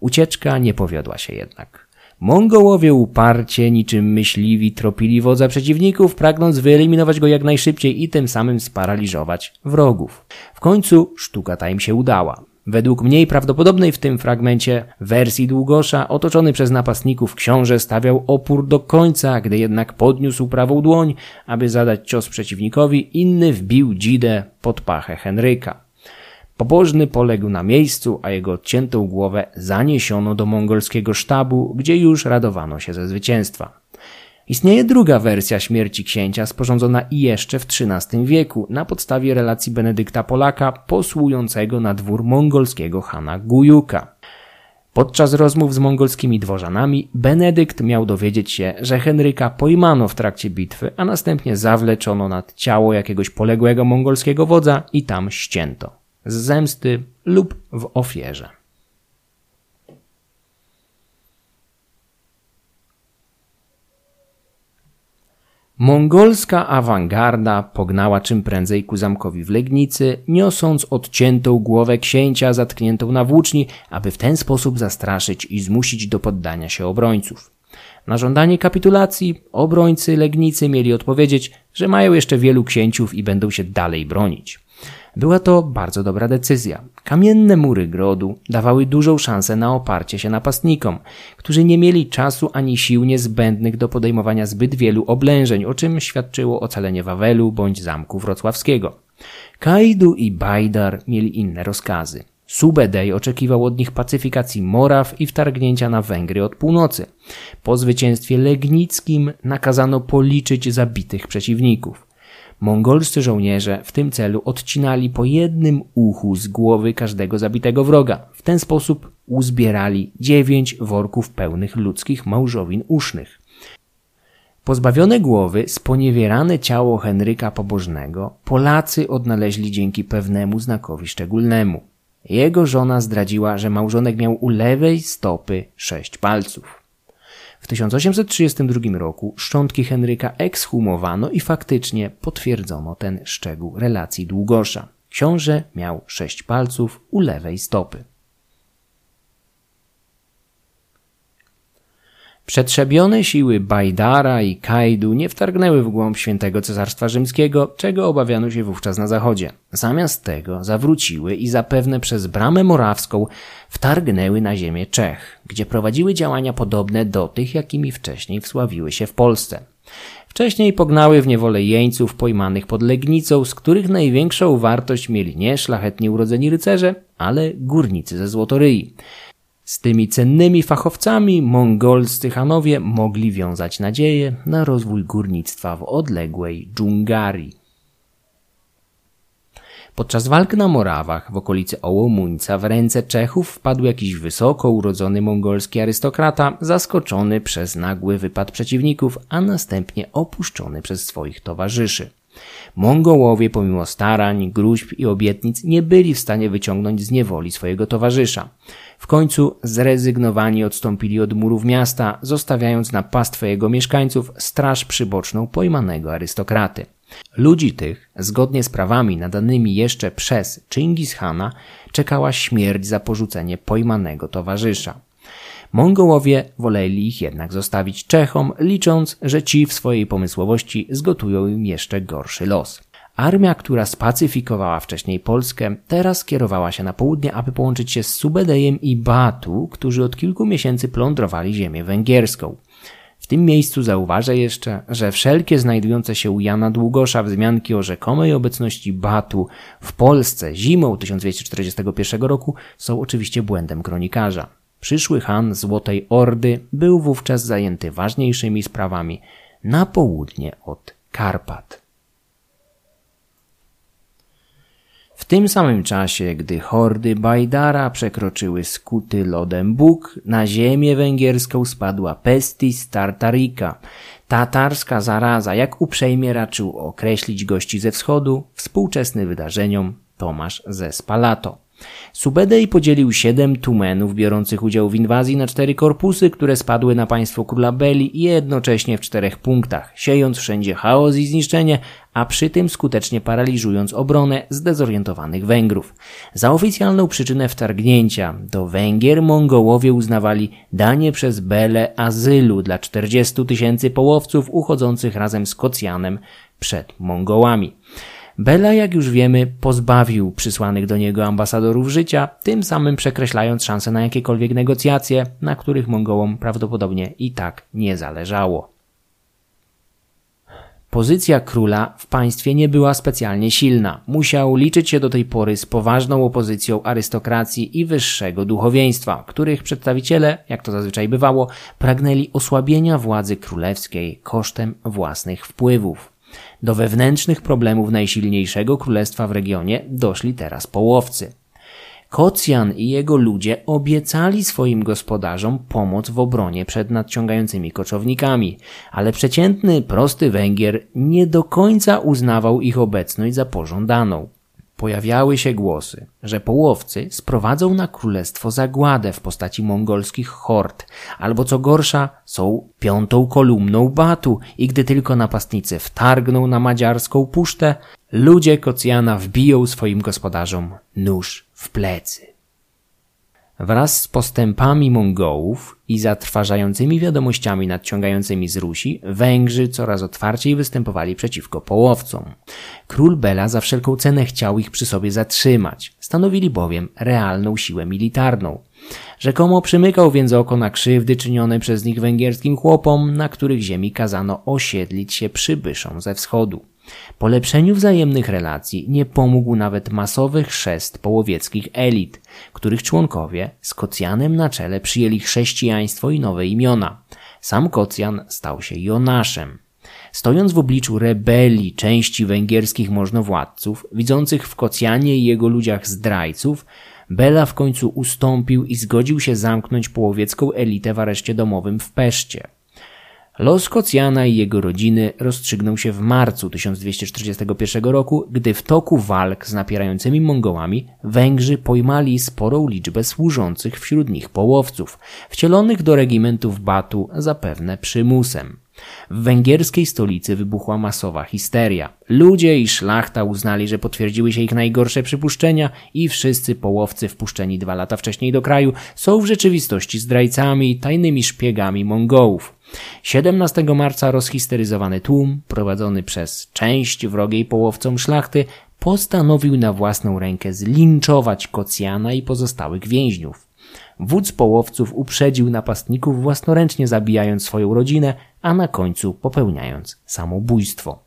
Ucieczka nie powiodła się jednak. Mongołowie uparcie, niczym myśliwi, tropili wodza przeciwników, pragnąc wyeliminować go jak najszybciej i tym samym sparaliżować wrogów. W końcu sztuka ta im się udała. Według mniej prawdopodobnej w tym fragmencie wersji Długosza, otoczony przez napastników książę stawiał opór do końca, gdy jednak podniósł prawą dłoń, aby zadać cios przeciwnikowi, inny wbił dzidę pod pachę Henryka. Pobożny poległ na miejscu, a jego odciętą głowę zaniesiono do mongolskiego sztabu, gdzie już radowano się ze zwycięstwa. Istnieje druga wersja śmierci księcia, sporządzona i jeszcze w XIII wieku, na podstawie relacji Benedykta Polaka, posłującego na dwór mongolskiego Hana Gujuka. Podczas rozmów z mongolskimi dworzanami, Benedykt miał dowiedzieć się, że Henryka pojmano w trakcie bitwy, a następnie zawleczono nad ciało jakiegoś poległego mongolskiego wodza i tam ścięto. Z zemsty lub w ofierze. Mongolska awangarda pognała czym prędzej ku zamkowi w Legnicy, niosąc odciętą głowę księcia zatkniętą na włóczni, aby w ten sposób zastraszyć i zmusić do poddania się obrońców. Na żądanie kapitulacji obrońcy Legnicy mieli odpowiedzieć, że mają jeszcze wielu księciów i będą się dalej bronić. Była to bardzo dobra decyzja. Kamienne mury grodu dawały dużą szansę na oparcie się napastnikom, którzy nie mieli czasu ani sił niezbędnych do podejmowania zbyt wielu oblężeń, o czym świadczyło ocalenie Wawelu bądź zamku wrocławskiego. Kaidu i Bajdar mieli inne rozkazy. Subedej oczekiwał od nich pacyfikacji Moraw i wtargnięcia na Węgry od północy. Po zwycięstwie legnickim nakazano policzyć zabitych przeciwników. Mongolscy żołnierze w tym celu odcinali po jednym uchu z głowy każdego zabitego wroga. W ten sposób uzbierali dziewięć worków pełnych ludzkich małżowin usznych. Pozbawione głowy, sponiewierane ciało Henryka Pobożnego Polacy odnaleźli dzięki pewnemu znakowi szczególnemu. Jego żona zdradziła, że małżonek miał u lewej stopy sześć palców. W 1832 roku szczątki Henryka ekshumowano i faktycznie potwierdzono ten szczegół relacji Długosza. Książę miał sześć palców u lewej stopy. Przetrzebione siły Bajdara i Kajdu nie wtargnęły w głąb świętego Cesarstwa Rzymskiego, czego obawiano się wówczas na zachodzie. Zamiast tego zawróciły i zapewne przez bramę morawską wtargnęły na ziemię Czech, gdzie prowadziły działania podobne do tych, jakimi wcześniej wsławiły się w Polsce. Wcześniej pognały w niewolę jeńców pojmanych pod Legnicą, z których największą wartość mieli nie szlachetnie urodzeni rycerze, ale górnicy ze Złotoryi. Z tymi cennymi fachowcami mongolscy Hanowie mogli wiązać nadzieję na rozwój górnictwa w odległej Dżungarii. Podczas walk na Morawach w okolicy Ołomuńca w ręce Czechów wpadł jakiś wysoko urodzony mongolski arystokrata, zaskoczony przez nagły wypad przeciwników, a następnie opuszczony przez swoich towarzyszy. Mongołowie pomimo starań, gruźb i obietnic nie byli w stanie wyciągnąć z niewoli swojego towarzysza. W końcu zrezygnowani odstąpili od murów miasta, zostawiając na pastwę jego mieszkańców straż przyboczną pojmanego arystokraty. Ludzi tych, zgodnie z prawami nadanymi jeszcze przez Chingis Hana, czekała śmierć za porzucenie pojmanego towarzysza. Mongołowie woleli ich jednak zostawić Czechom, licząc, że ci w swojej pomysłowości zgotują im jeszcze gorszy los. Armia, która spacyfikowała wcześniej Polskę, teraz kierowała się na południe, aby połączyć się z Subedejem i Batu, którzy od kilku miesięcy plądrowali ziemię węgierską. W tym miejscu zauważę jeszcze, że wszelkie znajdujące się u Jana Długosza wzmianki o rzekomej obecności Batu w Polsce zimą 1241 roku są oczywiście błędem kronikarza. Przyszły Han Złotej Ordy był wówczas zajęty ważniejszymi sprawami na południe od Karpat. W tym samym czasie, gdy hordy Bajdara przekroczyły skuty lodem Bóg, na ziemię węgierską spadła pestis tartarika, tatarska zaraza, jak uprzejmie raczył określić gości ze wschodu, współczesny wydarzeniom Tomasz ze Spalato. Subedej podzielił siedem tumenów biorących udział w inwazji na cztery korpusy, które spadły na państwo króla Beli jednocześnie w czterech punktach, siejąc wszędzie chaos i zniszczenie, a przy tym skutecznie paraliżując obronę zdezorientowanych Węgrów. Za oficjalną przyczynę wtargnięcia do Węgier Mongołowie uznawali danie przez Belę azylu dla 40 tysięcy połowców uchodzących razem z Kocjanem przed Mongołami. Bela, jak już wiemy, pozbawił przysłanych do niego ambasadorów życia, tym samym przekreślając szanse na jakiekolwiek negocjacje, na których Mongołom prawdopodobnie i tak nie zależało. Pozycja króla w państwie nie była specjalnie silna. Musiał liczyć się do tej pory z poważną opozycją arystokracji i wyższego duchowieństwa, których przedstawiciele, jak to zazwyczaj bywało, pragnęli osłabienia władzy królewskiej kosztem własnych wpływów. Do wewnętrznych problemów najsilniejszego królestwa w regionie doszli teraz połowcy. Kocjan i jego ludzie obiecali swoim gospodarzom pomoc w obronie przed nadciągającymi koczownikami, ale przeciętny, prosty Węgier nie do końca uznawał ich obecność za pożądaną. Pojawiały się głosy, że połowcy sprowadzą na królestwo zagładę w postaci mongolskich hord, albo co gorsza, są piątą kolumną Batu i gdy tylko napastnicy wtargną na madziarską pusztę, ludzie Kocjana wbiją swoim gospodarzom nóż w plecy. Wraz z postępami Mongołów i zatrważającymi wiadomościami nadciągającymi z Rusi, Węgrzy coraz otwarciej występowali przeciwko połowcom. Król Bela za wszelką cenę chciał ich przy sobie zatrzymać. Stanowili bowiem realną siłę militarną. Rzekomo przymykał więc oko na krzywdy czynione przez nich węgierskim chłopom, na których ziemi kazano osiedlić się przybyszom ze wschodu. Polepszeniu wzajemnych relacji nie pomógł nawet masowy chrzest połowieckich elit, których członkowie z Kocjanem na czele przyjęli chrześcijaństwo i nowe imiona. Sam Kocjan stał się Jonaszem. Stojąc w obliczu rebelii części węgierskich możnowładców, widzących w Kocjanie i jego ludziach zdrajców, Bela w końcu ustąpił i zgodził się zamknąć połowiecką elitę w areszcie domowym w Peszcie. Los Kocjana i jego rodziny rozstrzygnął się w marcu 1241 roku, gdy w toku walk z napierającymi Mongołami Węgrzy pojmali sporą liczbę służących wśród nich połowców, wcielonych do regimentów Batu zapewne przymusem. W węgierskiej stolicy wybuchła masowa histeria. Ludzie i szlachta uznali, że potwierdziły się ich najgorsze przypuszczenia i wszyscy połowcy wpuszczeni dwa lata wcześniej do kraju są w rzeczywistości zdrajcami i tajnymi szpiegami Mongołów. 17 marca rozhisteryzowany tłum, prowadzony przez część wrogiej połowcom szlachty, postanowił na własną rękę zlinczować Kocjana i pozostałych więźniów. Wódz połowców uprzedził napastników własnoręcznie zabijając swoją rodzinę, a na końcu popełniając samobójstwo.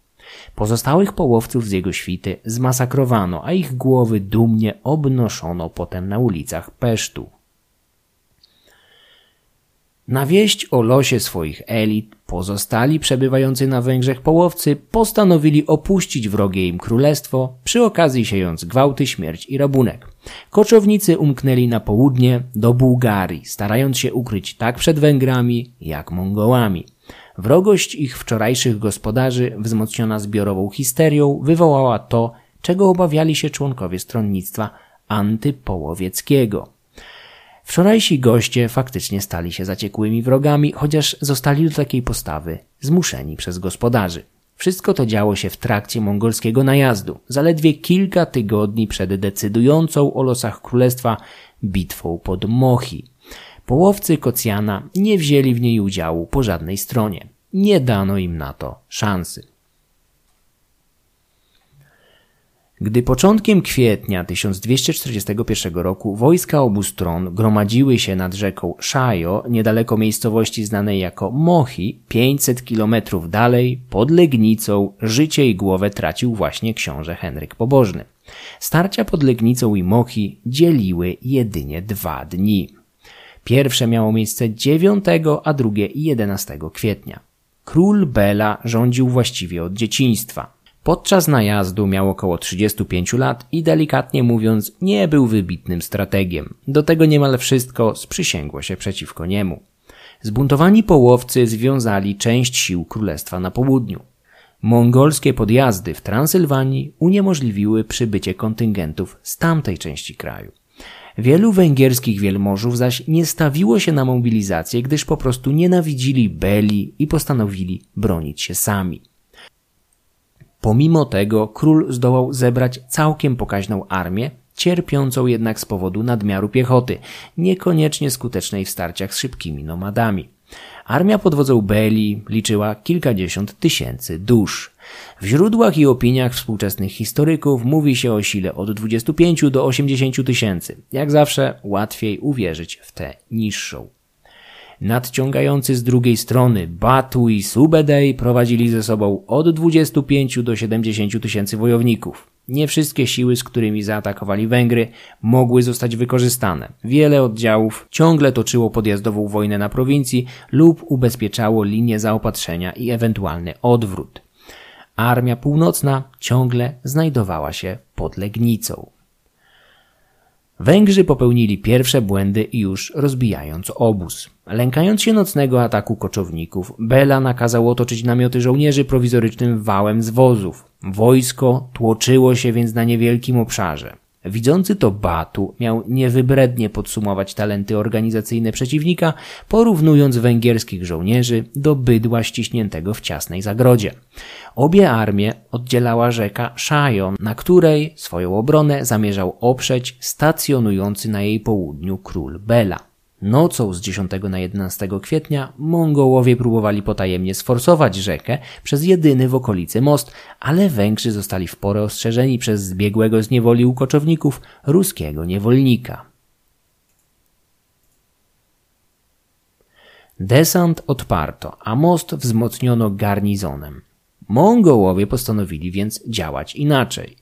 Pozostałych połowców z jego świty zmasakrowano, a ich głowy dumnie obnoszono potem na ulicach Pesztu. Na wieść o losie swoich elit pozostali przebywający na Węgrzech połowcy postanowili opuścić wrogie im królestwo, przy okazji siejąc gwałty, śmierć i rabunek. Koczownicy umknęli na południe do Bułgarii, starając się ukryć tak przed Węgrami, jak Mongołami. Wrogość ich wczorajszych gospodarzy, wzmocniona zbiorową histerią, wywołała to, czego obawiali się członkowie stronnictwa antypołowieckiego. Wczorajsi goście faktycznie stali się zaciekłymi wrogami, chociaż zostali do takiej postawy zmuszeni przez gospodarzy. Wszystko to działo się w trakcie mongolskiego najazdu, zaledwie kilka tygodni przed decydującą o losach królestwa bitwą pod Mochi. Połowcy Kocjana nie wzięli w niej udziału po żadnej stronie. Nie dano im na to szansy. Gdy początkiem kwietnia 1241 roku wojska obu stron gromadziły się nad rzeką Szajo, niedaleko miejscowości znanej jako Mochi, 500 kilometrów dalej, pod Legnicą, życie i głowę tracił właśnie książę Henryk Pobożny. Starcia pod Legnicą i Mochi dzieliły jedynie dwa dni. Pierwsze miało miejsce 9, a drugie 11 kwietnia. Król Bela rządził właściwie od dzieciństwa. Podczas najazdu miał około 35 lat i delikatnie mówiąc nie był wybitnym strategiem. Do tego niemal wszystko sprzysięgło się przeciwko niemu. Zbuntowani połowcy związali część sił królestwa na południu. Mongolskie podjazdy w Transylwanii uniemożliwiły przybycie kontyngentów z tamtej części kraju. Wielu węgierskich wielmożów zaś nie stawiło się na mobilizację, gdyż po prostu nienawidzili Beli i postanowili bronić się sami. Pomimo tego król zdołał zebrać całkiem pokaźną armię, cierpiącą jednak z powodu nadmiaru piechoty, niekoniecznie skutecznej w starciach z szybkimi nomadami. Armia pod wodzą Beli liczyła kilkadziesiąt tysięcy dusz. W źródłach i opiniach współczesnych historyków mówi się o sile od 25 do 80 tysięcy. Jak zawsze łatwiej uwierzyć w tę niższą. Nadciągający z drugiej strony Batu i Subedej prowadzili ze sobą od 25 do 70 tysięcy wojowników. Nie wszystkie siły, z którymi zaatakowali Węgry, mogły zostać wykorzystane. Wiele oddziałów ciągle toczyło podjazdową wojnę na prowincji lub ubezpieczało linię zaopatrzenia i ewentualny odwrót. Armia Północna ciągle znajdowała się pod Legnicą. Węgrzy popełnili pierwsze błędy już rozbijając obóz. Lękając się nocnego ataku koczowników, Bela nakazał otoczyć namioty żołnierzy prowizorycznym wałem z wozów. Wojsko tłoczyło się więc na niewielkim obszarze. Widzący to Batu miał niewybrednie podsumować talenty organizacyjne przeciwnika, porównując węgierskich żołnierzy do bydła ściśniętego w ciasnej zagrodzie. Obie armie oddzielała rzeka Szajon, na której swoją obronę zamierzał oprzeć stacjonujący na jej południu król Bela. Nocą z 10 na 11 kwietnia Mongołowie próbowali potajemnie sforsować rzekę przez jedyny w okolicy most, ale Węgrzy zostali w porę ostrzeżeni przez zbiegłego z niewoli u koczowników ruskiego niewolnika. Desant odparto, a most wzmocniono garnizonem. Mongołowie postanowili więc działać inaczej.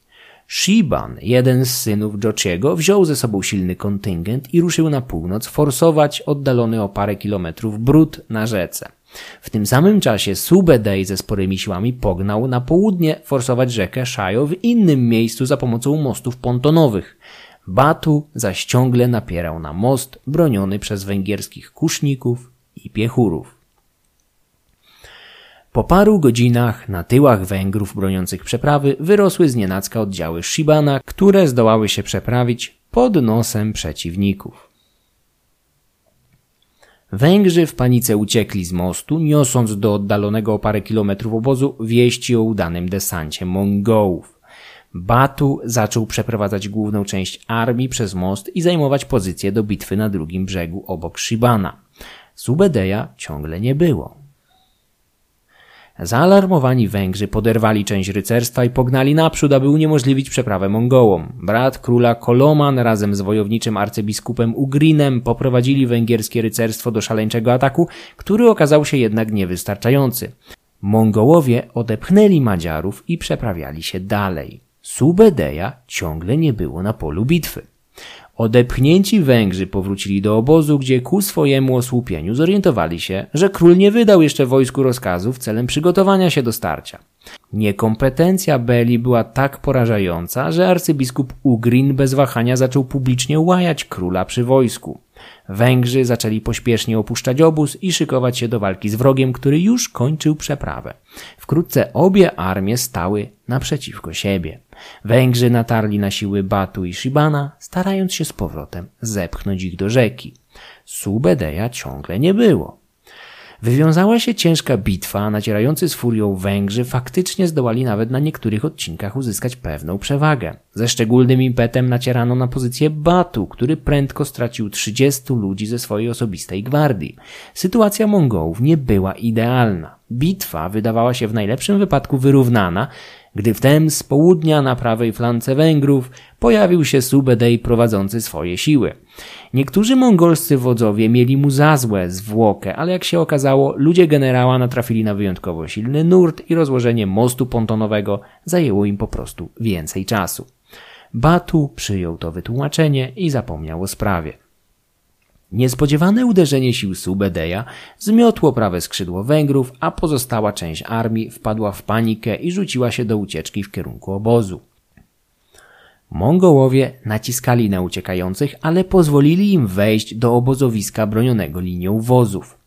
Shiban, jeden z synów Jochiego, wziął ze sobą silny kontyngent i ruszył na północ forsować oddalony o parę kilometrów brud na rzece. W tym samym czasie Subedej ze sporymi siłami pognał na południe forsować rzekę Szajo w innym miejscu za pomocą mostów pontonowych. Batu zaś ciągle napierał na most broniony przez węgierskich kuszników i piechurów. Po paru godzinach na tyłach Węgrów broniących przeprawy wyrosły znienacka oddziały Shibana, które zdołały się przeprawić pod nosem przeciwników. Węgrzy w panice uciekli z mostu, niosąc do oddalonego o parę kilometrów obozu wieści o udanym desancie Mongołów. Batu zaczął przeprowadzać główną część armii przez most i zajmować pozycję do bitwy na drugim brzegu obok Shibana. Subedeja ciągle nie było. Zaalarmowani Węgrzy poderwali część rycerstwa i pognali naprzód, aby uniemożliwić przeprawę Mongołom. Brat króla Koloman razem z wojowniczym arcybiskupem Ugrinem poprowadzili węgierskie rycerstwo do szaleńczego ataku, który okazał się jednak niewystarczający. Mongołowie odepchnęli Madziarów i przeprawiali się dalej. Subedeja ciągle nie było na polu bitwy. Odepchnięci Węgrzy powrócili do obozu, gdzie ku swojemu osłupieniu zorientowali się, że król nie wydał jeszcze wojsku rozkazów celem przygotowania się do starcia. Niekompetencja Beli była tak porażająca, że arcybiskup Ugrin bez wahania zaczął publicznie łajać króla przy wojsku. Węgrzy zaczęli pośpiesznie opuszczać obóz i szykować się do walki z wrogiem, który już kończył przeprawę. Wkrótce obie armie stały naprzeciwko siebie. Węgrzy natarli na siły Batu i Shibana, starając się z powrotem zepchnąć ich do rzeki. Subedeja ciągle nie było. Wywiązała się ciężka bitwa, nacierający z furią Węgrzy faktycznie zdołali nawet na niektórych odcinkach uzyskać pewną przewagę. Ze szczególnym impetem nacierano na pozycję Batu, który prędko stracił 30 ludzi ze swojej osobistej gwardii. Sytuacja Mongołów nie była idealna. Bitwa wydawała się w najlepszym wypadku wyrównana, gdy wtem z południa na prawej flance Węgrów pojawił się Subedej prowadzący swoje siły. Niektórzy mongolscy wodzowie mieli mu za złe zwłokę, ale jak się okazało, ludzie generała natrafili na wyjątkowo silny nurt i rozłożenie mostu pontonowego zajęło im po prostu więcej czasu. Batu przyjął to wytłumaczenie i zapomniał o sprawie. Niespodziewane uderzenie sił Subedeja zmiotło prawe skrzydło Węgrów, a pozostała część armii wpadła w panikę i rzuciła się do ucieczki w kierunku obozu. Mongołowie naciskali na uciekających, ale pozwolili im wejść do obozowiska bronionego linią wozów.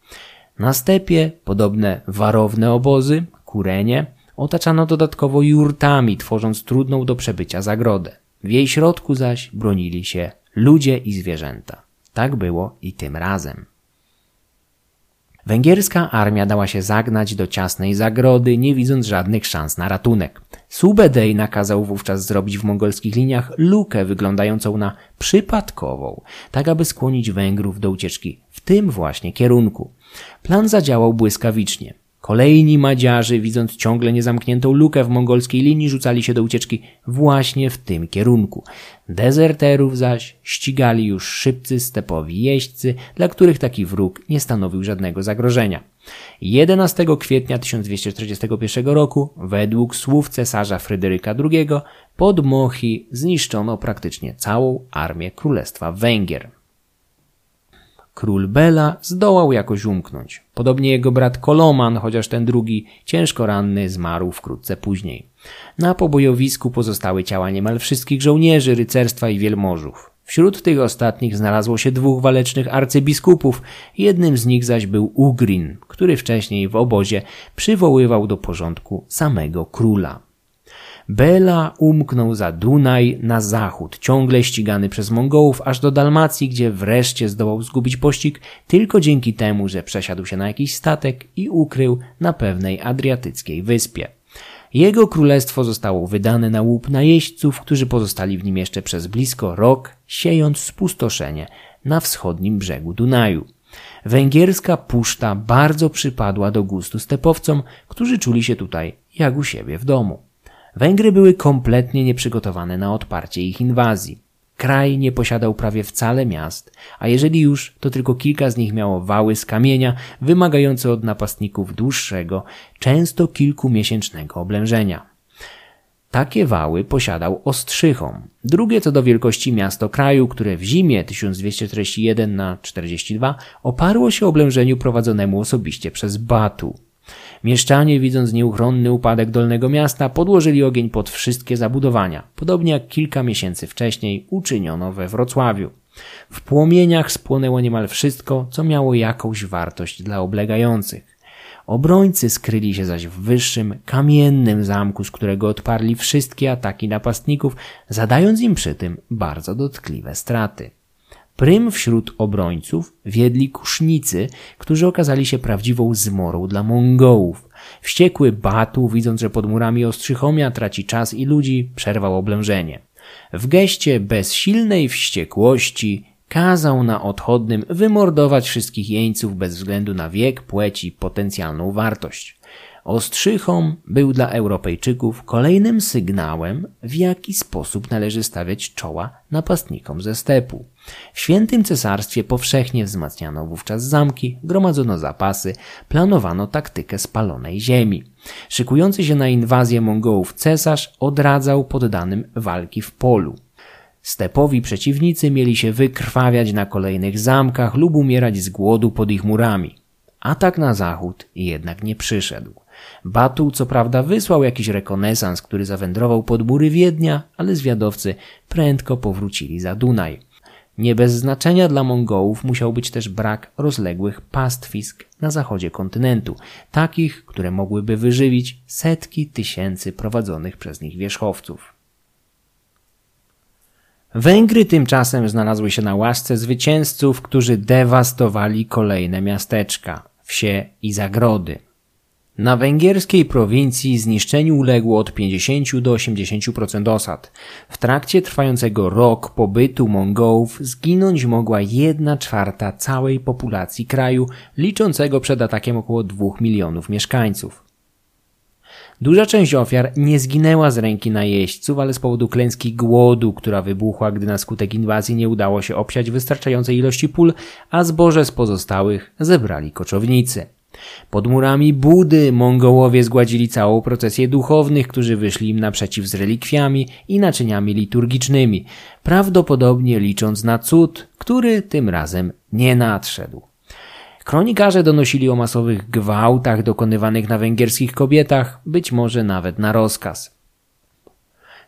Na stepie podobne warowne obozy, kurenie, otaczano dodatkowo jurtami, tworząc trudną do przebycia zagrodę. W jej środku zaś bronili się ludzie i zwierzęta. Tak było i tym razem. Węgierska armia dała się zagnać do ciasnej zagrody, nie widząc żadnych szans na ratunek. Subedej nakazał wówczas zrobić w mongolskich liniach lukę wyglądającą na przypadkową, tak aby skłonić Węgrów do ucieczki w tym właśnie kierunku. Plan zadziałał błyskawicznie. Kolejni Madziarzy, widząc ciągle niezamkniętą lukę w mongolskiej linii, rzucali się do ucieczki właśnie w tym kierunku. Dezerterów zaś ścigali już szybcy stepowi jeźdźcy, dla których taki wróg nie stanowił żadnego zagrożenia. 11 kwietnia 1241 roku, według słów cesarza Fryderyka II, pod Mochi zniszczono praktycznie całą armię Królestwa Węgier. Król Bela zdołał jakoś umknąć. Podobnie jego brat Koloman, chociaż ten drugi, ciężko ranny, zmarł wkrótce później. Na pobojowisku pozostały ciała niemal wszystkich żołnierzy, rycerstwa i wielmożów. Wśród tych ostatnich znalazło się dwóch walecznych arcybiskupów, jednym z nich zaś był Ugrin, który wcześniej w obozie przywoływał do porządku samego króla. Bela umknął za Dunaj na zachód, ciągle ścigany przez Mongołów aż do Dalmacji, gdzie wreszcie zdołał zgubić pościg tylko dzięki temu, że przesiadł się na jakiś statek i ukrył na pewnej adriatyckiej wyspie. Jego królestwo zostało wydane na łup najeźdźców, którzy pozostali w nim jeszcze przez blisko rok, siejąc spustoszenie na wschodnim brzegu Dunaju. Węgierska puszta bardzo przypadła do gustu stepowcom, którzy czuli się tutaj jak u siebie w domu. Węgry były kompletnie nieprzygotowane na odparcie ich inwazji. Kraj nie posiadał prawie wcale miast, a jeżeli już, to tylko kilka z nich miało wały z kamienia, wymagające od napastników dłuższego, często kilkumiesięcznego oblężenia. Takie wały posiadał Ostrzychom, drugie co do wielkości miasto kraju, które w zimie 1241 na 42 oparło się oblężeniu prowadzonemu osobiście przez Batu. Mieszczanie, widząc nieuchronny upadek dolnego miasta, podłożyli ogień pod wszystkie zabudowania, podobnie jak kilka miesięcy wcześniej uczyniono we Wrocławiu. W płomieniach spłonęło niemal wszystko, co miało jakąś wartość dla oblegających. Obrońcy skryli się zaś w wyższym, kamiennym zamku, z którego odparli wszystkie ataki napastników, zadając im przy tym bardzo dotkliwe straty. Prym wśród obrońców wiedli kusznicy, którzy okazali się prawdziwą zmorą dla Mongołów. Wściekły Batu, widząc, że pod murami Ostrzychomia traci czas i ludzi, przerwał oblężenie. W geście bezsilnej wściekłości kazał na odchodnym wymordować wszystkich jeńców bez względu na wiek, płeć i potencjalną wartość. Ostrzychom był dla Europejczyków kolejnym sygnałem, w jaki sposób należy stawiać czoła napastnikom ze stepu. W świętym cesarstwie powszechnie wzmacniano wówczas zamki, gromadzono zapasy, planowano taktykę spalonej ziemi. Szykujący się na inwazję Mongołów cesarz odradzał poddanym walki w polu. Stepowi przeciwnicy mieli się wykrwawiać na kolejnych zamkach lub umierać z głodu pod ich murami. Atak na zachód jednak nie przyszedł. Batu co prawda wysłał jakiś rekonesans, który zawędrował pod mury Wiednia, ale zwiadowcy prędko powrócili za Dunaj. Nie bez znaczenia dla Mongołów musiał być też brak rozległych pastwisk na zachodzie kontynentu, takich, które mogłyby wyżywić setki tysięcy prowadzonych przez nich wierzchowców. Węgry tymczasem znalazły się na łasce zwycięzców, którzy dewastowali kolejne miasteczka, wsie i zagrody. Na węgierskiej prowincji zniszczeniu uległo od 50 do 80% osad. W trakcie trwającego rok pobytu Mongołów zginąć mogła jedna czwarta całej populacji kraju, liczącego przed atakiem około 2 milionów mieszkańców. Duża część ofiar nie zginęła z ręki najeźdźców, ale z powodu klęski głodu, która wybuchła, gdy na skutek inwazji nie udało się obsiać wystarczającej ilości pól, a zboże z pozostałych zebrali koczownicy. Pod murami Budy Mongołowie zgładzili całą procesję duchownych, którzy wyszli im naprzeciw z relikwiami i naczyniami liturgicznymi, prawdopodobnie licząc na cud, który tym razem nie nadszedł. Kronikarze donosili o masowych gwałtach dokonywanych na węgierskich kobietach, być może nawet na rozkaz.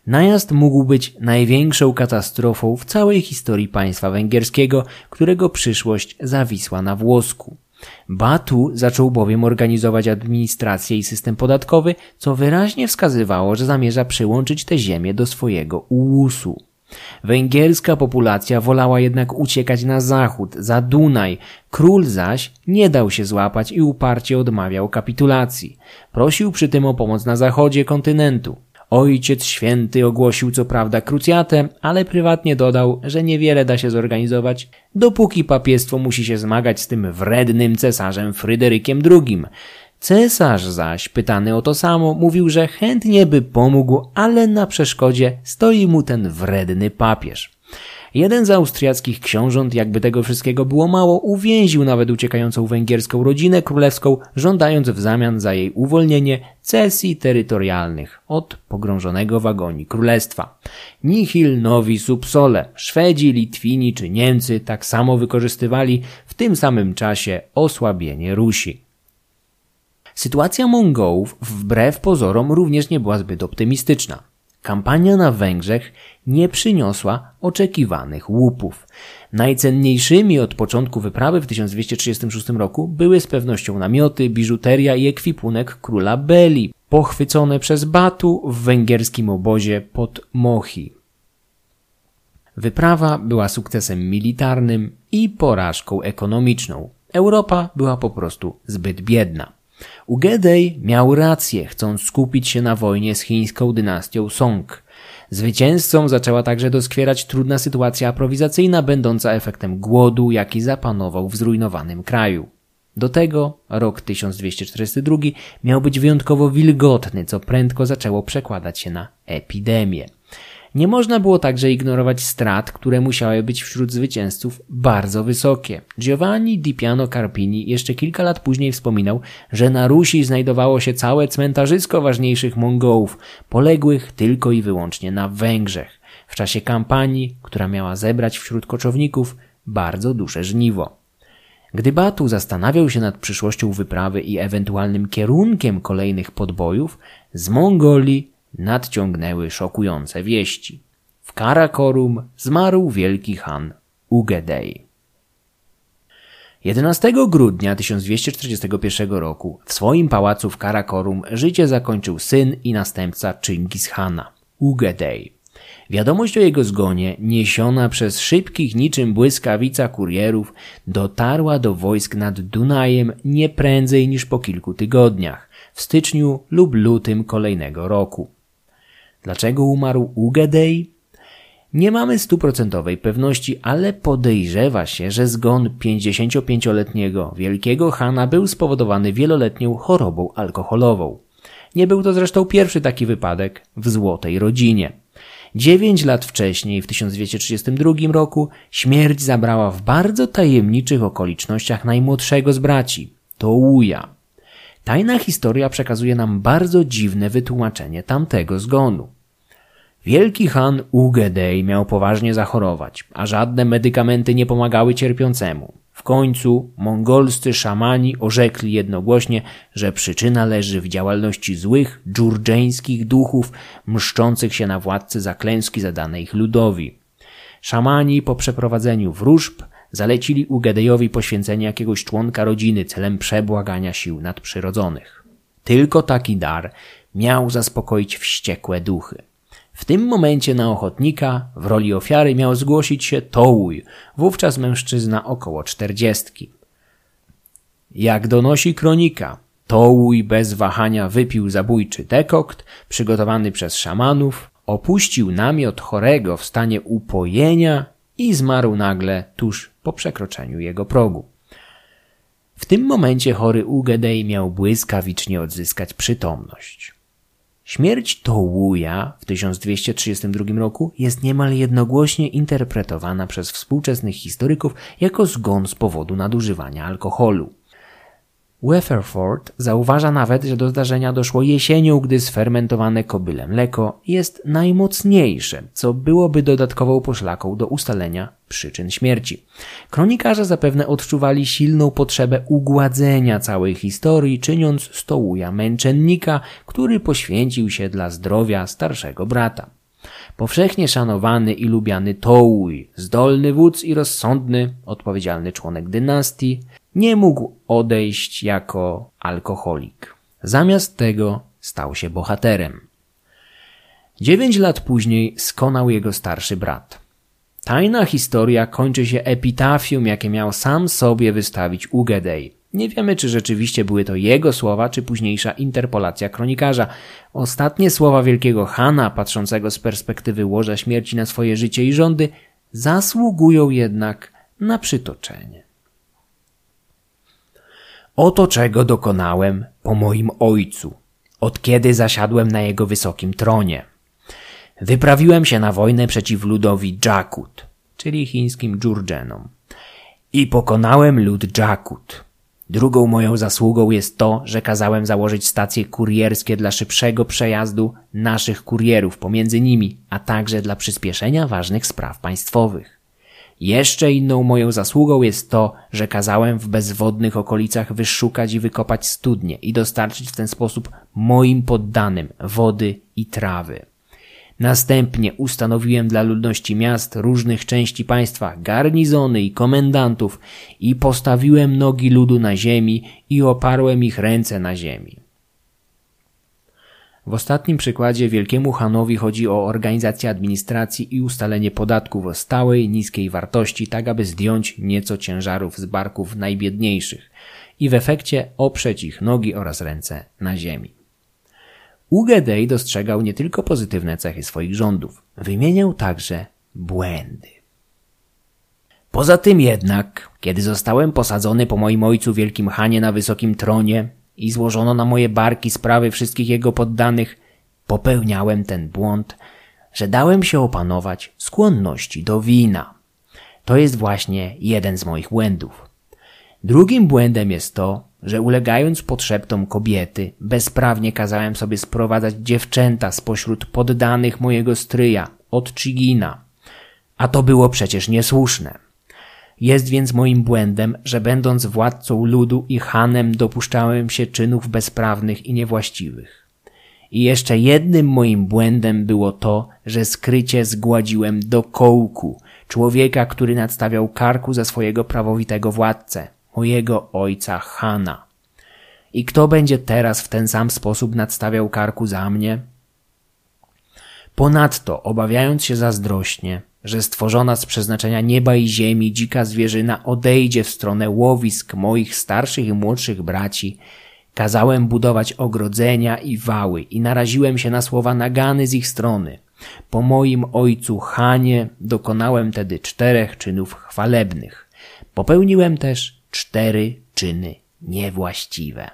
Najazd mógł być największą katastrofą w całej historii państwa węgierskiego, którego przyszłość zawisła na włosku. Batu zaczął bowiem organizować administrację i system podatkowy, co wyraźnie wskazywało, że zamierza przyłączyć te ziemię do swojego ułusu. Węgierska populacja wolała jednak uciekać na zachód, za Dunaj. Król zaś nie dał się złapać i uparcie odmawiał kapitulacji. Prosił przy tym o pomoc na zachodzie kontynentu. Ojciec Święty ogłosił co prawda krucjatę, ale prywatnie dodał, że niewiele da się zorganizować, dopóki papiestwo musi się zmagać z tym wrednym cesarzem Fryderykiem II. Cesarz zaś, pytany o to samo, mówił, że chętnie by pomógł, ale na przeszkodzie stoi mu ten wredny papież. Jeden z austriackich książąt, jakby tego wszystkiego było mało, uwięził nawet uciekającą węgierską rodzinę królewską, żądając w zamian za jej uwolnienie cesji terytorialnych od pogrążonego w agonii królestwa. Nihil novi subsole, Szwedzi, Litwini czy Niemcy tak samo wykorzystywali w tym samym czasie osłabienie Rusi. Sytuacja Mongołów wbrew pozorom również nie była zbyt optymistyczna. Kampania na Węgrzech nie przyniosła oczekiwanych łupów. Najcenniejszymi od początku wyprawy w 1236 roku były z pewnością namioty, biżuteria i ekwipunek króla Beli, pochwycone przez Batu w węgierskim obozie pod Mohi. Wyprawa była sukcesem militarnym i porażką ekonomiczną. Europa była po prostu zbyt biedna. Ugedej miał rację, chcąc skupić się na wojnie z chińską dynastią Song. Zwycięzcą zaczęła także doskwierać trudna sytuacja aprowizacyjna, będąca efektem głodu, jaki zapanował w zrujnowanym kraju. Do tego rok 1242 miał być wyjątkowo wilgotny, co prędko zaczęło przekładać się na epidemię. Nie można było także ignorować strat, które musiały być wśród zwycięzców bardzo wysokie. Giovanni Di Piano Carpini jeszcze kilka lat później wspominał, że na Rusi znajdowało się całe cmentarzysko ważniejszych Mongołów, poległych tylko i wyłącznie na Węgrzech, w czasie kampanii, która miała zebrać wśród koczowników bardzo duże żniwo. Gdy Batu zastanawiał się nad przyszłością wyprawy i ewentualnym kierunkiem kolejnych podbojów, z Mongolii nadciągnęły szokujące wieści. W Karakorum zmarł wielki Han Ugedej. 11 grudnia 1241 roku w swoim pałacu w Karakorum życie zakończył syn i następca Chingis Hana, Ugedej. Wiadomość o jego zgonie, niesiona przez szybkich niczym błyskawica kurierów, dotarła do wojsk nad Dunajem nie prędzej niż po kilku tygodniach, w styczniu lub lutym kolejnego roku. Dlaczego umarł Ugedej? Nie mamy stuprocentowej pewności, ale podejrzewa się, że zgon 55-letniego wielkiego Hana był spowodowany wieloletnią chorobą alkoholową. Nie był to zresztą pierwszy taki wypadek w złotej rodzinie. Dziewięć lat wcześniej, w 1232 roku, śmierć zabrała w bardzo tajemniczych okolicznościach najmłodszego z braci, Touja. Tajna historia przekazuje nam bardzo dziwne wytłumaczenie tamtego zgonu. Wielki Han Ugedej miał poważnie zachorować, a żadne medykamenty nie pomagały cierpiącemu. W końcu mongolscy szamani orzekli jednogłośnie, że przyczyna leży w działalności złych, dżurdżeńskich duchów mszczących się na władcy za klęski zadane ich ludowi. Szamani po przeprowadzeniu wróżb zalecili Ugedejowi poświęcenie jakiegoś członka rodziny celem przebłagania sił nadprzyrodzonych. Tylko taki dar miał zaspokoić wściekłe duchy. W tym momencie na ochotnika w roli ofiary miał zgłosić się Tołuj, wówczas mężczyzna około czterdziestki. Jak donosi kronika, Tołuj bez wahania wypił zabójczy dekokt przygotowany przez szamanów, opuścił namiot chorego w stanie upojenia i zmarł nagle tuż po przekroczeniu jego progu. W tym momencie chory Ugedej miał błyskawicznie odzyskać przytomność. Śmierć Tołuja w 1232 roku jest niemal jednogłośnie interpretowana przez współczesnych historyków jako zgon z powodu nadużywania alkoholu. Weatherford zauważa nawet, że do zdarzenia doszło jesienią, gdy sfermentowane kobyle mleko jest najmocniejsze, co byłoby dodatkową poszlaką do ustalenia przyczyn śmierci. Kronikarze zapewne odczuwali silną potrzebę ugładzenia całej historii, czyniąc stołuja męczennika, który poświęcił się dla zdrowia starszego brata. Powszechnie szanowany i lubiany Tołuj, zdolny wódz i rozsądny, odpowiedzialny członek dynastii, nie mógł odejść jako alkoholik. Zamiast tego stał się bohaterem. Dziewięć lat później skonał jego starszy brat. Tajna historia kończy się epitafium, jakie miał sam sobie wystawić Ugedej. Nie wiemy, czy rzeczywiście były to jego słowa, czy późniejsza interpolacja kronikarza. Ostatnie słowa wielkiego Hana, patrzącego z perspektywy łoża śmierci na swoje życie i rządy, zasługują jednak na przytoczenie. Oto czego dokonałem po moim ojcu, od kiedy zasiadłem na jego wysokim tronie. Wyprawiłem się na wojnę przeciw ludowi Jakut, czyli chińskim Dżurdżenom, i pokonałem lud Jakut. Drugą moją zasługą jest to, że kazałem założyć stacje kurierskie dla szybszego przejazdu naszych kurierów pomiędzy nimi, a także dla przyspieszenia ważnych spraw państwowych. Jeszcze inną moją zasługą jest to, że kazałem w bezwodnych okolicach wyszukać i wykopać studnie i dostarczyć w ten sposób moim poddanym wody i trawy. Następnie ustanowiłem dla ludności miast różnych części państwa garnizony i komendantów i postawiłem nogi ludu na ziemi i oparłem ich ręce na ziemi. W ostatnim przykładzie Wielkiemu Hanowi chodzi o organizację administracji i ustalenie podatków o stałej, niskiej wartości, tak aby zdjąć nieco ciężarów z barków najbiedniejszych i w efekcie oprzeć ich nogi oraz ręce na ziemi. Ugedej dostrzegał nie tylko pozytywne cechy swoich rządów, wymieniał także błędy. Poza tym jednak, kiedy zostałem posadzony po moim ojcu Wielkim Hanie na wysokim tronie, i złożono na moje barki sprawy wszystkich jego poddanych, popełniałem ten błąd, że dałem się opanować skłonności do wina. To jest właśnie jeden z moich błędów. Drugim błędem jest to, że ulegając podszeptom kobiety, bezprawnie kazałem sobie sprowadzać dziewczęta spośród poddanych mojego stryja, od Chigina. A to było przecież niesłuszne. Jest więc moim błędem, że będąc władcą ludu i hanem dopuszczałem się czynów bezprawnych i niewłaściwych. I jeszcze jednym moim błędem było to, że skrycie zgładziłem do kołku człowieka, który nadstawiał karku za swojego prawowitego władcę, mojego ojca Hana. I kto będzie teraz w ten sam sposób nadstawiał karku za mnie? Ponadto, obawiając się zazdrośnie, że stworzona z przeznaczenia nieba i ziemi dzika zwierzyna odejdzie w stronę łowisk moich starszych i młodszych braci, kazałem budować ogrodzenia i wały i naraziłem się na słowa nagany z ich strony. Po moim ojcu Hanie dokonałem tedy czterech czynów chwalebnych. Popełniłem też cztery czyny niewłaściwe.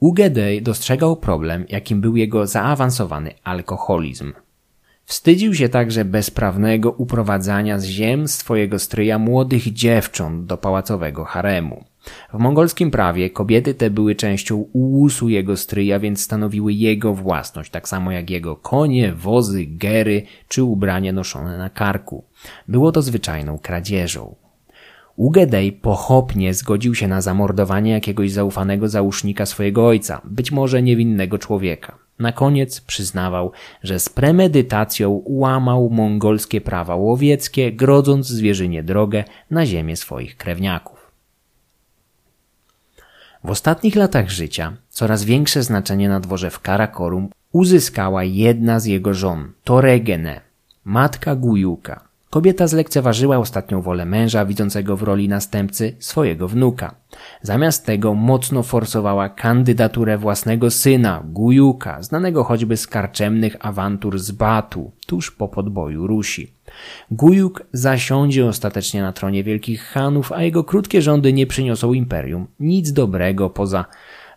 UGD dostrzegał problem, jakim był jego zaawansowany alkoholizm. Wstydził się także bezprawnego uprowadzania z ziem swojego stryja młodych dziewcząt do pałacowego haremu. W mongolskim prawie kobiety te były częścią ułusu jego stryja, więc stanowiły jego własność, tak samo jak jego konie, wozy, gery czy ubranie noszone na karku. Było to zwyczajną kradzieżą. Ugedej pochopnie zgodził się na zamordowanie jakiegoś zaufanego załóżnika swojego ojca, być może niewinnego człowieka. Na koniec przyznawał, że z premedytacją łamał mongolskie prawa łowieckie, grodząc zwierzynie drogę na ziemię swoich krewniaków. W ostatnich latach życia coraz większe znaczenie na dworze w Karakorum uzyskała jedna z jego żon, Toregene, matka Gujuka, Kobieta zlekceważyła ostatnią wolę męża, widzącego w roli następcy swojego wnuka. Zamiast tego mocno forsowała kandydaturę własnego syna, Gujuka, znanego choćby z karczemnych awantur z Batu, tuż po podboju Rusi. Gujuk zasiądzie ostatecznie na tronie wielkich Hanów, a jego krótkie rządy nie przyniosą imperium nic dobrego poza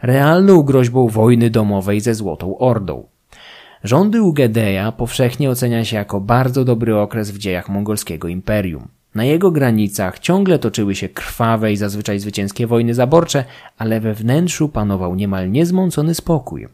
realną groźbą wojny domowej ze Złotą Ordą. Rządy Ugedeja powszechnie ocenia się jako bardzo dobry okres w dziejach mongolskiego imperium. Na jego granicach ciągle toczyły się krwawe i zazwyczaj zwycięskie wojny zaborcze, ale we wnętrzu panował niemal niezmącony spokój.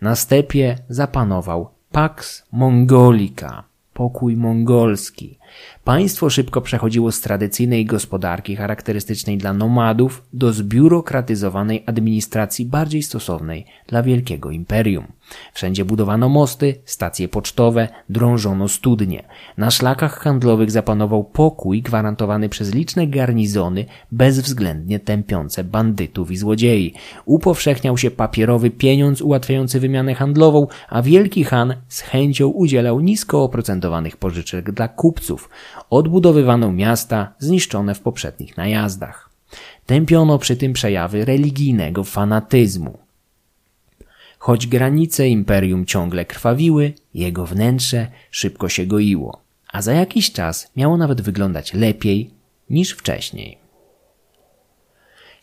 Na stepie zapanował Pax Mongolica, pokój mongolski. Państwo szybko przechodziło z tradycyjnej gospodarki charakterystycznej dla nomadów do zbiurokratyzowanej administracji bardziej stosownej dla wielkiego imperium. Wszędzie budowano mosty, stacje pocztowe, drążono studnie. Na szlakach handlowych zapanował pokój gwarantowany przez liczne garnizony bezwzględnie tępiące bandytów i złodziei. Upowszechniał się papierowy pieniądz ułatwiający wymianę handlową, a wielki Han z chęcią udzielał nisko oprocentowanych pożyczek dla kupców. Odbudowywano miasta zniszczone w poprzednich najazdach. Tępiono przy tym przejawy religijnego fanatyzmu. Choć granice imperium ciągle krwawiły, jego wnętrze szybko się goiło, a za jakiś czas miało nawet wyglądać lepiej niż wcześniej.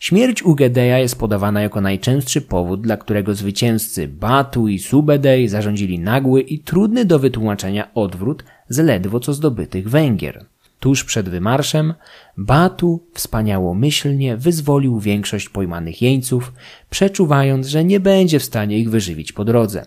Śmierć Ugedeja jest podawana jako najczęstszy powód, dla którego zwycięzcy Batu i Subedej zarządzili nagły i trudny do wytłumaczenia odwrót z ledwo co zdobytych Węgier. Tuż przed wymarszem Batu wspaniałomyślnie wyzwolił większość pojmanych jeńców, przeczuwając, że nie będzie w stanie ich wyżywić po drodze.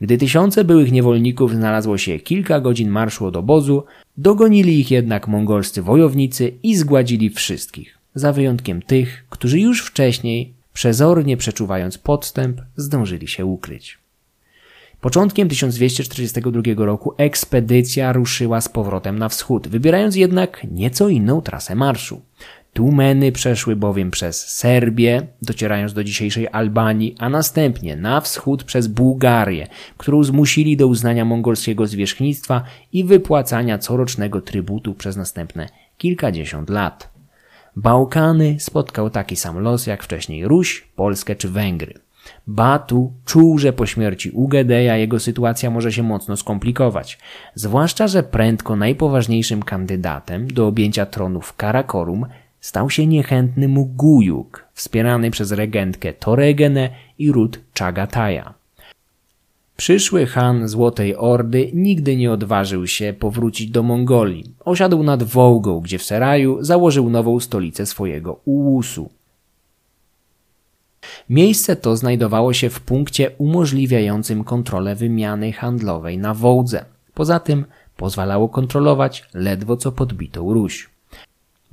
Gdy tysiące byłych niewolników znalazło się kilka godzin marszu od obozu, dogonili ich jednak mongolscy wojownicy i zgładzili wszystkich, za wyjątkiem tych, którzy już wcześniej, przezornie przeczuwając podstęp, zdążyli się ukryć. Początkiem 1242 roku ekspedycja ruszyła z powrotem na wschód, wybierając jednak nieco inną trasę marszu. Tumeny przeszły bowiem przez Serbię, docierając do dzisiejszej Albanii, a następnie na wschód przez Bułgarię, którą zmusili do uznania mongolskiego zwierzchnictwa i wypłacania corocznego trybutu przez następne kilkadziesiąt lat. Bałkany spotkał taki sam los jak wcześniej Ruś, Polskę czy Węgry. Batu czuł, że po śmierci Ugedeja jego sytuacja może się mocno skomplikować, zwłaszcza, że prędko najpoważniejszym kandydatem do objęcia tronu w Karakorum stał się niechętny mu Gujuk, wspierany przez regentkę Toregene i ród Chagataja. Przyszły Han Złotej Ordy nigdy nie odważył się powrócić do Mongolii. Osiadł nad Wołgą, gdzie w Seraju założył nową stolicę swojego Ułusu. Miejsce to znajdowało się w punkcie umożliwiającym kontrolę wymiany handlowej na Wołdze. Poza tym pozwalało kontrolować ledwo co podbitą Ruś.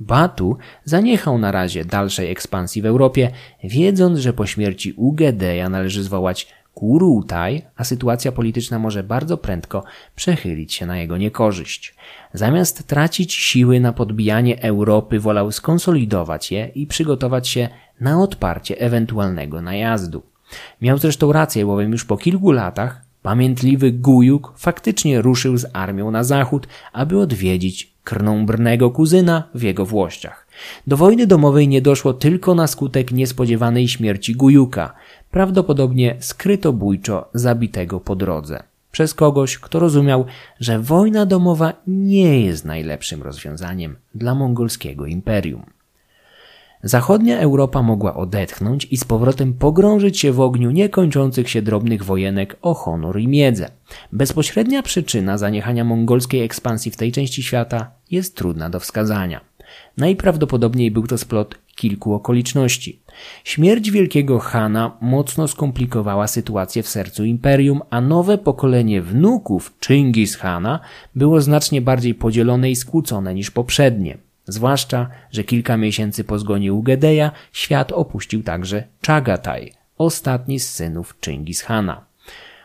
Batu zaniechał na razie dalszej ekspansji w Europie, wiedząc, że po śmierci Ugedeja należy zwołać Kurutaj, a sytuacja polityczna może bardzo prędko przechylić się na jego niekorzyść. Zamiast tracić siły na podbijanie Europy, wolał skonsolidować je i przygotować się na odparcie ewentualnego najazdu. Miał zresztą rację, bowiem już po kilku latach pamiętliwy Gujuk faktycznie ruszył z armią na zachód, aby odwiedzić krnąbrnego kuzyna w jego włościach. Do wojny domowej nie doszło tylko na skutek niespodziewanej śmierci Gujuka, prawdopodobnie skrytobójczo zabitego po drodze. Przez kogoś, kto rozumiał, że wojna domowa nie jest najlepszym rozwiązaniem dla mongolskiego imperium. Zachodnia Europa mogła odetchnąć i z powrotem pogrążyć się w ogniu niekończących się drobnych wojenek o honor i miedzę. Bezpośrednia przyczyna zaniechania mongolskiej ekspansji w tej części świata jest trudna do wskazania. Najprawdopodobniej był to splot kilku okoliczności. Śmierć wielkiego Hana mocno skomplikowała sytuację w sercu imperium, a nowe pokolenie wnuków Chingis Hana było znacznie bardziej podzielone i skłócone niż poprzednie. Zwłaszcza, że kilka miesięcy po zgonie Ugedeja świat opuścił także Chagataj, ostatni z synów Chingis Hana.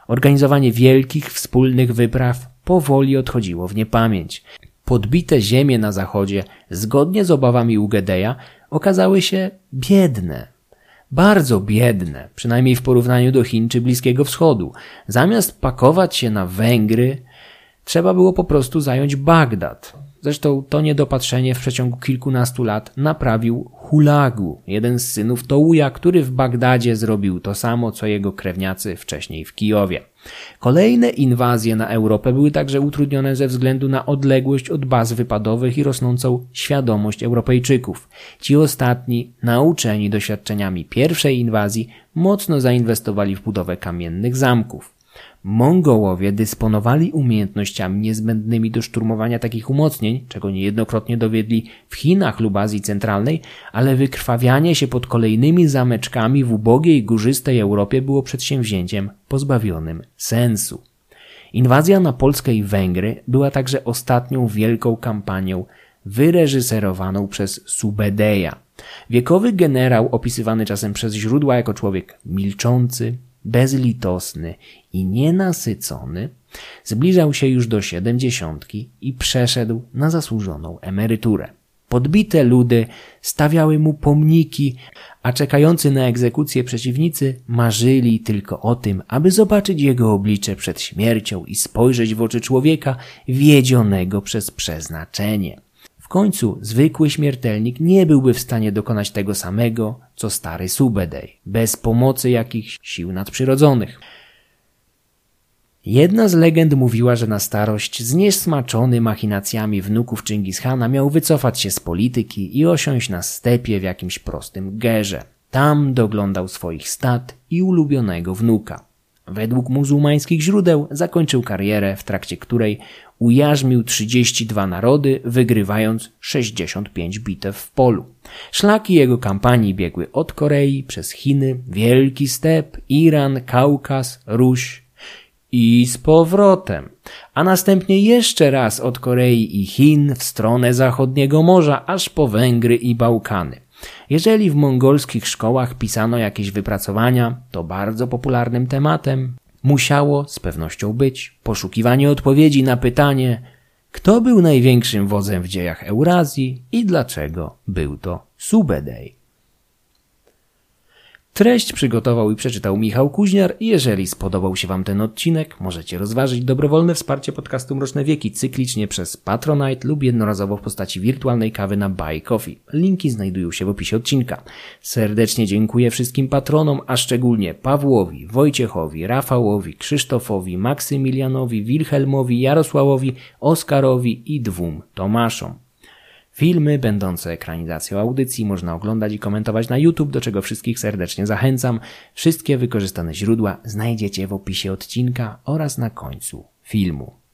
Organizowanie wielkich wspólnych wypraw powoli odchodziło w niepamięć. Podbite ziemie na zachodzie, zgodnie z obawami Ugedeja, okazały się biedne. Bardzo biedne, przynajmniej w porównaniu do Chin czy Bliskiego Wschodu. Zamiast pakować się na Węgry, trzeba było po prostu zająć Bagdad. Zresztą to niedopatrzenie w przeciągu kilkunastu lat naprawił Hulagu, jeden z synów Touja, który w Bagdadzie zrobił to samo, co jego krewniacy wcześniej w Kijowie. Kolejne inwazje na Europę były także utrudnione ze względu na odległość od baz wypadowych i rosnącą świadomość Europejczyków. Ci ostatni, nauczeni doświadczeniami pierwszej inwazji, mocno zainwestowali w budowę kamiennych zamków. Mongołowie dysponowali umiejętnościami niezbędnymi do szturmowania takich umocnień, czego niejednokrotnie dowiedli w Chinach lub Azji Centralnej, ale wykrwawianie się pod kolejnymi zameczkami w ubogiej, górzystej Europie było przedsięwzięciem pozbawionym sensu. Inwazja na Polskę i Węgry była także ostatnią wielką kampanią wyreżyserowaną przez Subedeja. Wiekowy generał opisywany czasem przez źródła jako człowiek milczący, bezlitosny i nienasycony, zbliżał się już do siedemdziesiątki i przeszedł na zasłużoną emeryturę. Podbite ludy stawiały mu pomniki, a czekający na egzekucję przeciwnicy marzyli tylko o tym, aby zobaczyć jego oblicze przed śmiercią i spojrzeć w oczy człowieka wiedzionego przez przeznaczenie. W końcu zwykły śmiertelnik nie byłby w stanie dokonać tego samego, co stary Subedej, bez pomocy jakichś sił nadprzyrodzonych. Jedna z legend mówiła, że na starość zniesmaczony machinacjami wnuków Chingishana miał wycofać się z polityki i osiąść na stepie w jakimś prostym gerze. Tam doglądał swoich stad i ulubionego wnuka. Według muzułmańskich źródeł zakończył karierę, w trakcie której ujarzmił 32 narody, wygrywając 65 bitew w polu. Szlaki jego kampanii biegły od Korei przez Chiny, Wielki Step, Iran, Kaukaz, Ruś i z powrotem, a następnie jeszcze raz od Korei i Chin w stronę zachodniego morza, aż po Węgry i Bałkany. Jeżeli w mongolskich szkołach pisano jakieś wypracowania, to bardzo popularnym tematem musiało z pewnością być poszukiwanie odpowiedzi na pytanie, kto był największym wodzem w dziejach Eurazji i dlaczego był to Subedej. Treść przygotował i przeczytał Michał Kuźniar jeżeli spodobał się Wam ten odcinek, możecie rozważyć dobrowolne wsparcie podcastu Mroczne Wieki cyklicznie przez Patronite lub jednorazowo w postaci wirtualnej kawy na Buy Coffee. Linki znajdują się w opisie odcinka. Serdecznie dziękuję wszystkim patronom, a szczególnie Pawłowi, Wojciechowi, Rafałowi, Krzysztofowi, Maksymilianowi, Wilhelmowi, Jarosławowi, Oskarowi i dwóm Tomaszom. Filmy będące ekranizacją audycji można oglądać i komentować na YouTube, do czego wszystkich serdecznie zachęcam. Wszystkie wykorzystane źródła znajdziecie w opisie odcinka oraz na końcu filmu.